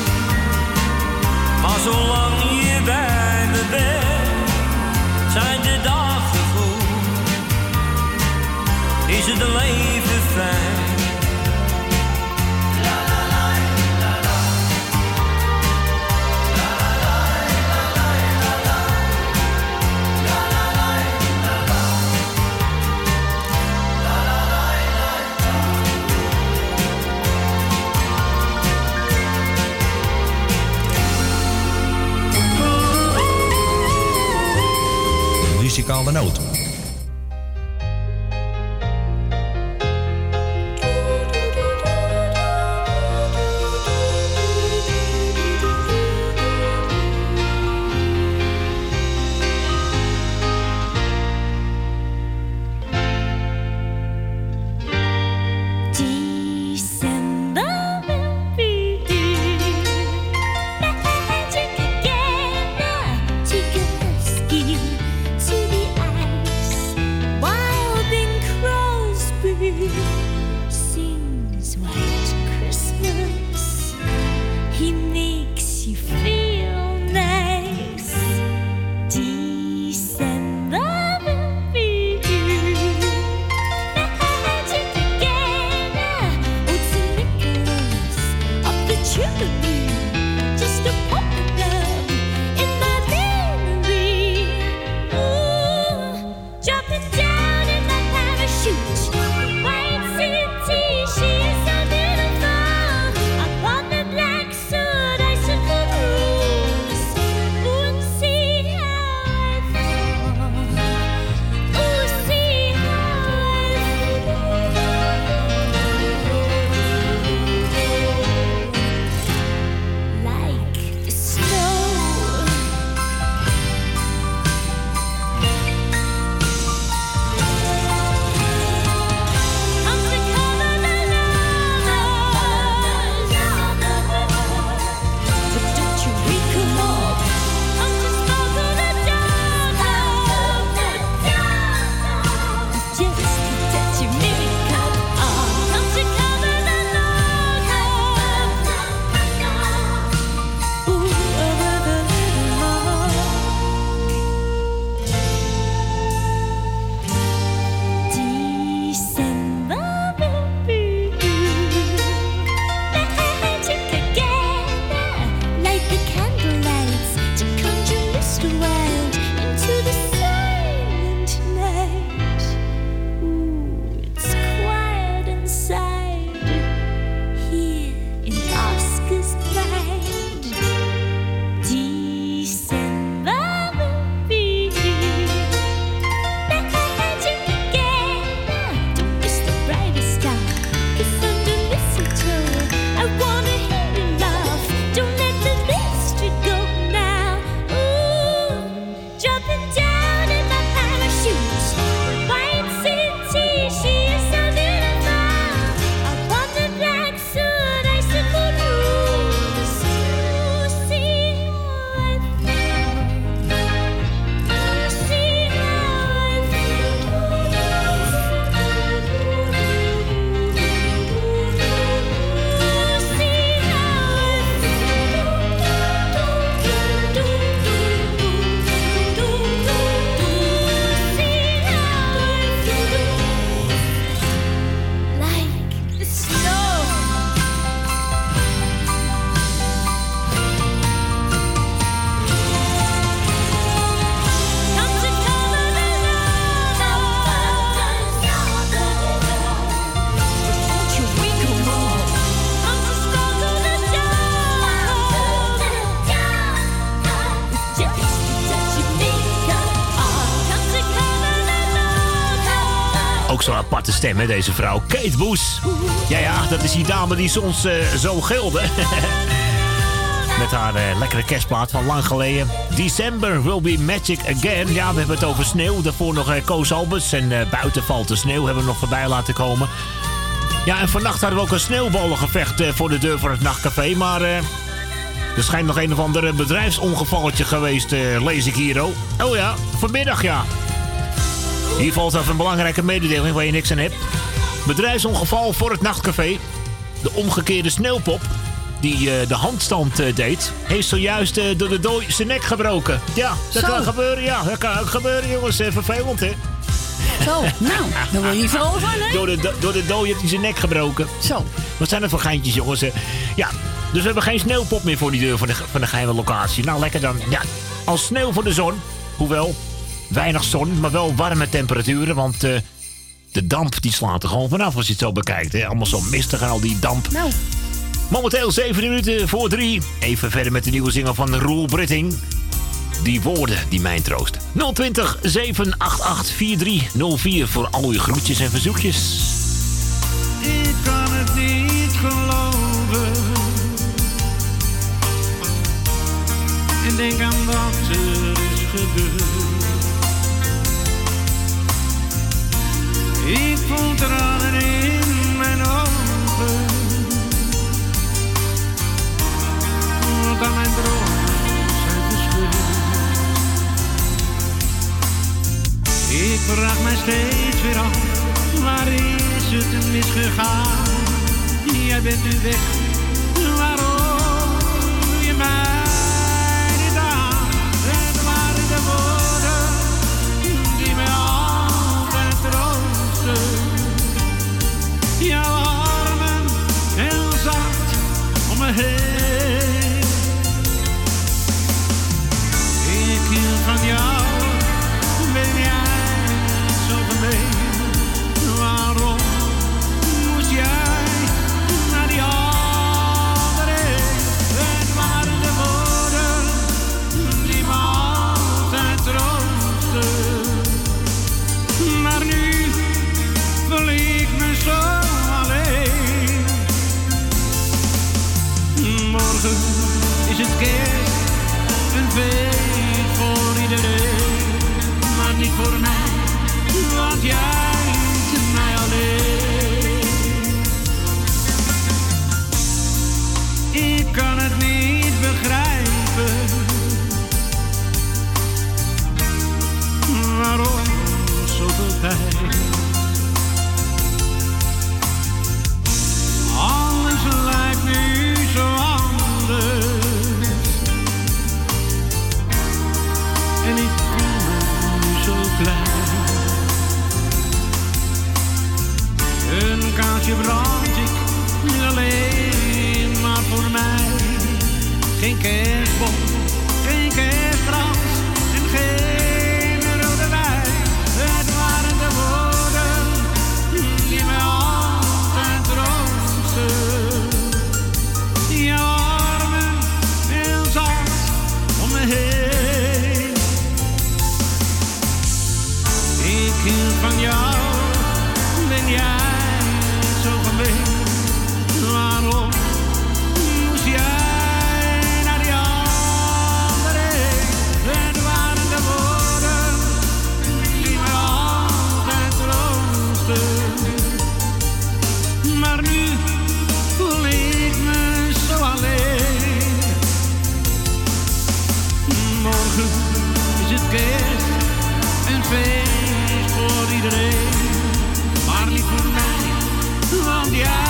Zolang je bij me bent, zijn de dagen goed. Is het leven fijn. Muzikale noot. Zo'n aparte stem, hè, deze vrouw. Kate Boes. Ja, ja, dat is die dame die soms eh, zo gilde. Met haar eh, lekkere kerstplaat van lang geleden. December will be magic again. Ja, we hebben het over sneeuw. Daarvoor nog uh, Koos Albers. En eh, buiten valt de sneeuw. Hebben we nog voorbij laten komen. Ja, en vannacht hadden we ook een sneeuwballengevecht eh, voor de deur van het nachtcafé. Maar eh, er schijnt nog een of ander bedrijfsongevalletje geweest, eh, lees ik hier. Oh. oh ja, vanmiddag ja. Hier valt even een belangrijke mededeling waar je niks aan hebt. Bedrijfsongeval voor het nachtcafé. De omgekeerde sneeuwpop, die eh, de handstand eh, deed, heeft zojuist eh, door de dooi zijn nek gebroken. Ja, dat Zo. kan gebeuren, ja. Dat kan ook gebeuren, jongens. Vervelend, hè? Zo, nou, daar word je niet vrolijk van, hè? Door de, do- door de dooi heeft hij zijn nek gebroken. Zo. Wat zijn er voor geintjes, jongens? Ja, dus we hebben geen sneeuwpop meer voor die deur van de, van de geheime locatie. Nou, lekker dan. Ja, als sneeuw voor de zon. Hoewel, weinig zon, maar wel warme temperaturen. Want eh, de damp die slaat er gewoon vanaf als je het zo bekijkt. Hè? Allemaal zo mistig en al die damp. Nou. Momenteel 7 minuten voor 3. Even verder met de nieuwe zinger van Roel Britting. Die woorden die mijn troosten. 020 788 4304 voor al uw groetjes en verzoekjes. Hield van jou, ben jij zo gemeen? Waarom moest jij naar die andere? Het waren de woorden die mij altijd troosten. Maar nu voel ik me zo alleen. Morgen is het kerst, een feest iedereen. Maar niet voor mij, want jij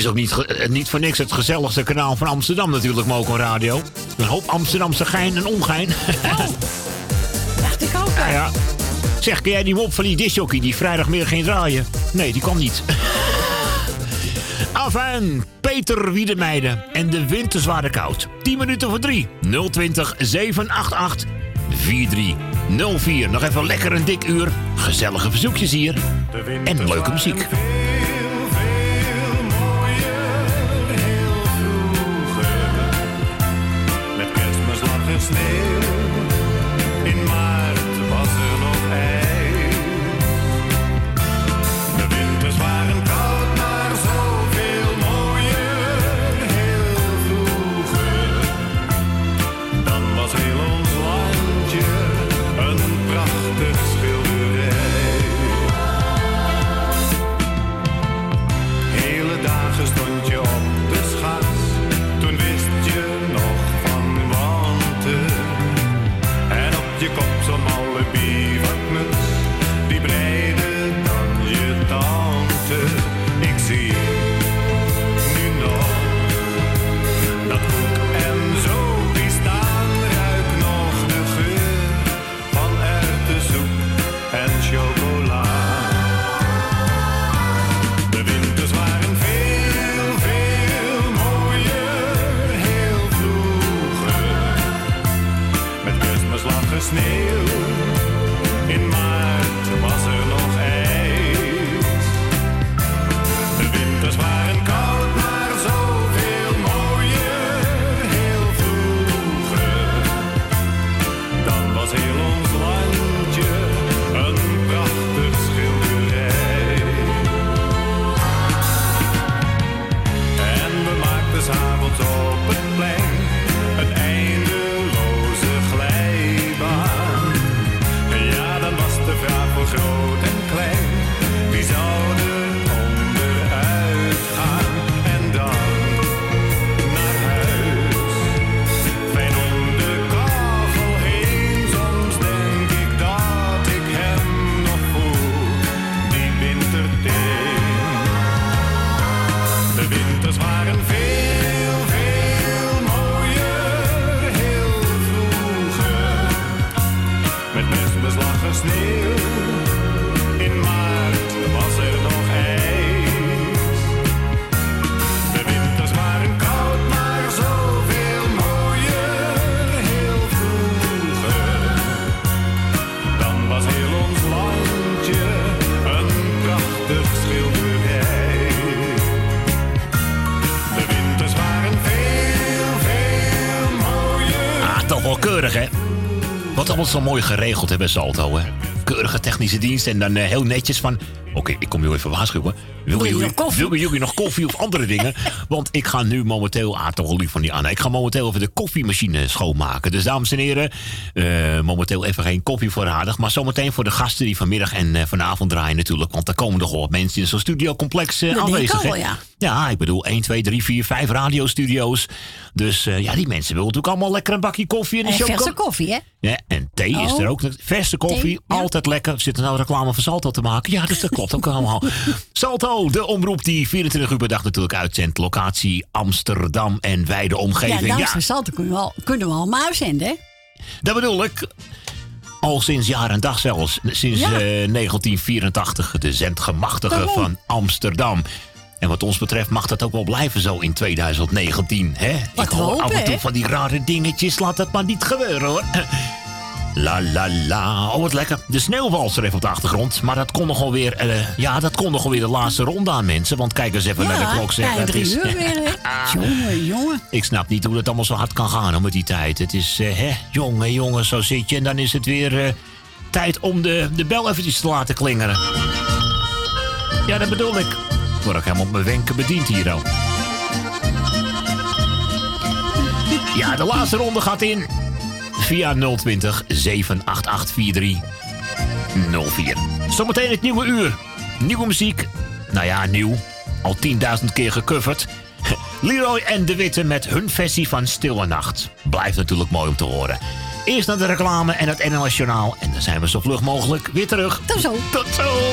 is ook niet, eh, niet voor niks het gezelligste kanaal van Amsterdam natuurlijk, Moco Radio. Een hoop Amsterdamse gein en ongein. Dacht ik ook. Ja, ja. Zeg, ken jij die mop van die disjockey die vrijdagmiddag ging draaien? Nee, die kwam niet. Afijn, Peter Wiedemeijden en de winters waren koud. 10 minuten voor 3. 020 788 4304. Nog even lekker een dik uur. Gezellige verzoekjes hier. En leuke muziek. Zo mooi geregeld hebben Salto, hè? Technische dienst en dan eh, heel netjes van... Oké, ik kom je even waarschuwen. Wil jullie nog koffie? wil jullie nog koffie of andere dingen? Want ik ga nu momenteel... Ah, toch lief van die Anna. Ik ga momenteel even de koffiemachine schoonmaken. Dus dames en heren, eh, momenteel even geen koffie voorradig. Maar zometeen voor de gasten die vanmiddag en eh, vanavond draaien natuurlijk. Want er komen nog wel wat mensen in zo'n studiocomplex ik aanwezig. al ja. Ja, ik bedoel 1, 2, 3, 4, 5 radiostudio's. Dus ja, die mensen willen natuurlijk allemaal lekker een bakje koffie en En verse koffie, hè? Ja, en thee is Oh. er ook. Verse koffie, Thee, ja. altijd lekker. Zit er nou reclame voor Salto te maken? Ja, dus dat klopt ook allemaal. Salto, de omroep die 24 uur per dag natuurlijk uitzendt. Locatie Amsterdam en wijde Ja, omgeving. Ja, dankzij Salto kunnen we, al, kunnen we allemaal uitzenden, hè? dat bedoel ik. Al sinds jaar en dag zelfs. Sinds Ja. eh, 1984. De zendgemachtige Daarom. van Amsterdam. En wat ons betreft mag dat ook wel blijven zo in 2019. Hè? Wat Ik hoor hopen, af en toe van die rare dingetjes. Laat dat maar niet gebeuren hoor. La la la. Oh, wat lekker. De sneeuwwalser even op de achtergrond. Maar dat kon nogal weer. eh, ja, dat kon nogal weer de laatste ronde aan mensen. Want kijk eens even naar de klok zeggen. ja, Het drie is- uur weer, hè? Jongen, jongen. Ik snap niet hoe dat allemaal zo hard kan gaan hoor, met die tijd. Het is, eh, hè, jongen, jongen, zo zit je. En dan is het weer eh, tijd om de, de bel eventjes te laten klingeren. Ja, dat bedoel ik. Ik word ook helemaal op mijn wenken bediend hier al. Ja, de laatste ronde gaat in. Via 020 788 4304. Zometeen het nieuwe uur. Nieuwe muziek. Nou ja, nieuw. Al 10.000 keer gecoverd. Leroy en De Witte met hun versie van Stille Nacht. Blijft natuurlijk mooi om te horen. Eerst naar de reclame en het NOS Journaal. En dan zijn we zo vlug mogelijk weer terug. Tot zo. Tot zo.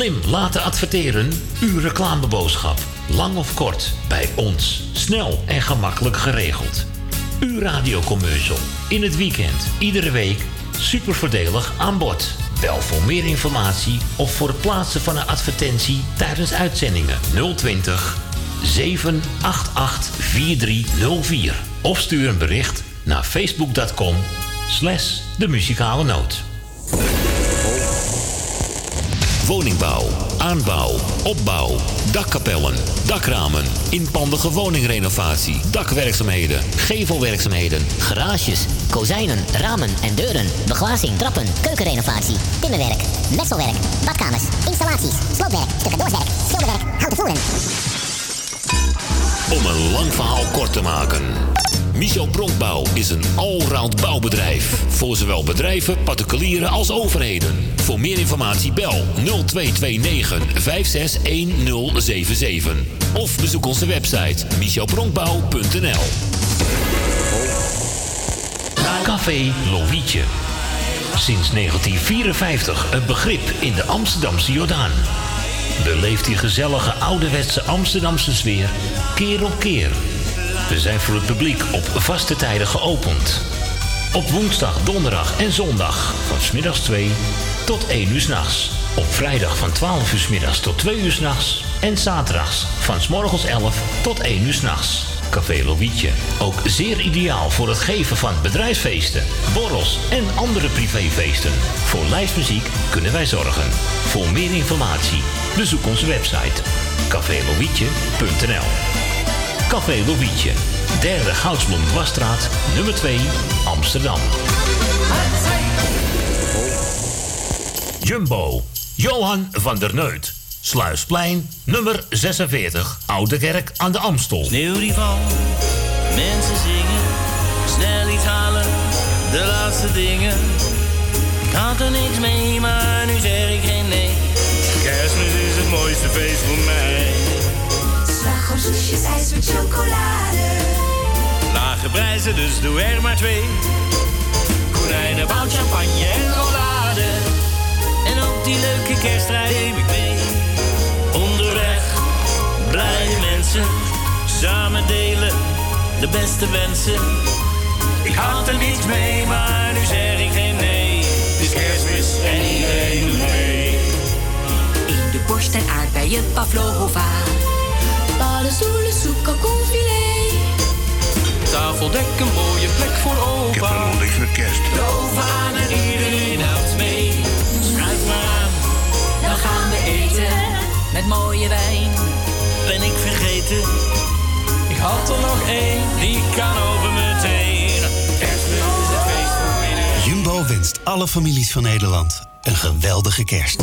Slim laten adverteren. Uw reclameboodschap. Lang of kort. Bij ons. Snel en gemakkelijk geregeld. Uw radiocommercial. In het weekend. Iedere week. Super voordelig aan bod. Bel voor meer informatie of voor het plaatsen van een advertentie tijdens uitzendingen 020 788 4304. Of stuur een bericht naar facebook.com slash de muzikale noot. Woningbouw, aanbouw, opbouw, dakkapellen, dakramen, inpandige woningrenovatie, dakwerkzaamheden, gevelwerkzaamheden, Garages, kozijnen, ramen en deuren, beglazing, trappen, keukenrenovatie, timmerwerk, messelwerk, badkamers, installaties, sloopwerk, stucadoorswerk, schilderwerk, houten voeren. Om een lang verhaal kort te maken. Michel Bronkbouw is een allround bouwbedrijf. Voor zowel bedrijven, particulieren als overheden. Voor meer informatie bel 0229 561077. Of bezoek onze website michelbronkbouw.nl Café Lovietje. Sinds 1954 een begrip in de Amsterdamse Jordaan. Beleeft die gezellige ouderwetse Amsterdamse sfeer keer op keer. We zijn voor het publiek op vaste tijden geopend. Op woensdag, donderdag en zondag van smiddags 2 tot 1 uur s'nachts. Op vrijdag van 12 uur 's middags tot 2 uur s'nachts. En zaterdags van 's morgens 11 tot 1 uur s'nachts. Café Lovietje. Ook zeer ideaal voor het geven van bedrijfsfeesten, borrels en andere privéfeesten. Voor lijstmuziek kunnen wij zorgen. Voor meer informatie bezoek onze website cafélovietje.nl Café Lovietje, derde Goudsblom Dwarsstraat, nummer 2, Amsterdam. Jumbo, Johan van der Neut. Sluisplein, nummer 46, Oude Kerk aan de Amstel. Sneeuw die valt, mensen zingen, snel iets halen, de laatste dingen. Ik had er niks mee, maar nu zeg ik geen nee. Kerstmis is het mooiste feest voor mij. Slagroomsoesjes, ijs met chocolade. Lage prijzen, dus doe er maar twee. Konijnenbout, champagne en rollade. En op die leuke kerstreis neem ik mee. Onderweg, blije mensen, samen delen de beste wensen. Ik had er niets mee, maar nu zeg ik geen nee. Het is kerstmis en iedereen doet mee. In de borst en aardbeien pavlova. Paddenstoelen, soep, kalkoenfilet. Tafeldek, een mooie plek voor opa. Ik heb niks met kerst. De oven aan en iedereen helpt mee. Schuif maar aan, Dan gaan we eten met mooie wijn. ben ik vergeten. Ik had er nog één, die kan over meteen. Kerstmis is het feest voor iedereen. Jumbo wenst alle families van Nederland een geweldige kerst.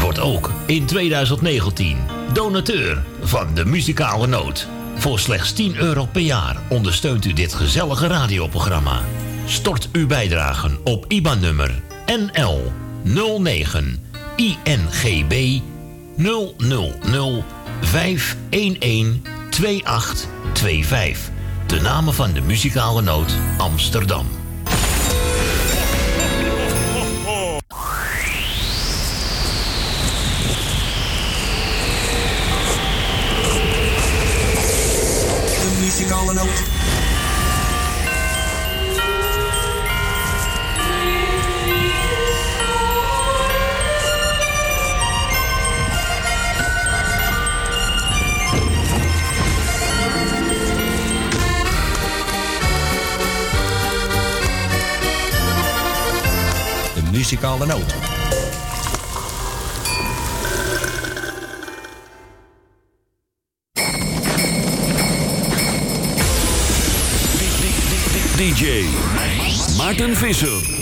Wordt ook in 2019 donateur van de muzikale noot. Voor slechts 10 euro per jaar ondersteunt u dit gezellige radioprogramma. Stort uw bijdragen op IBAN-nummer NL 09 INGB 000 511 2825. De namen van de muzikale noot Amsterdam. Muzikale noot. DJ Maarten Visser.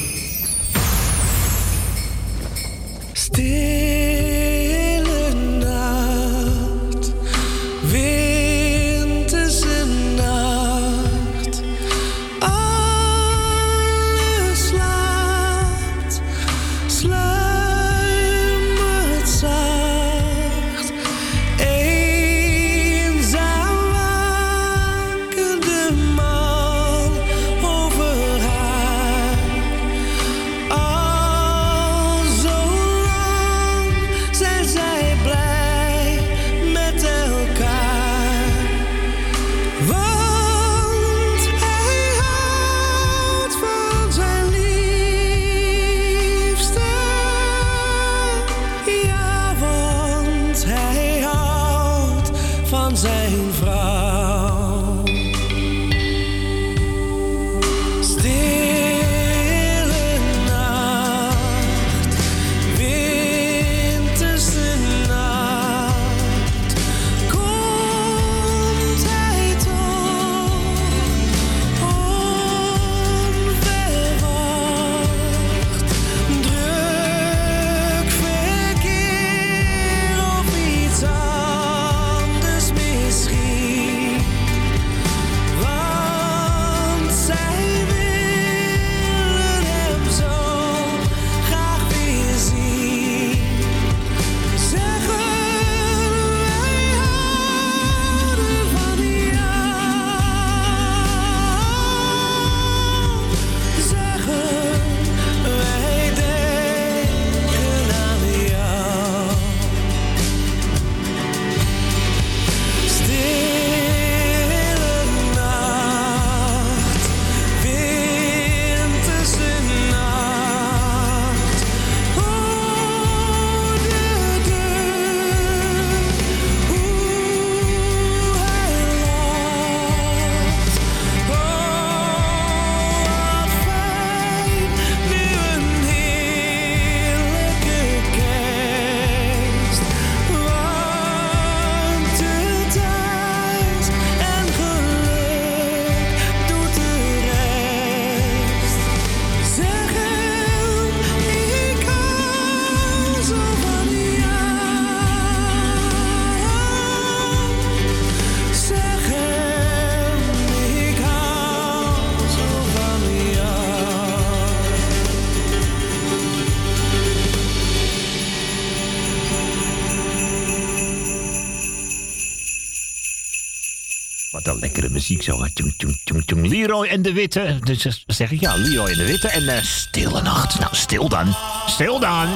en de Witte. Dus zeg ik ja, Leroy en de Witte. En uh, Stille Nacht. Nou, stil dan. Stil dan.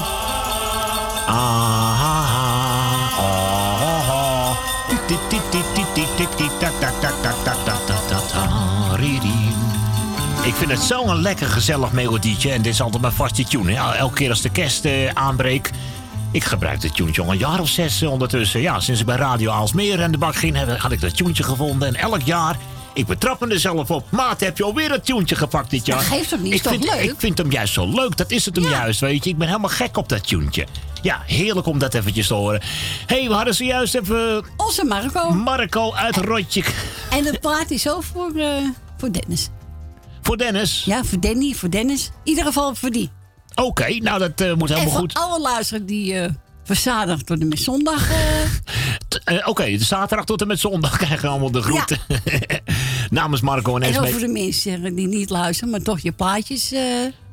Ah, ik vind het zo'n lekker gezellig melodietje. En dit is altijd mijn vaste tune. Ja, elke keer als de kerst eh, uh, aanbreekt. Ik gebruik de tune al een jaar of zes eh, ondertussen. Ja, sinds ik bij Radio Aalsmeer en de bak ging, had ik dat tuentje gevonden. En elk jaar ik betrap me er zelf op. Maat, heb je alweer een tuentje gepakt dit jaar? Dat geeft toch niet, ik is toch vind, leuk? Ik vind hem juist zo leuk. Dat is het hem juist, weet je. Ik ben helemaal gek op dat tuentje. Ja, heerlijk om dat eventjes te horen. Hé, hey, we hadden zojuist even... Onze Marco. Marco uit Rotje. En de plaat is ook voor, eh, voor Dennis. Voor Dennis? Ja, voor Danny, voor Dennis. In ieder geval voor die. Oké, nou dat eh, moet en helemaal voor goed. alle luisteren die eh van zaterdag tot en met zondag... Oké, zaterdag tot en met zondag krijgen we allemaal de groeten. Namens Marco en en Esme. voor de mensen die niet luisteren, maar toch je plaatjes... eh,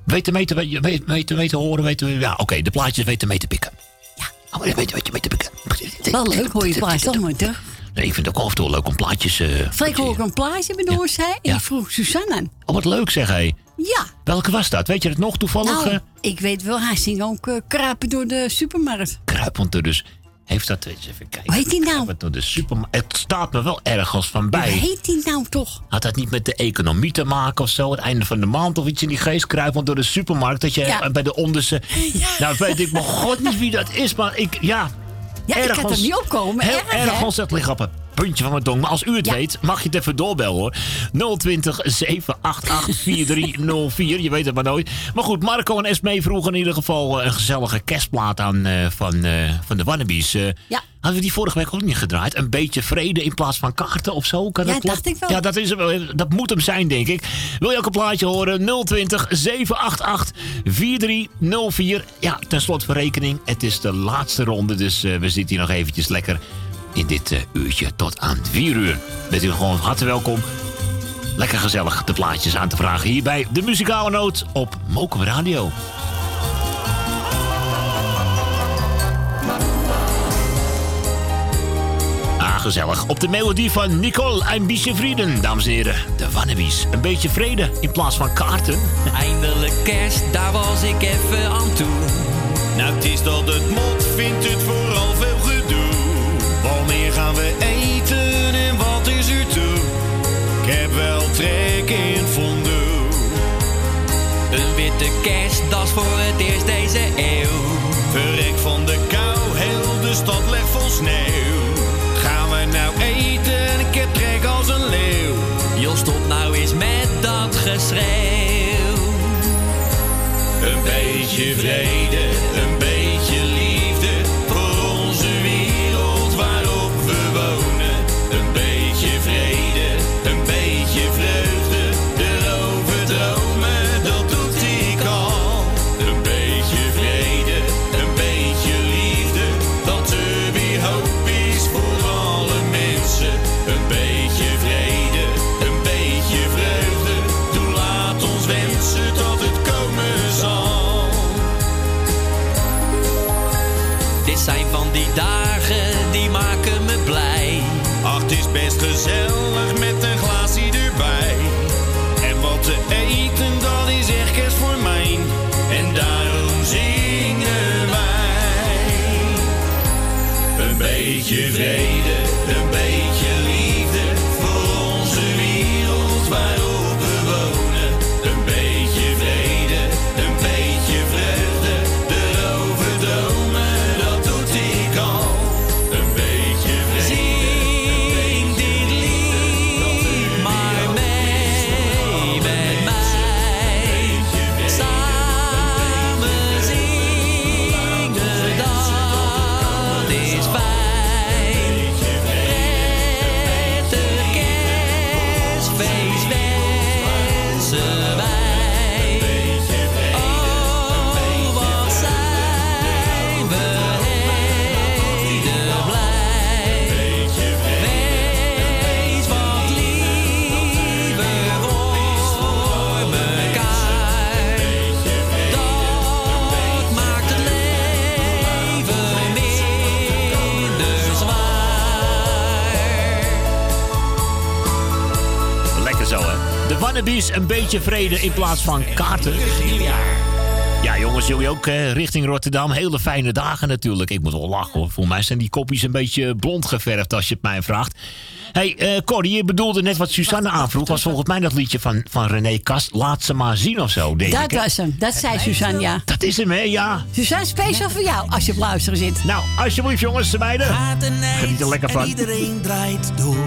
Weten mee te, weten, weten, weten horen, weten... Ja, oké, de plaatjes weten mee te pikken. Ja. Oh, weten, weten, weten te pikken. wel leuk, hoor je plaatjes toch terug. Nee, ik vind het ook af en toe leuk om plaatjes... eh Freek hoor ik een plaatje de zei en ik vroeg Suzanne aan. Oh, wat leuk zeg, hé. Ja, Welke was dat? Weet je het nog toevallig? nou, eh? ik weet wel, hij ging ook eh, kruipen door de supermarkt. Kruipend er dus. Heeft dat... Eens even kijken. Hoe heet die nou? Door de supermarkt. Het staat me wel ergens van Hoe bij. heet die nou toch? Had dat niet met de economie te maken of zo? Het einde van de maand of iets in die geest kruipend door de supermarkt. Dat je Ja. eh, bij de onderste... Nou, weet ik mijn god niet wie dat is, maar ik... Ja, Ja, ik kan er niet opkomen. Heel Erg, ergens, dat ligt op het puntje van mijn tong. Maar als u het Ja. weet, mag je het even doorbellen hoor. 020 788 4304. Je weet het maar nooit. Maar goed, Marco en Esmee vroegen in ieder geval eh, een gezellige kerstplaat aan eh, van, eh, van de Wannabes. Eh, Ja. Hadden we die vorige week ook niet gedraaid? Een beetje vrede in plaats van kaarten of zo? Kan Ja, dat kloppen? dacht ik wel. Ja, dat, is dat moet hem zijn, denk ik. Wil je ook een plaatje horen? 020 788 4304. Ja, ten slot van rekening. Het is de laatste ronde, dus we zitten hier nog eventjes lekker in dit eh, uurtje tot aan 4 uur. Bent u gewoon hartelijk welkom. Lekker gezellig de plaatjes aan te vragen hier bij de Muzikale Noot op Mokum Radio. Ah, gezellig. Op de melodie van Nicole en Biesje Vrienden, dames en heren. De Wannabes. Een beetje vrede in plaats van kaarten. Eindelijk kerst, daar was ik even aan toe. Nou, het is dat het mot vindt het vooral veel gaan we eten en wat is er toe? Ik heb wel trek in fondue. Een witte kerstdas voor het eerst deze eeuw. Verrek van de kou, heel de stad legt vol sneeuw. Gaan we nou eten? Ik heb trek als een leeuw. Jos, stop nou eens met dat geschreeuw. Een beetje vrede, gezet. Wallabies, een beetje vrede in plaats van kaarten. Ja, jongens, jullie ook eh, richting Rotterdam. Hele fijne dagen natuurlijk. Ik moet wel lachen hoor. Voor mij zijn die kopjes een beetje blond geverfd als je het mij vraagt. hey, eh Corrie, je bedoelde net wat Suzanne aanvroeg. Was volgens mij dat liedje van, van René Kast. Laat ze maar zien of zo, denk Dat ik. hè? was hem. Dat zei Suzanne, ja. Dat is hem, hè? Ja. Suzanne, speciaal voor jou als je op luisteren zit. Nou, alsjeblieft jongens, ze beiden. Geniet er lekker van. iedereen draait door.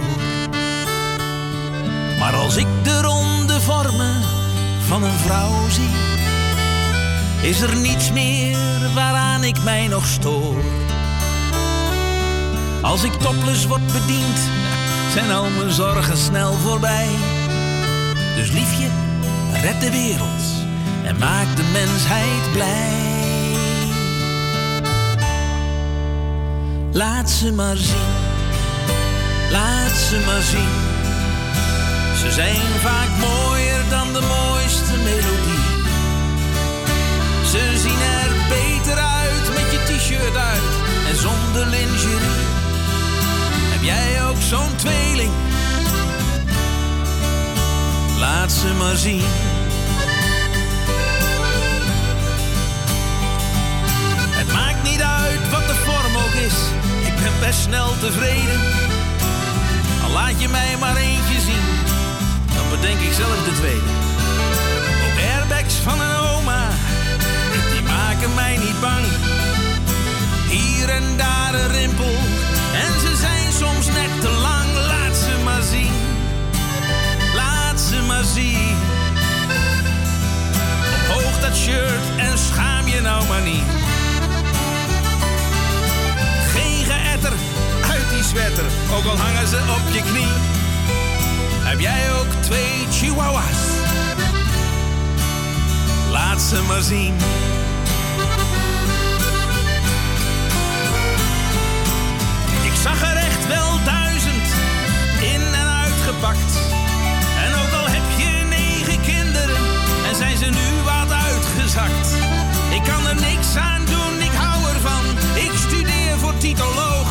Maar als ik de vormen van een vrouw zie, is er niets meer waaraan ik mij nog stoor. Als ik topless word bediend, zijn al mijn zorgen snel voorbij. Dus liefje, red de wereld en maak de mensheid blij. Laat ze maar zien, laat ze maar zien. Ze zijn vaak mooier dan de mooiste melodie. Ze zien er beter uit met je t-shirt uit en zonder lingerie. Heb jij ook zo'n tweeling? Laat ze maar zien. Het maakt niet uit wat de vorm ook is. Ik ben best snel tevreden. Al laat je mij maar eentje zien, bedenk ik zelf de tweede. Ook airbags van een oma, die maken mij niet bang. Hier en daar een rimpel, en ze zijn soms net te lang. Laat ze maar zien, laat ze maar zien. Omhoog dat shirt en schaam je nou maar niet. Geen geëtter uit die sweater, ook al hangen ze op je knie. Heb jij ook twee chihuahuas? Laat ze maar zien. Ik zag er echt wel duizend in en uitgepakt. En ook al heb je negen kinderen en zijn ze nu wat uitgezakt. Ik kan er niks aan doen, ik hou ervan. Ik studeer voor titoloog.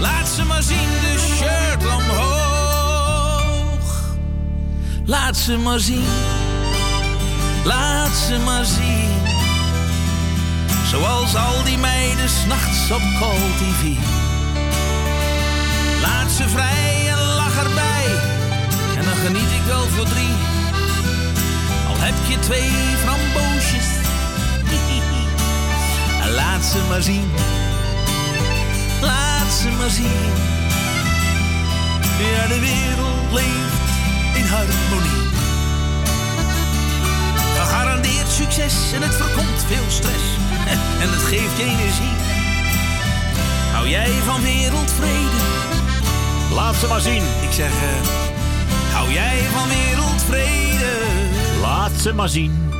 Laat ze maar zien, de shirt omhoog. Laat ze maar zien, laat ze maar zien. Zoals al die meiden s'nachts op Call TV. Laat ze vrij en lach erbij. En dan geniet ik wel voor drie. Al heb je twee framboosjes. Laat ze maar zien. Laat ze maar zien. Ja, de wereld leeft in harmonie. Gegarandeerd succes en het voorkomt veel stress. En het geeft je energie. Hou jij van wereldvrede? Laat ze maar zien. Ik zeg, eh, hou jij van wereldvrede? Laat ze maar zien.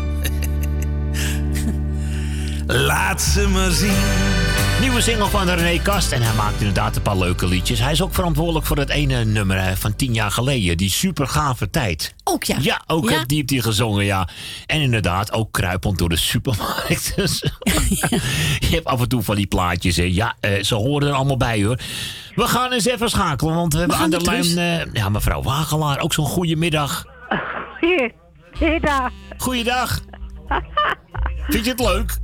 Laat ze maar zien. Nieuwe single van René Kast. En hij maakt inderdaad een paar leuke liedjes. Hij is ook verantwoordelijk voor het ene nummer van tien jaar geleden. Die super gave tijd. Ook ja. Ja, ook Ja? die heeft hij gezongen, ja. En inderdaad, ook kruipend door de supermarkt. Dus Je hebt af en toe van die plaatjes, hè. Ja, eh, ze horen er allemaal bij, hoor. We gaan eens even schakelen, want we hebben aan de lijn... eh, ja, mevrouw Wagelaar, ook zo'n goede middag. Goeiedag. Goeiedag. Vind je het leuk?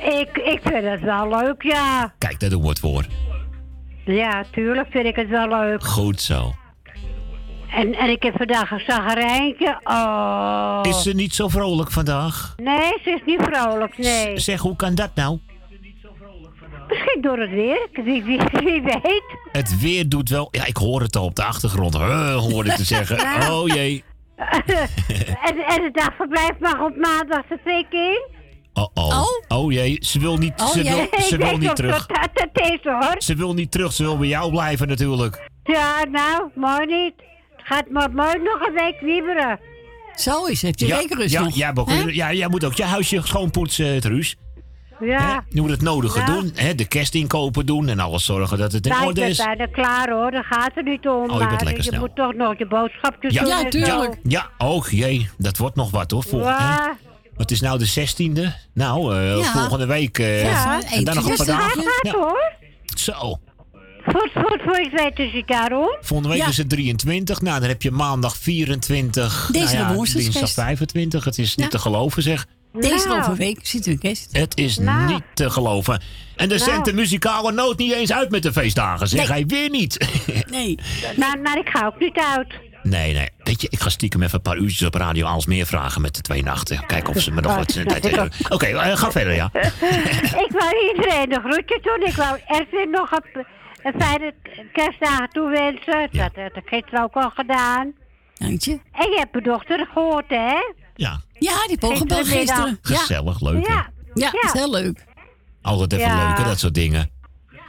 Ik, ik vind het wel leuk, ja. Kijk, daar doen we het voor. Ja, tuurlijk vind ik het wel leuk. Goed zo. En, en ik heb vandaag een zaggerijntje. Oh. Is ze niet zo vrolijk vandaag? Nee, ze is niet vrolijk, nee. Zeg, hoe kan dat nou? Misschien door het weer. Wie, wie, wie weet. Het weer doet wel... Ja, ik hoor het al op de achtergrond. Huh, hoorde ik te zeggen. Oh jee. en, en het dagverblijf mag op maandag de twee keer. Oh, oh. Oh jee, ze wil niet, Oh, ze jee. wil, ze wil niet terug. Dat, dat, dat is hoor. Ze wil niet terug, ze wil bij jou blijven natuurlijk. Ja, nou, mooi niet. Het gaat maar mooi nog een week wieberen. Zo is het. Je ja, rekenrust ja, nog. Hè? ja, jij moet ook je huisje schoonpoetsen, Truus. Ja. Je moet het nodige Ja. doen. Hè? De kerstinkopen doen en alles zorgen dat het in Nou, orde ik is. ben bijna klaar hoor, daar gaat het niet om. Oh, je bent lekker je snel. moet toch nog je boodschapjes Ja, doen. ja, tuurlijk. Ja, oh jee, dat wordt nog wat hoor. Vol, hè? Het is nou de 16e. Nou, Ja. volgende week. Ja, en dan nog een paar Dus dagen. Ja. hoor. Zo. Voor, voor, voor ik weet is het daarom. Volgende week Ja. is het 23. Nou, dan heb je maandag 24. Deze nou ja, dinsdag kerst. 25. Het is niet te geloven, zeg. Deze Nou. overweek zit u in kerst. Het is Nou. niet te geloven. En de Nou. muzikale noot niet eens uit met de feestdagen. Zeg Nee. hij weer niet. Nee. Nou, maar ik ga ook niet uit. Nee, nee. Weet je, ik ga stiekem even een paar uurtjes op Radio Aalsmeer vragen met de twee nachten. Kijken of ze me nog wat... dat is ook- Oké, eh, ga verder, ja. ik wou iedereen een groetje doen. Ik wou Erwin nog een, een fijne kerstdagen toewensen. Dat heb ik gisteren ook al gedaan. Dank je. En je hebt mijn dochter gehoord, hè? Ja, Ja, die gebeld gisteren. Ja. gezellig, leuk. hè? Ja. Ja, is heel leuk. Altijd even Ja. leuk, hè, dat soort dingen.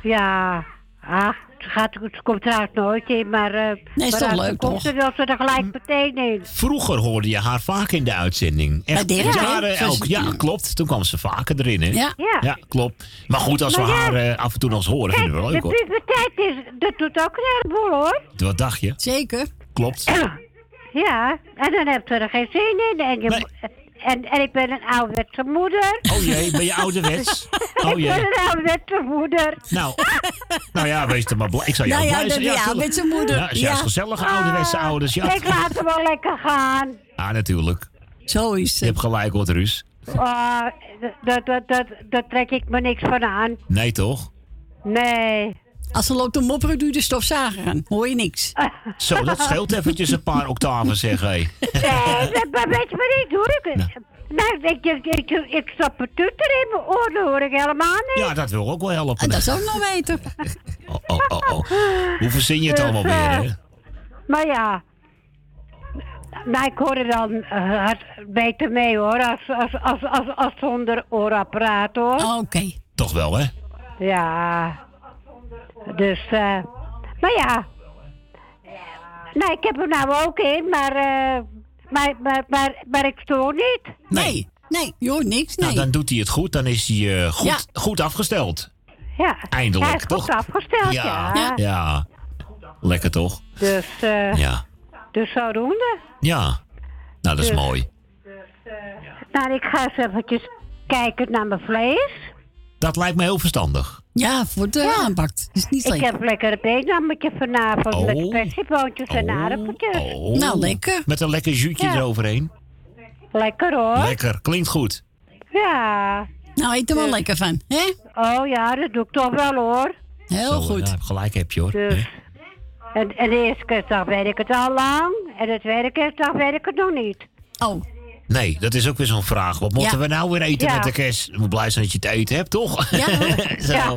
Ja. Ach, gaat, het komt trouwens nooit in, maar... eh Nee, is maar toch leuk, het komt, toch? wil ze er gelijk meteen in. Vroeger hoorde je haar vaak in de uitzending. Echt hè? jaren elk. Ja, klopt. Toen kwam ze vaker erin, hè? Ja. Ja. Ja, klopt. Maar goed, als we Maar ja. haar eh, af en toe nog eens horen, Kijk, vinden we de leuk, hoor. puberteit is, dat doet ook een heleboel, hoor. Wat dacht je? Zeker. Klopt. Ja, en dan heb je er geen zin in. En, je, en, en ik ben een ouderwetse moeder. Oh jee, ben je ouderwets? Oh ik ben jee. een ouderwetse moeder. Nou, nou ja, wees er maar blij. Ik zou jou Nou ja, blij zijn. ja, met zijn moeder. Ja, is juist Ja. gezellige ouderwetse ouders. Ja. Ik laat hem wel lekker gaan. ja, natuurlijk. Zo is Je het. hebt gelijk, hoor, Ruus. Ah, dat, dat, dat, dat trek ik me niks van aan. Nee, toch? Nee. Als ze loopt te mopperen, doe je de stofzager aan. Hoor je niks. Zo, dat scheelt eventjes een paar octaven, zeg hé. Nee, dat, maar weet je wat ik doe? Ik, nou, ik, ik, ik, ik stop een tutter in mijn oor, dat hoor ik helemaal niet. Ja, dat wil ook wel helpen. En dat is ook nog weten. Oh, oh, oh, oh. Hoe verzin je het allemaal weer, hè? Maar ja. Nou, ik hoor er dan eh, hard beter mee hoor, als, als, als, als, als zonder oorapparaat hoor. Oké. Toch wel, hè? Ja. Dus, eh. maar ja. Nee, ik heb hem nou ook in, maar, eh, maar, maar, maar, maar ik stoor niet. Nee. Nee, je hoort niks. Nee. Nou, dan doet hij het goed. Dan is hij eh, goed, Ja. goed afgesteld. Ja. Eindelijk, Hij is toch? goed afgesteld, ja. Ja, ja. Lekker toch? Dus, eh. Ja. Dus zodoende. Ja. Nou, dat is Dus- mooi. Nou, ik ga eens eventjes kijken naar mijn vlees. Dat lijkt me heel verstandig. Ja, voor de aanpakt. Is niet Ik slecht. heb lekker een beenhammetje vanavond Oh. met persieboontjes en aardappeltjes. Oh. Nou, lekker. Met een lekker zuutje Ja. eroverheen. Lekker hoor. Lekker, klinkt goed. Ja. Nou, eet er wel lekker van. Hè? Oh ja, dat doe ik toch wel hoor. Heel Zo, goed. Ja, gelijk heb je hoor. Dus. En, en de eerste kerstdag weet ik het al lang. En de tweede kerstdag weet ik het nog niet. Oh. Nee, dat is ook weer zo'n vraag. Wat moeten Ja. we nou weer eten Ja. met de kerst? Je moet blij zijn dat je het eten hebt, toch? Ja. Zo.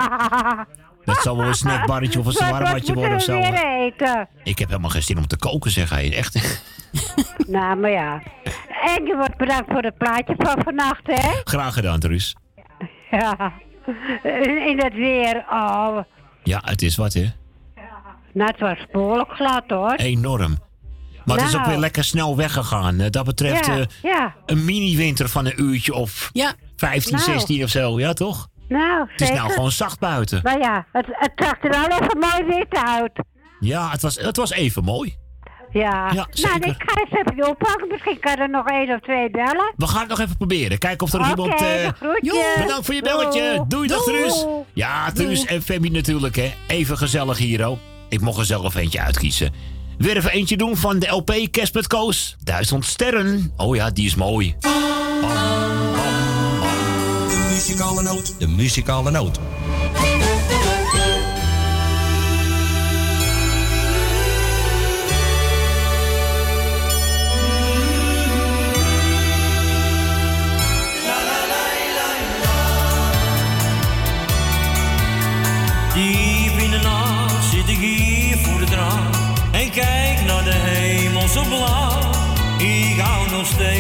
Dat zal wel een snackbarretje of een zwarmatje worden of zo. eten? Ik heb helemaal geen zin om te koken, zeg hij. Echt. Nou, maar ja. En je wordt bedankt voor het plaatje van vannacht, hè? Graag gedaan, Truus. Ja. In in het weer. Oh. Ja, het is wat, hè? Nou, het was behoorlijk glad, hoor. Enorm. Maar het is ook Nou. weer lekker snel weggegaan. Dat betreft Ja, eh, ja. een mini-winter van een uurtje of Ja. 15, Nou. 16 of zo. Ja, toch? Nou, Het is zeker. nou gewoon zacht buiten. Maar ja, het, het zag er wel even mooi wit uit. Ja, het was, het was even mooi. Ja. Ja, zeker. Nou, ik ga eens even oppakken. Misschien kan er nog één of twee bellen. We gaan het nog even proberen. Kijken of er nog iemand... eh, groetjes. Bedankt voor je belletje. Doei. Doei, dag. Truus. Ja, Truus en Femi natuurlijk, hè. Even gezellig hier, oh. Ik mocht er zelf eentje uitkiezen. Weer even eentje doen van de LP Kerst met Koos. Duizend sterren. Oh ja, die is mooi. De muzikale noot. De muzikale noot.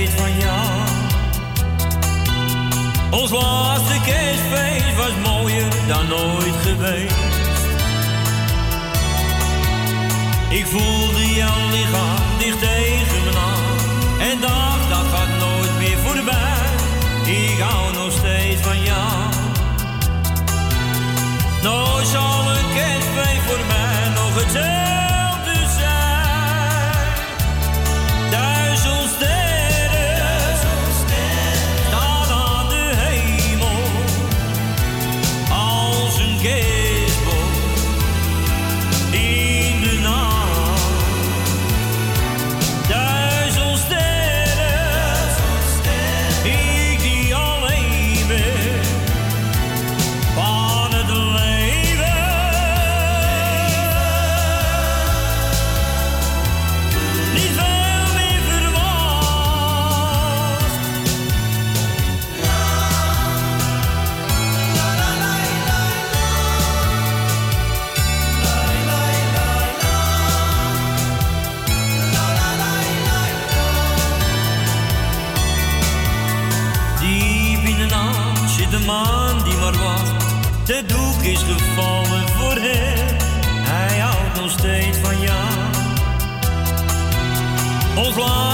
Van jou. Ons laatste kerstfeest was mooier dan ooit geweest. Ik voelde jouw lichaam dicht tegen me aan en dacht dat gaat nooit meer voorbij. Ik hou nog steeds van jou. Nooit zal een kerstfeest voor mij nog hetzelfde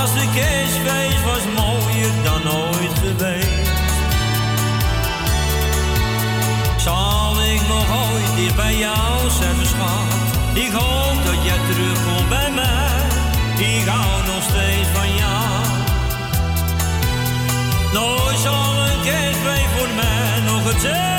Ons laatste kerstfeest was mooier dan ooit geweest. Zal ik nog ooit dicht bij jou zijn, schat? Ik hoop dat jij terugkomt bij mij. Ik hou nog steeds van jou. Nooit zal een kerstfeest voor mij nog hetzelfde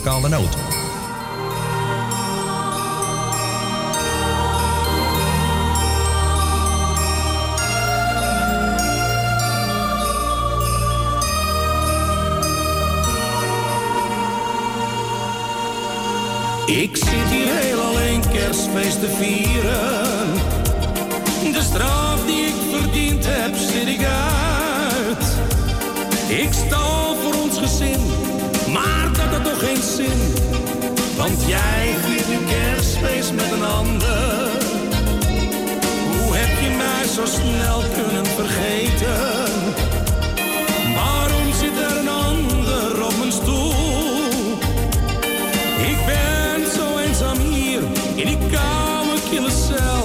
muzikale noot. Ik zit hier heel alleen kerstfeest te vieren. De straf die ik verdiend heb, zit ik uit. Ik stal Want jij viert nu kerstfeest met een ander. Hoe heb je mij zo snel kunnen vergeten? Waarom zit er een ander op mijn stoel? Ik ben zo eenzaam hier in die koude kille cel.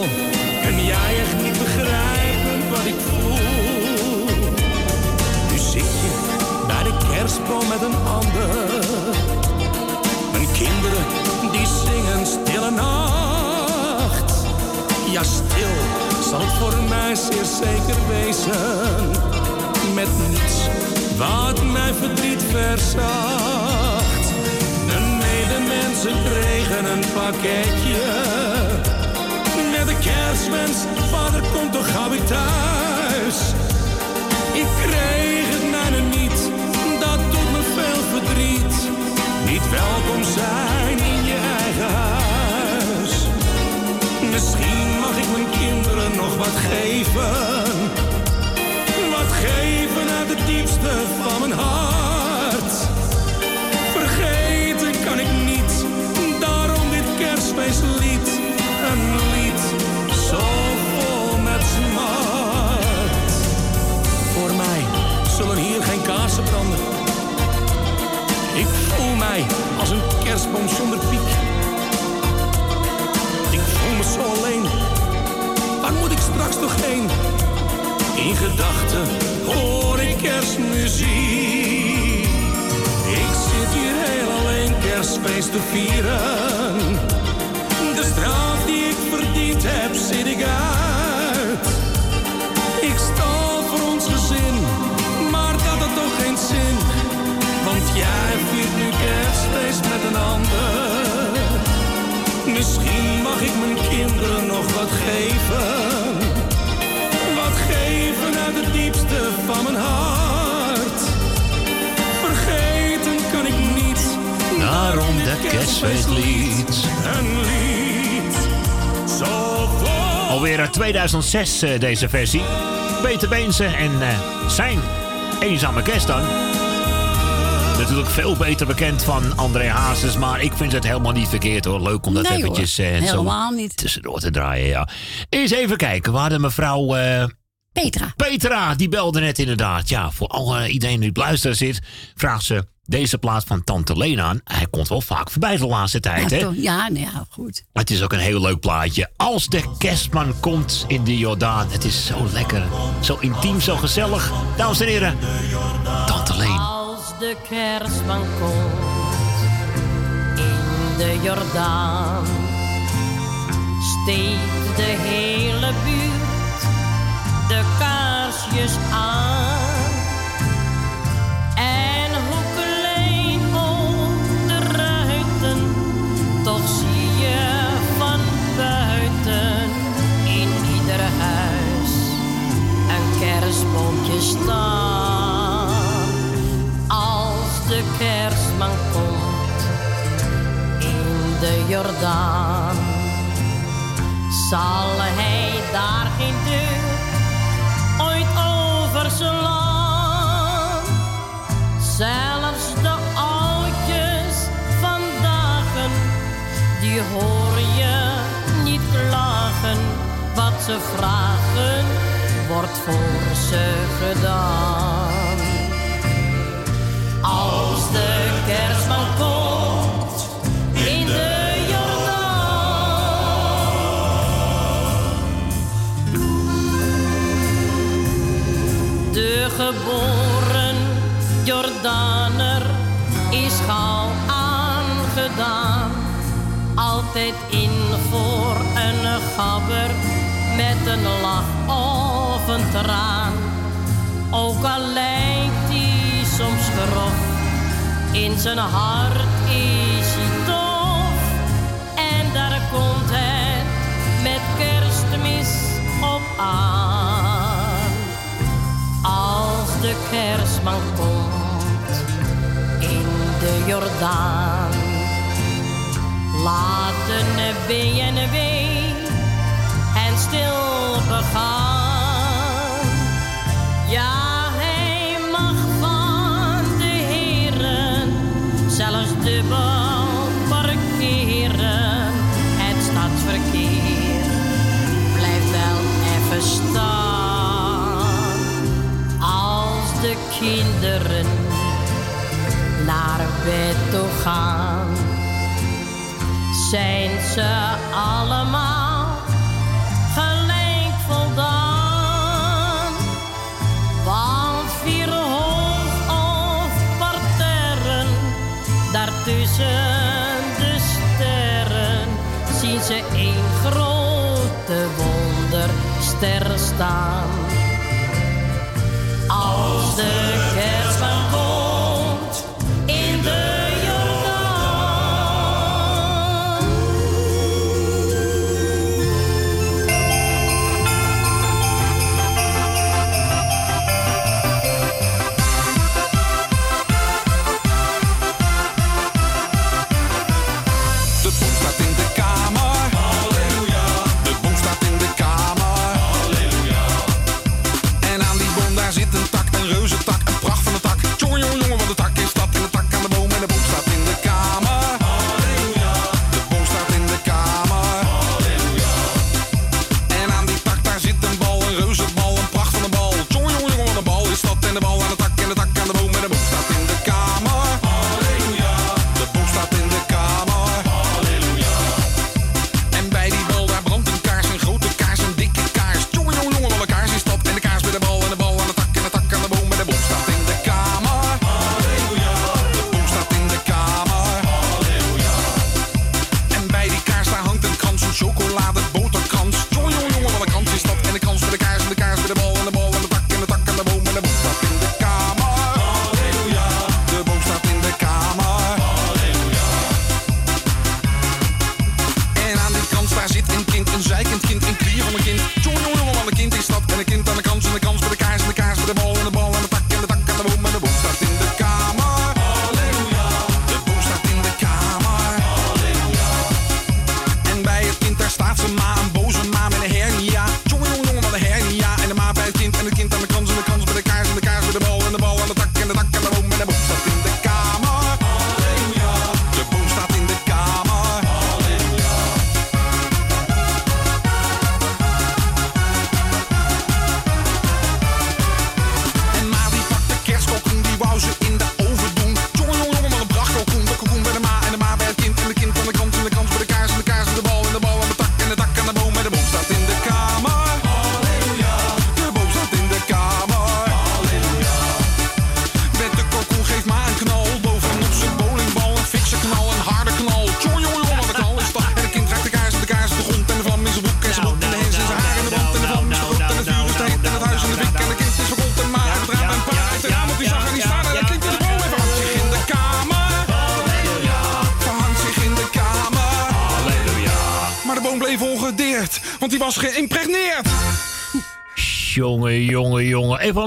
Kun jij echt niet begrijpen wat ik voel? Nu zit je bij de kerstboom met een ander. Nacht. Ja, stil zal het voor mij zeer zeker wezen. Met niets wat mijn verdriet verzacht. Mijn medemensen kregen een pakketje. Met de kerstwens, vader komt toch gauw weer thuis. Ik kreeg het mijne niet, dat doet me veel verdriet. Niet welkom zijn in je eigen huis. Misschien mag ik mijn kinderen nog wat geven. Wat geven uit het diepste van mijn hart. Vergeten kan ik niet, daarom dit kerstfeestlied. Een lied zo vol met smart. Voor mij zullen hier geen kaarsen branden. Ik voel mij als een kerstboom zonder piek. Zo alleen. Waar moet ik straks toch heen? In gedachten hoor ik kerstmuziek. Ik zit hier heel alleen kerstfeest te vieren. De straf die ik verdiend heb, zit ik uit. Ik stal voor ons gezin, maar dat had toch geen zin. Want jij viert nu kerstfeest met een ander. Misschien mag ik mijn kinderen nog wat geven. Wat geven uit het diepste van mijn hart. Vergeten kan ik niet. Daarom dat kerstfeestlied. Een lied zo vol. Alweer uit 2006 eh, deze versie. Peter Beense en eh, zijn eenzame kerst dan. Natuurlijk veel beter bekend van André Hazes, maar ik vind het helemaal niet verkeerd hoor. Leuk om dat Nee, hoor. eventjes eh, Helemaal zo niet. tussendoor te draaien. Ja. Eens even kijken, we hadden mevrouw eh, Petra. Petra, die belde net inderdaad. Ja, voor alle, iedereen die op luisteren zit, vraagt ze deze plaat van Tante Lena aan. Hij komt wel vaak voorbij de laatste tijd, Ja, hè? ja, nou ja, goed. Het is ook een heel leuk plaatje. Als de kerstman komt in de Jordaan. Het is zo lekker, zo intiem, zo gezellig. Dames en heren, kerstman komt de Jordaan. Steekt de hele buurt de kaarsjes aan. En hoe klein ook de ruiten, toch zie je van buiten in ieder huis een kerstboompje staan. De Jordaan, zal hij daar geen deur ooit overslaan. Zelfs de oudjes vandaag, die hoor je niet klagen. Wat ze vragen, wordt voor ze gedaan. Als de In voor een gabber met een lach of een traan. Ook al lijkt soms grof, in zijn hart is hij tof. En daar komt het met kerstmis op aan. Als de kerstman komt in de Jordaan, laten B&B en stil begaan. Ja, hij mag van de heren zelfs dubbel parkeren. Het stadsverkeer blijft wel even staan. Als de kinderen naar bed toe gaan, zijn ze allemaal gelijk voldaan. Want vier hoog of parterren, daartussen de sterren, zien ze één grote wonderster staan. Als de kerstman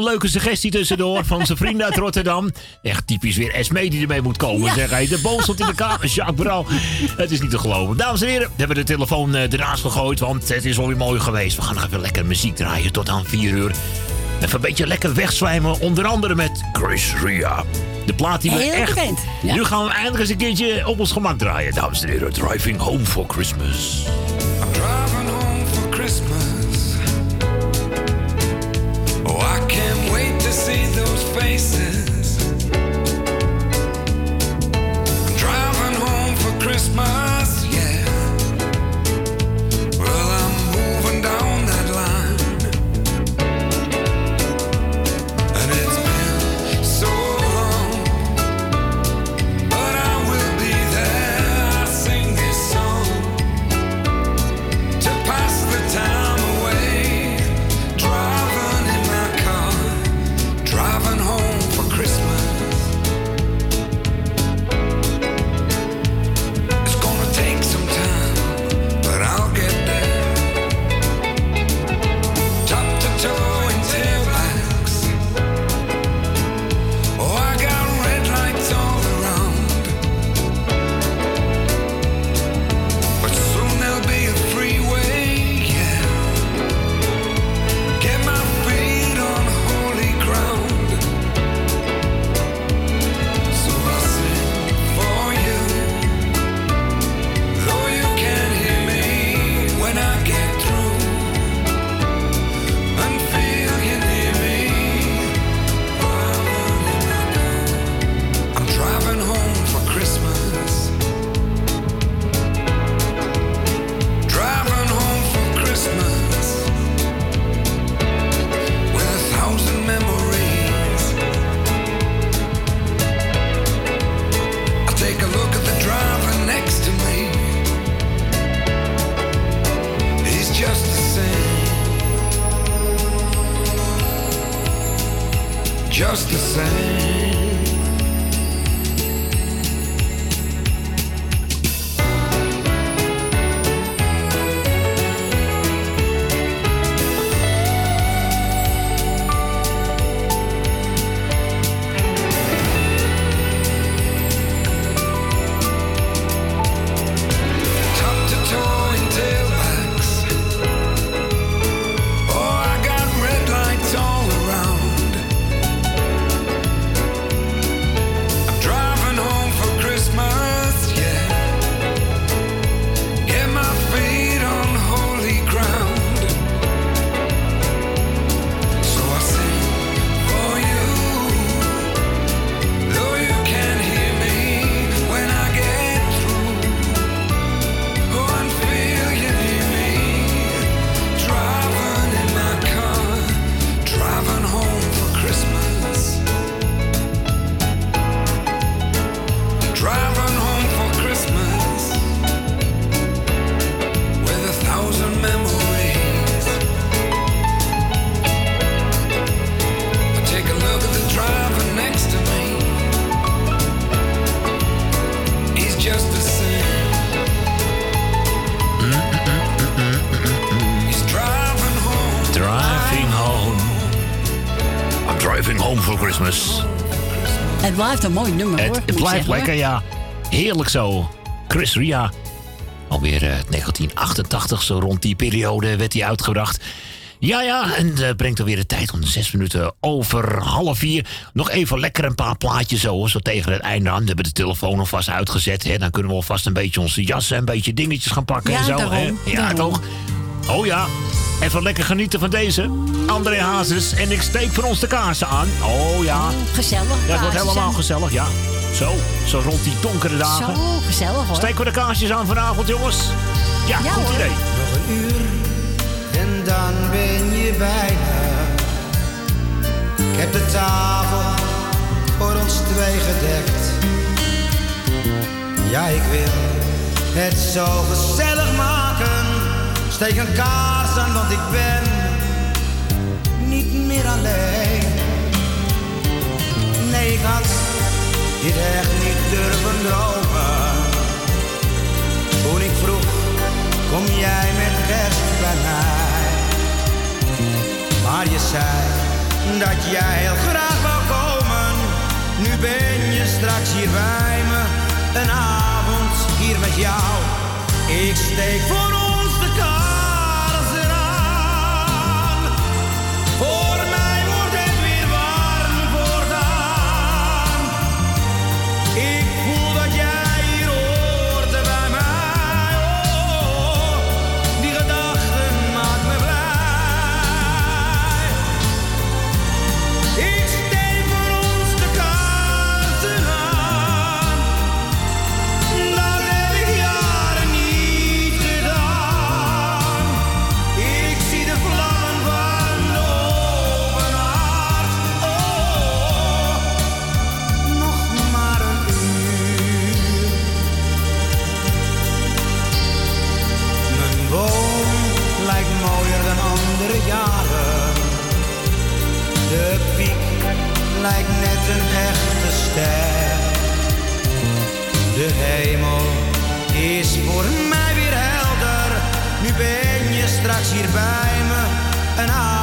leuke suggestie tussendoor van zijn vrienden uit Rotterdam. Echt typisch weer Esme die ermee moet komen, zeg hij. De boos stond in de kamer, Jacques Brouw. Het is niet te geloven. Dames en heren, we hebben de telefoon eh, ernaast gegooid, want het is alweer mooi geweest. We gaan nog even lekker muziek draaien tot aan 4 uur. Even een beetje lekker wegzwijmen, onder andere met Chris Ria. De plaat die we Heel echt... bekend, ja. Nu gaan we eindelijk eens een keertje op ons gemak draaien, dames en heren. Driving Home for Christmas. Driving home for Christmas. Faces. Blijft een mooi nummer hoor. Het, blijft zeggen, lekker, hoor. ja. Heerlijk zo. Chris Ria. Alweer eh, 1988, zo rond die periode werd hij uitgebracht. Ja, ja, en uh, brengt alweer de tijd om zes minuten over half vier. Nog even lekker een paar plaatjes zo, zo tegen het einde aan. We hebben de telefoon alvast uitgezet. Hè. Dan kunnen we alvast een beetje onze jassen en een beetje dingetjes gaan pakken Ja, en zo. daarom, hè. Ja, daarom. toch? Oh ja, even lekker genieten van deze. André Hazes en ik steek voor ons de kaarsen aan. Oh ja. Gezellig. Dat wordt kaarsjes helemaal gezellig, ja. Zo, zo rond die donkere dagen. Zo gezellig hoor. Steken we de kaarsjes aan vanavond, jongens? Ja, Ja, goed hoor. idee. Nog een uur en dan ben je bijna. Ik heb de tafel voor ons twee gedekt. Ja, ik wil het zo gezellig maken. Steek een kaars aan, want ik ben niet meer alleen. Nee, ik had dit echt niet durven dromen. Toen ik vroeg, kom jij met kerst bij mij? zei dat jij heel graag wou komen. Nu ben je straks hier bij me, een avond hier met jou. Ik steek voor een avond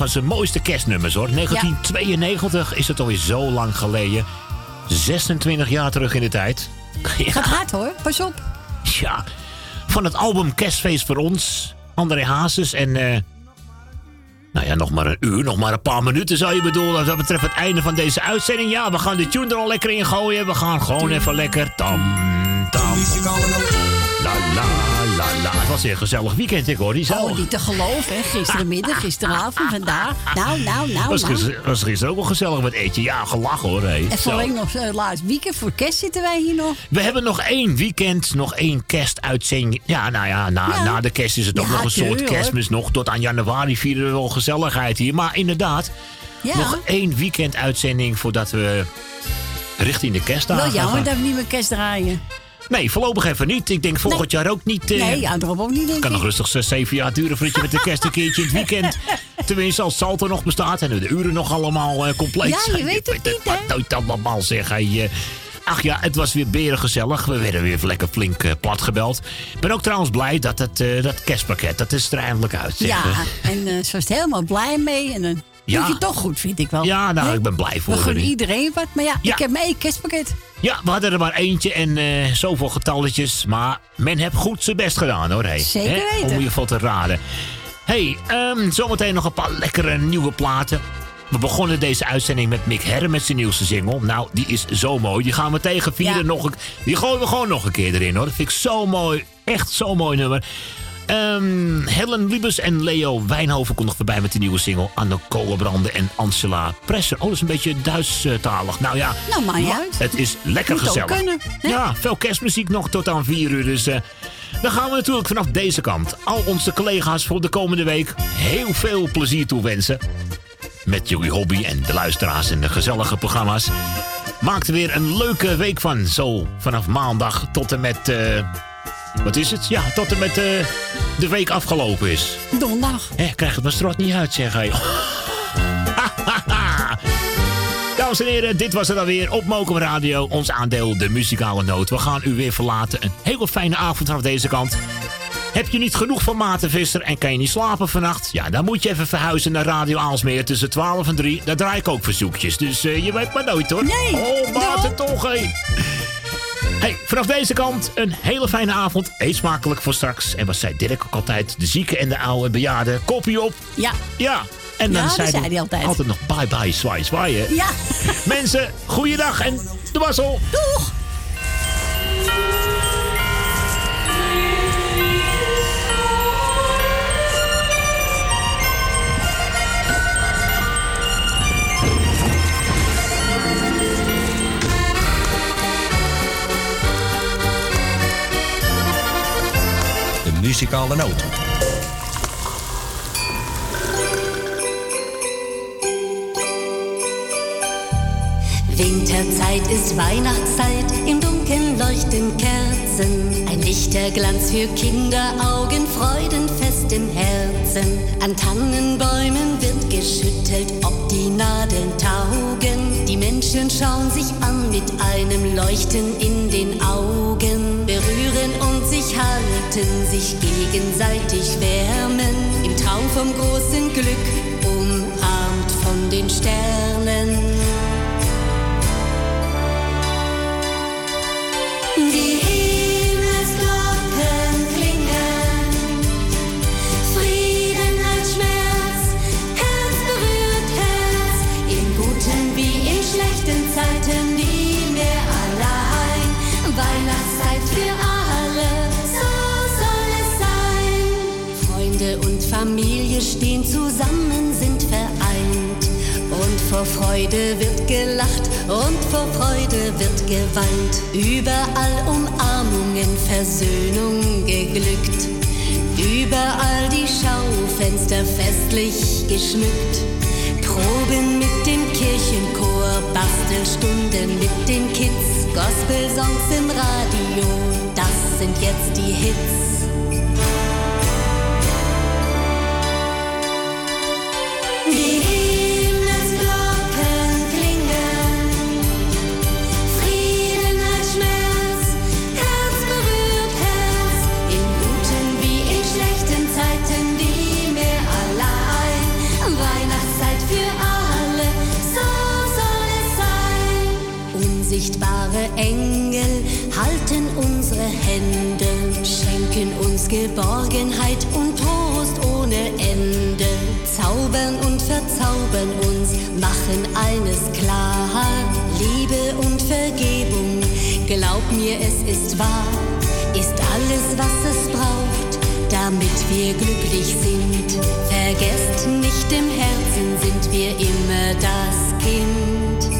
van zijn mooiste kerstnummers hoor. 1992 is het alweer zo lang geleden. 26 jaar terug in de tijd. Ja, Gaat hard hoor, pas op. ja. Van het album Kerstfeest voor ons. André Hazes en... eh, nou ja, nog maar een uur, nog maar een paar minuten zou je bedoelen. Wat betreft het einde van deze uitzending. Ja, we gaan de tune er al lekker in gooien. We gaan gewoon even lekker tam, tam. La, la, la, la. Het was een gezellig weekend, ik hoor die zo. Oh, niet te geloven, hè. Gisterenmiddag, gisteravond, vandaag. Nou, nou, nou, was, nou. was gisteren ook wel gezellig met eten. Ja, gelachen hoor. Hey. En Zo. vooral nog uh, laatst weekend voor kerst zitten wij hier nog. We hebben nog één weekend, nog één kerstuitzending. Ja, nou ja, na, Ja. na de kerst is het Ja, nog een soort hoor. kerstmis nog. Tot aan januari vieren we wel gezelligheid hier. Maar inderdaad, Ja. nog één weekenduitzending voordat we richting de kerstdagen Wel jammer gaan. dat we niet meer kerst draaien. Nee, voorlopig even niet. Ik denk volgend jaar ook niet. eh, nee, daarom ook niet, denk Het kan nog rustig zes, zeven jaar duren voordat je met de kerst een keertje in het weekend... Tenminste, als Salto nog bestaat en de uren nog allemaal eh, compleet Ja, je zijn. weet het niet, hè? Nooit allemaal zeg. Hey, eh, Ach ja, het was weer berengezellig. We werden weer lekker flink eh, plat gebeld. Ik ben ook trouwens blij dat het dat kerstpakket, dat is er eindelijk uit. zeg. Ja, en ze was er helemaal blij mee. En dan Ja. doe je toch goed, vind ik wel. Ja, nou, ik ben blij voor We gunnen iedereen wat. Maar ja, ik heb mijn eigen kerstpakket. Ja, we hadden er maar eentje en eh, zoveel getalletjes. Maar men heeft goed zijn best gedaan hoor. Hey. Zeker Hè, weten. Om je van te raden. hey, ehm, zometeen nog een paar lekkere nieuwe platen. We begonnen deze uitzending met Mick Herren met zijn nieuwste single. Nou, die is zo mooi. Die gaan we tegen vieren Ja. nog een Die gooien we gewoon nog een keer erin hoor. Dat vind ik zo mooi. Echt zo'n mooi nummer. Ehm, Helen Wiebes en Leo Wijnhoven komt nog voorbij met de nieuwe single. Anne Kolenbranden en Angela Presser. Oh, dat is een beetje Duits-talig. Nou ja, Nou, maar uit. het is lekker Moet gezellig. kunnen? Ja, veel kerstmuziek nog tot aan 4 uur. Dus eh, dan gaan we natuurlijk vanaf deze kant al onze collega's voor de komende week heel veel plezier toewensen. Met jullie hobby en de luisteraars en de gezellige programma's. Maak er weer een leuke week van. Zo vanaf maandag tot en met. eh, wat is het? Ja, tot en met eh, de week afgelopen is. Donderdag. Hé, krijg het maar strot niet uit, zeg hij. Dames en heren, dit was het alweer op Mokum Radio. Ons aandeel, de muzikale noot. We gaan u weer verlaten. Een hele fijne avond vanaf deze kant. Heb je niet genoeg van Maartenvisser en kan je niet slapen vannacht? Ja, dan moet je even verhuizen naar Radio Aalsmeer tussen 12 en 3. Daar draai ik ook verzoekjes, dus eh, je weet maar nooit hoor. Nee. Oh, Maarten toch, hé. Hey, vanaf deze kant een hele fijne avond. Eet smakelijk voor straks. En wat zei Dirk ook altijd? De zieke en de oude bejaarden. Kopie op. Ja. Ja. En dan Ja, zei hij altijd. altijd nog bye bye, zwaai zwaai. hè. Ja. Mensen, goeiedag en de wassel. Doeg. Muzikale noot. Winterzeit ist Weihnachtszeit, im Dunkeln leuchten Kerzen. Ein Lichterglanz für Kinderaugen, Freudenfest im Herzen. An Tannenbäumen wird geschüttelt, ob die Nadeln taugen. Die Menschen schauen sich an mit einem Leuchten in den Augen. Berühren und sich halten, sich gegenseitig wärmen. Im Traum vom großen Glück, umarmt von den Sternen. Vor Freude wird gelacht und vor Freude wird geweint. Überall Umarmungen, Versöhnung geglückt. Überall die Schaufenster festlich geschmückt. Proben mit dem Kirchenchor, Bastelstunden mit den Kids, Gospelsongs im Radio, das sind jetzt die Hits. Unsichtbare Engel halten unsere Hände, schenken uns Geborgenheit und Trost ohne Ende. Zaubern und verzaubern uns, machen eines klar. Liebe und Vergebung, glaub mir, es ist wahr, ist alles, was es braucht, damit wir glücklich sind. Vergesst nicht, im Herzen sind wir immer das Kind.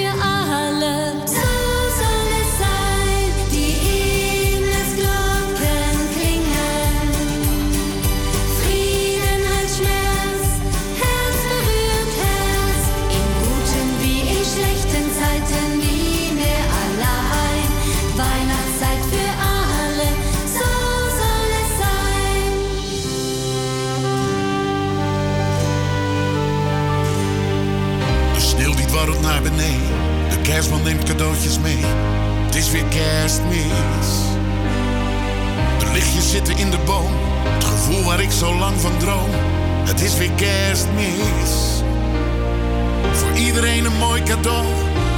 cadeau.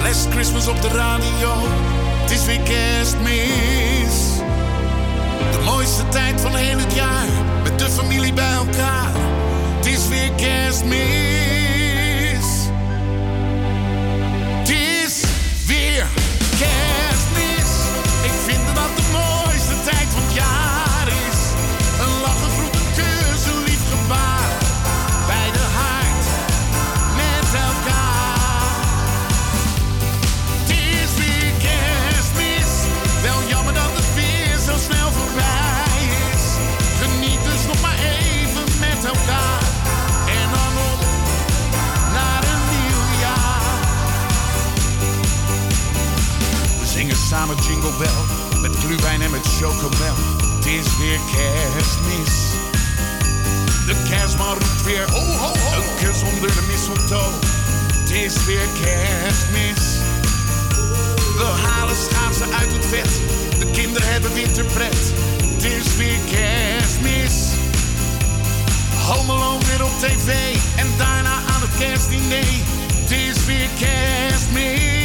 Last Christmas op de radio. Het is weer kerstmis. De mooiste tijd van heel het jaar. Met de familie bij elkaar. Het is weer kerstmis. Het is weer kerstmis. Chocomel. Het is weer kerstmis. De kerstman roept weer ho ho ho. Een kus onder de mistletoe. Het is weer kerstmis. We halen schaatsen uit het vet. De kinderen hebben winterpret. Het is weer kerstmis. Home weer op tv. En daarna aan het kerstdiner. Het is weer kerstmis.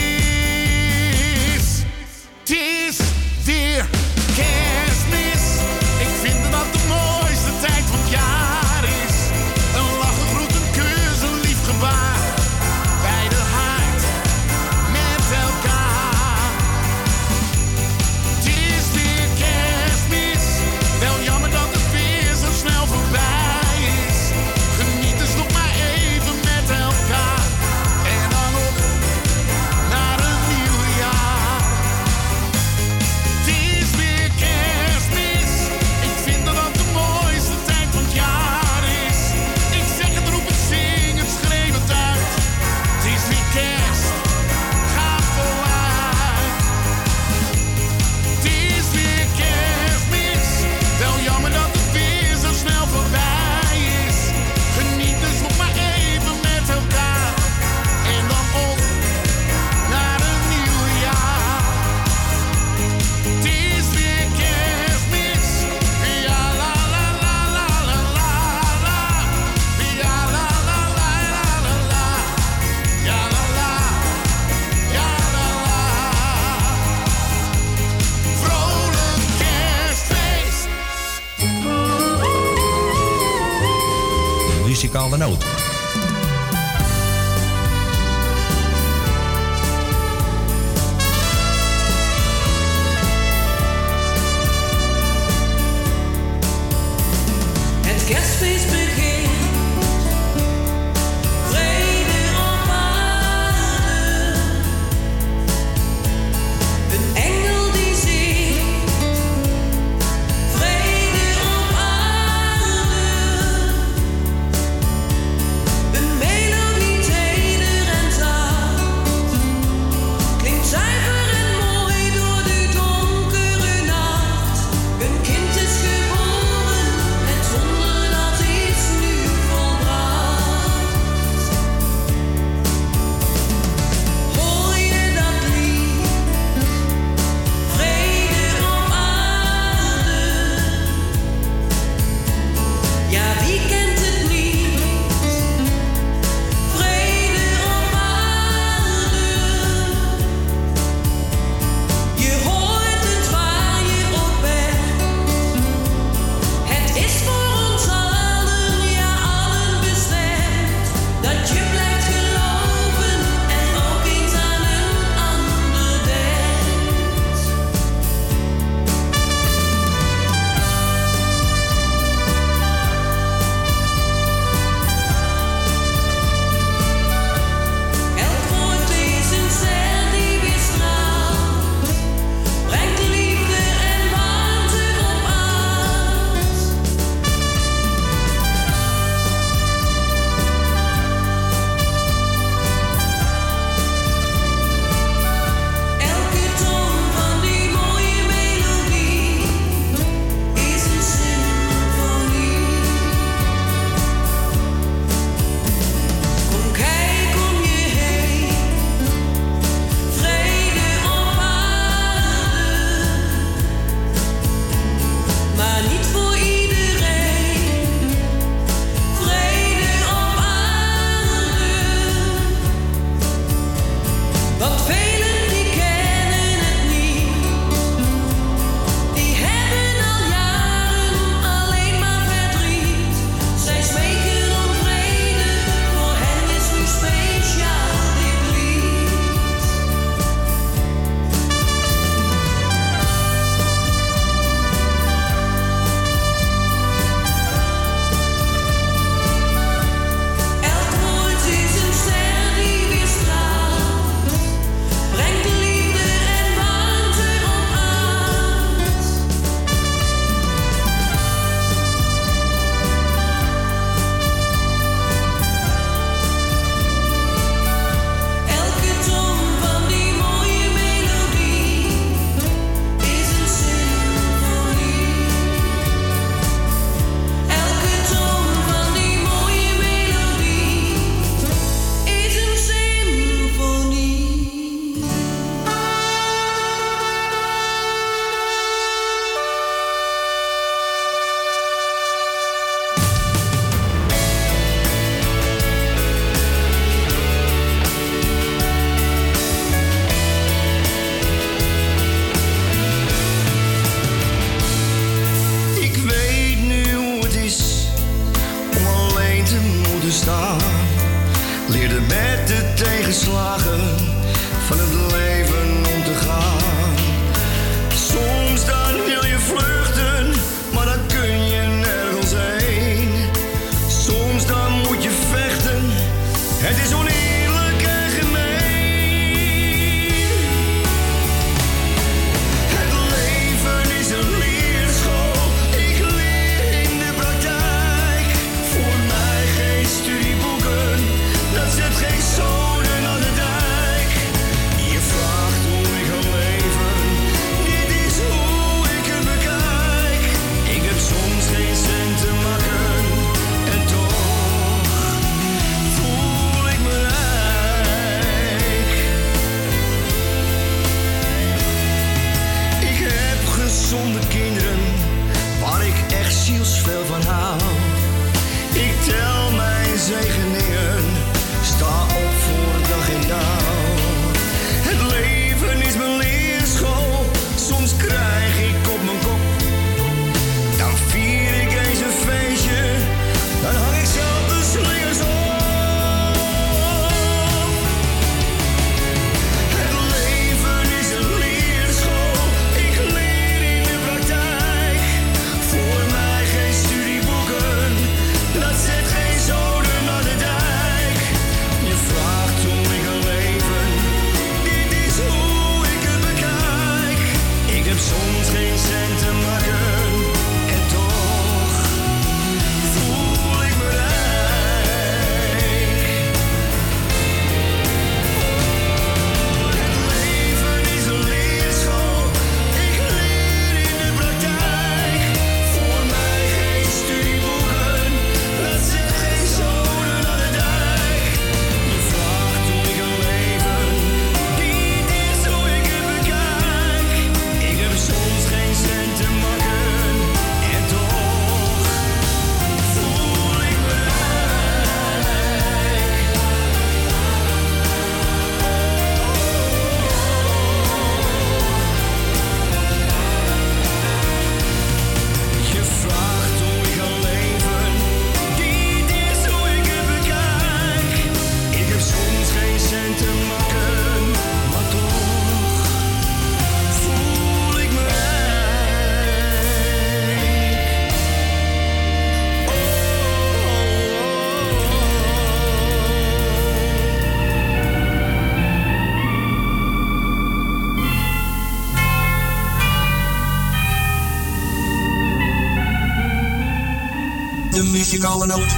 Muzikale noot.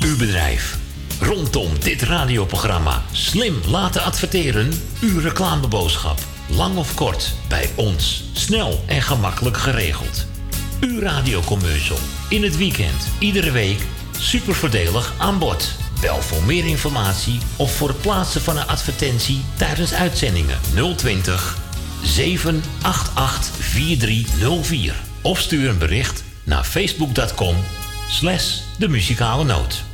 Uw bedrijf. Rondom dit radioprogramma slim laten adverteren. Uw reclameboodschap. Lang of kort, bij ons. Snel en gemakkelijk geregeld. Uw radiocommercial. In het weekend, iedere week. Super voordelig aan bod. Bel voor meer informatie of voor het plaatsen van een advertentie tijdens uitzendingen 020 788 4304. Of stuur een bericht naar facebook.com slash de muzikale noot.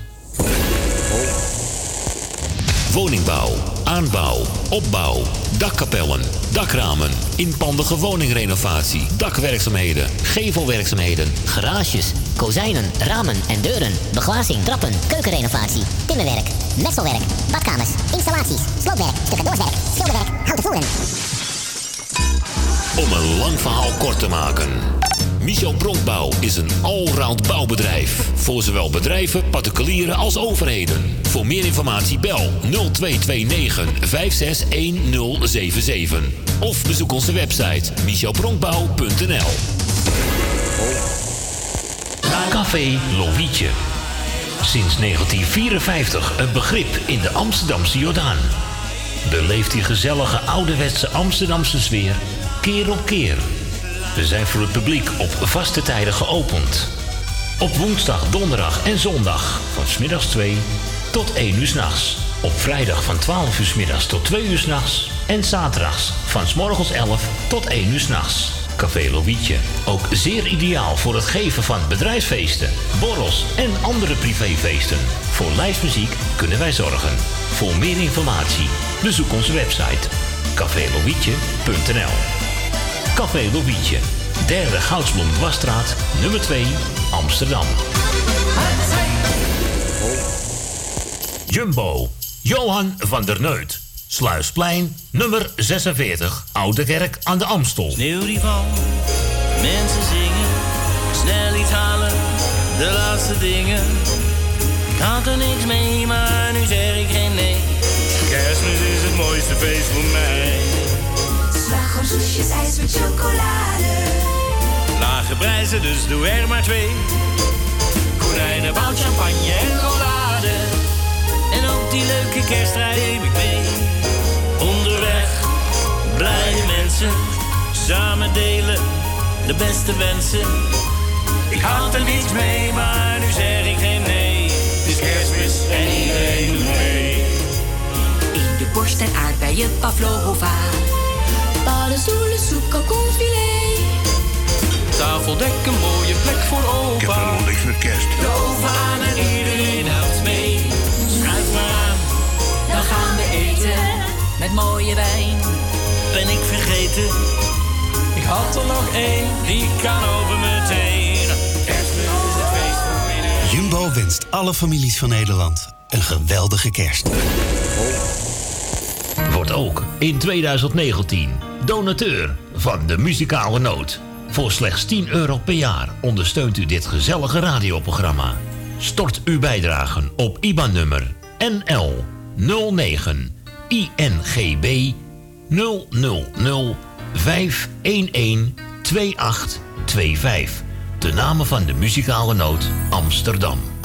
Woningbouw, aanbouw, opbouw, dakkapellen, dakramen, inpandige woningrenovatie, dakwerkzaamheden, gevelwerkzaamheden, Garages, kozijnen, ramen en deuren, beglazing, trappen, keukenrenovatie, timmerwerk, messelwerk, badkamers, installaties, sloopwerk, stucadoorswerk, schilderwerk, houten voeren. Om een lang verhaal kort te maken. Michel Bronkbouw is een allround bouwbedrijf. Voor zowel bedrijven, particulieren als overheden. Voor meer informatie bel 0229 561077. Of bezoek onze website michelbronkbouw.nl Café Lovietje. Sinds 1954 een begrip in de Amsterdamse Jordaan. Beleeft die gezellige ouderwetse Amsterdamse sfeer keer op keer. We zijn voor het publiek op vaste tijden geopend. Op woensdag, donderdag en zondag van smiddags 2 tot 1 uur s'nachts. Op vrijdag van 12 uur 's middags tot 2 uur s'nachts. En zaterdags van s morgens 11 tot 1 uur s'nachts. Café Lovietje. Ook zeer ideaal voor het geven van bedrijfsfeesten, borrels en andere privéfeesten. Voor lijstmuziek kunnen wij zorgen. Voor meer informatie bezoek onze website cafélovietje.nl Café Lovietje, derde Goudsblom Dwarsstraat, nummer 2, Amsterdam. Jumbo, Johan van der Neut. Sluisplein, nummer 46, Oude Kerk aan de Amstel. Sneeuw die valt, mensen zingen, snel iets halen, de laatste dingen. Ik had er niks mee, maar nu zeg ik geen nee. Kerstmis is het mooiste feest voor mij. Slagroomsoesjes, ijs met chocolade. Lage prijzen, dus doe er maar twee. Konijnen, bout, champagne en rollade. En ook die leuke kerststrijd neem ik mee. Onderweg, blije mensen, samen delen de beste wensen. Ik had er niets mee, maar nu zeg ik geen nee. Het is kerstmis en iedereen doet mee. In de borst en aardbeien pavlova. Paddenstoelen, soep, kalkoenfilet. Tafeldek, een mooie plek voor opa. Ik heb helemaal niks met kerst. De oven aan en iedereen helpt mee. Schuif maar aan, Dan gaan we eten met mooie wijn. ben ik vergeten. Had er nog één, die kan over meteen. Kerstmis is het feest voor iedereen. Jumbo wenst alle families van Nederland een geweldige kerst. Wordt ook in 2019 donateur van de muzikale noot. Voor slechts 10 euro per jaar ondersteunt u dit gezellige radioprogramma. Stort uw bijdragen op IBAN-nummer NL 09 INGB 000 511 2825. De namen van de muzikale noot Amsterdam.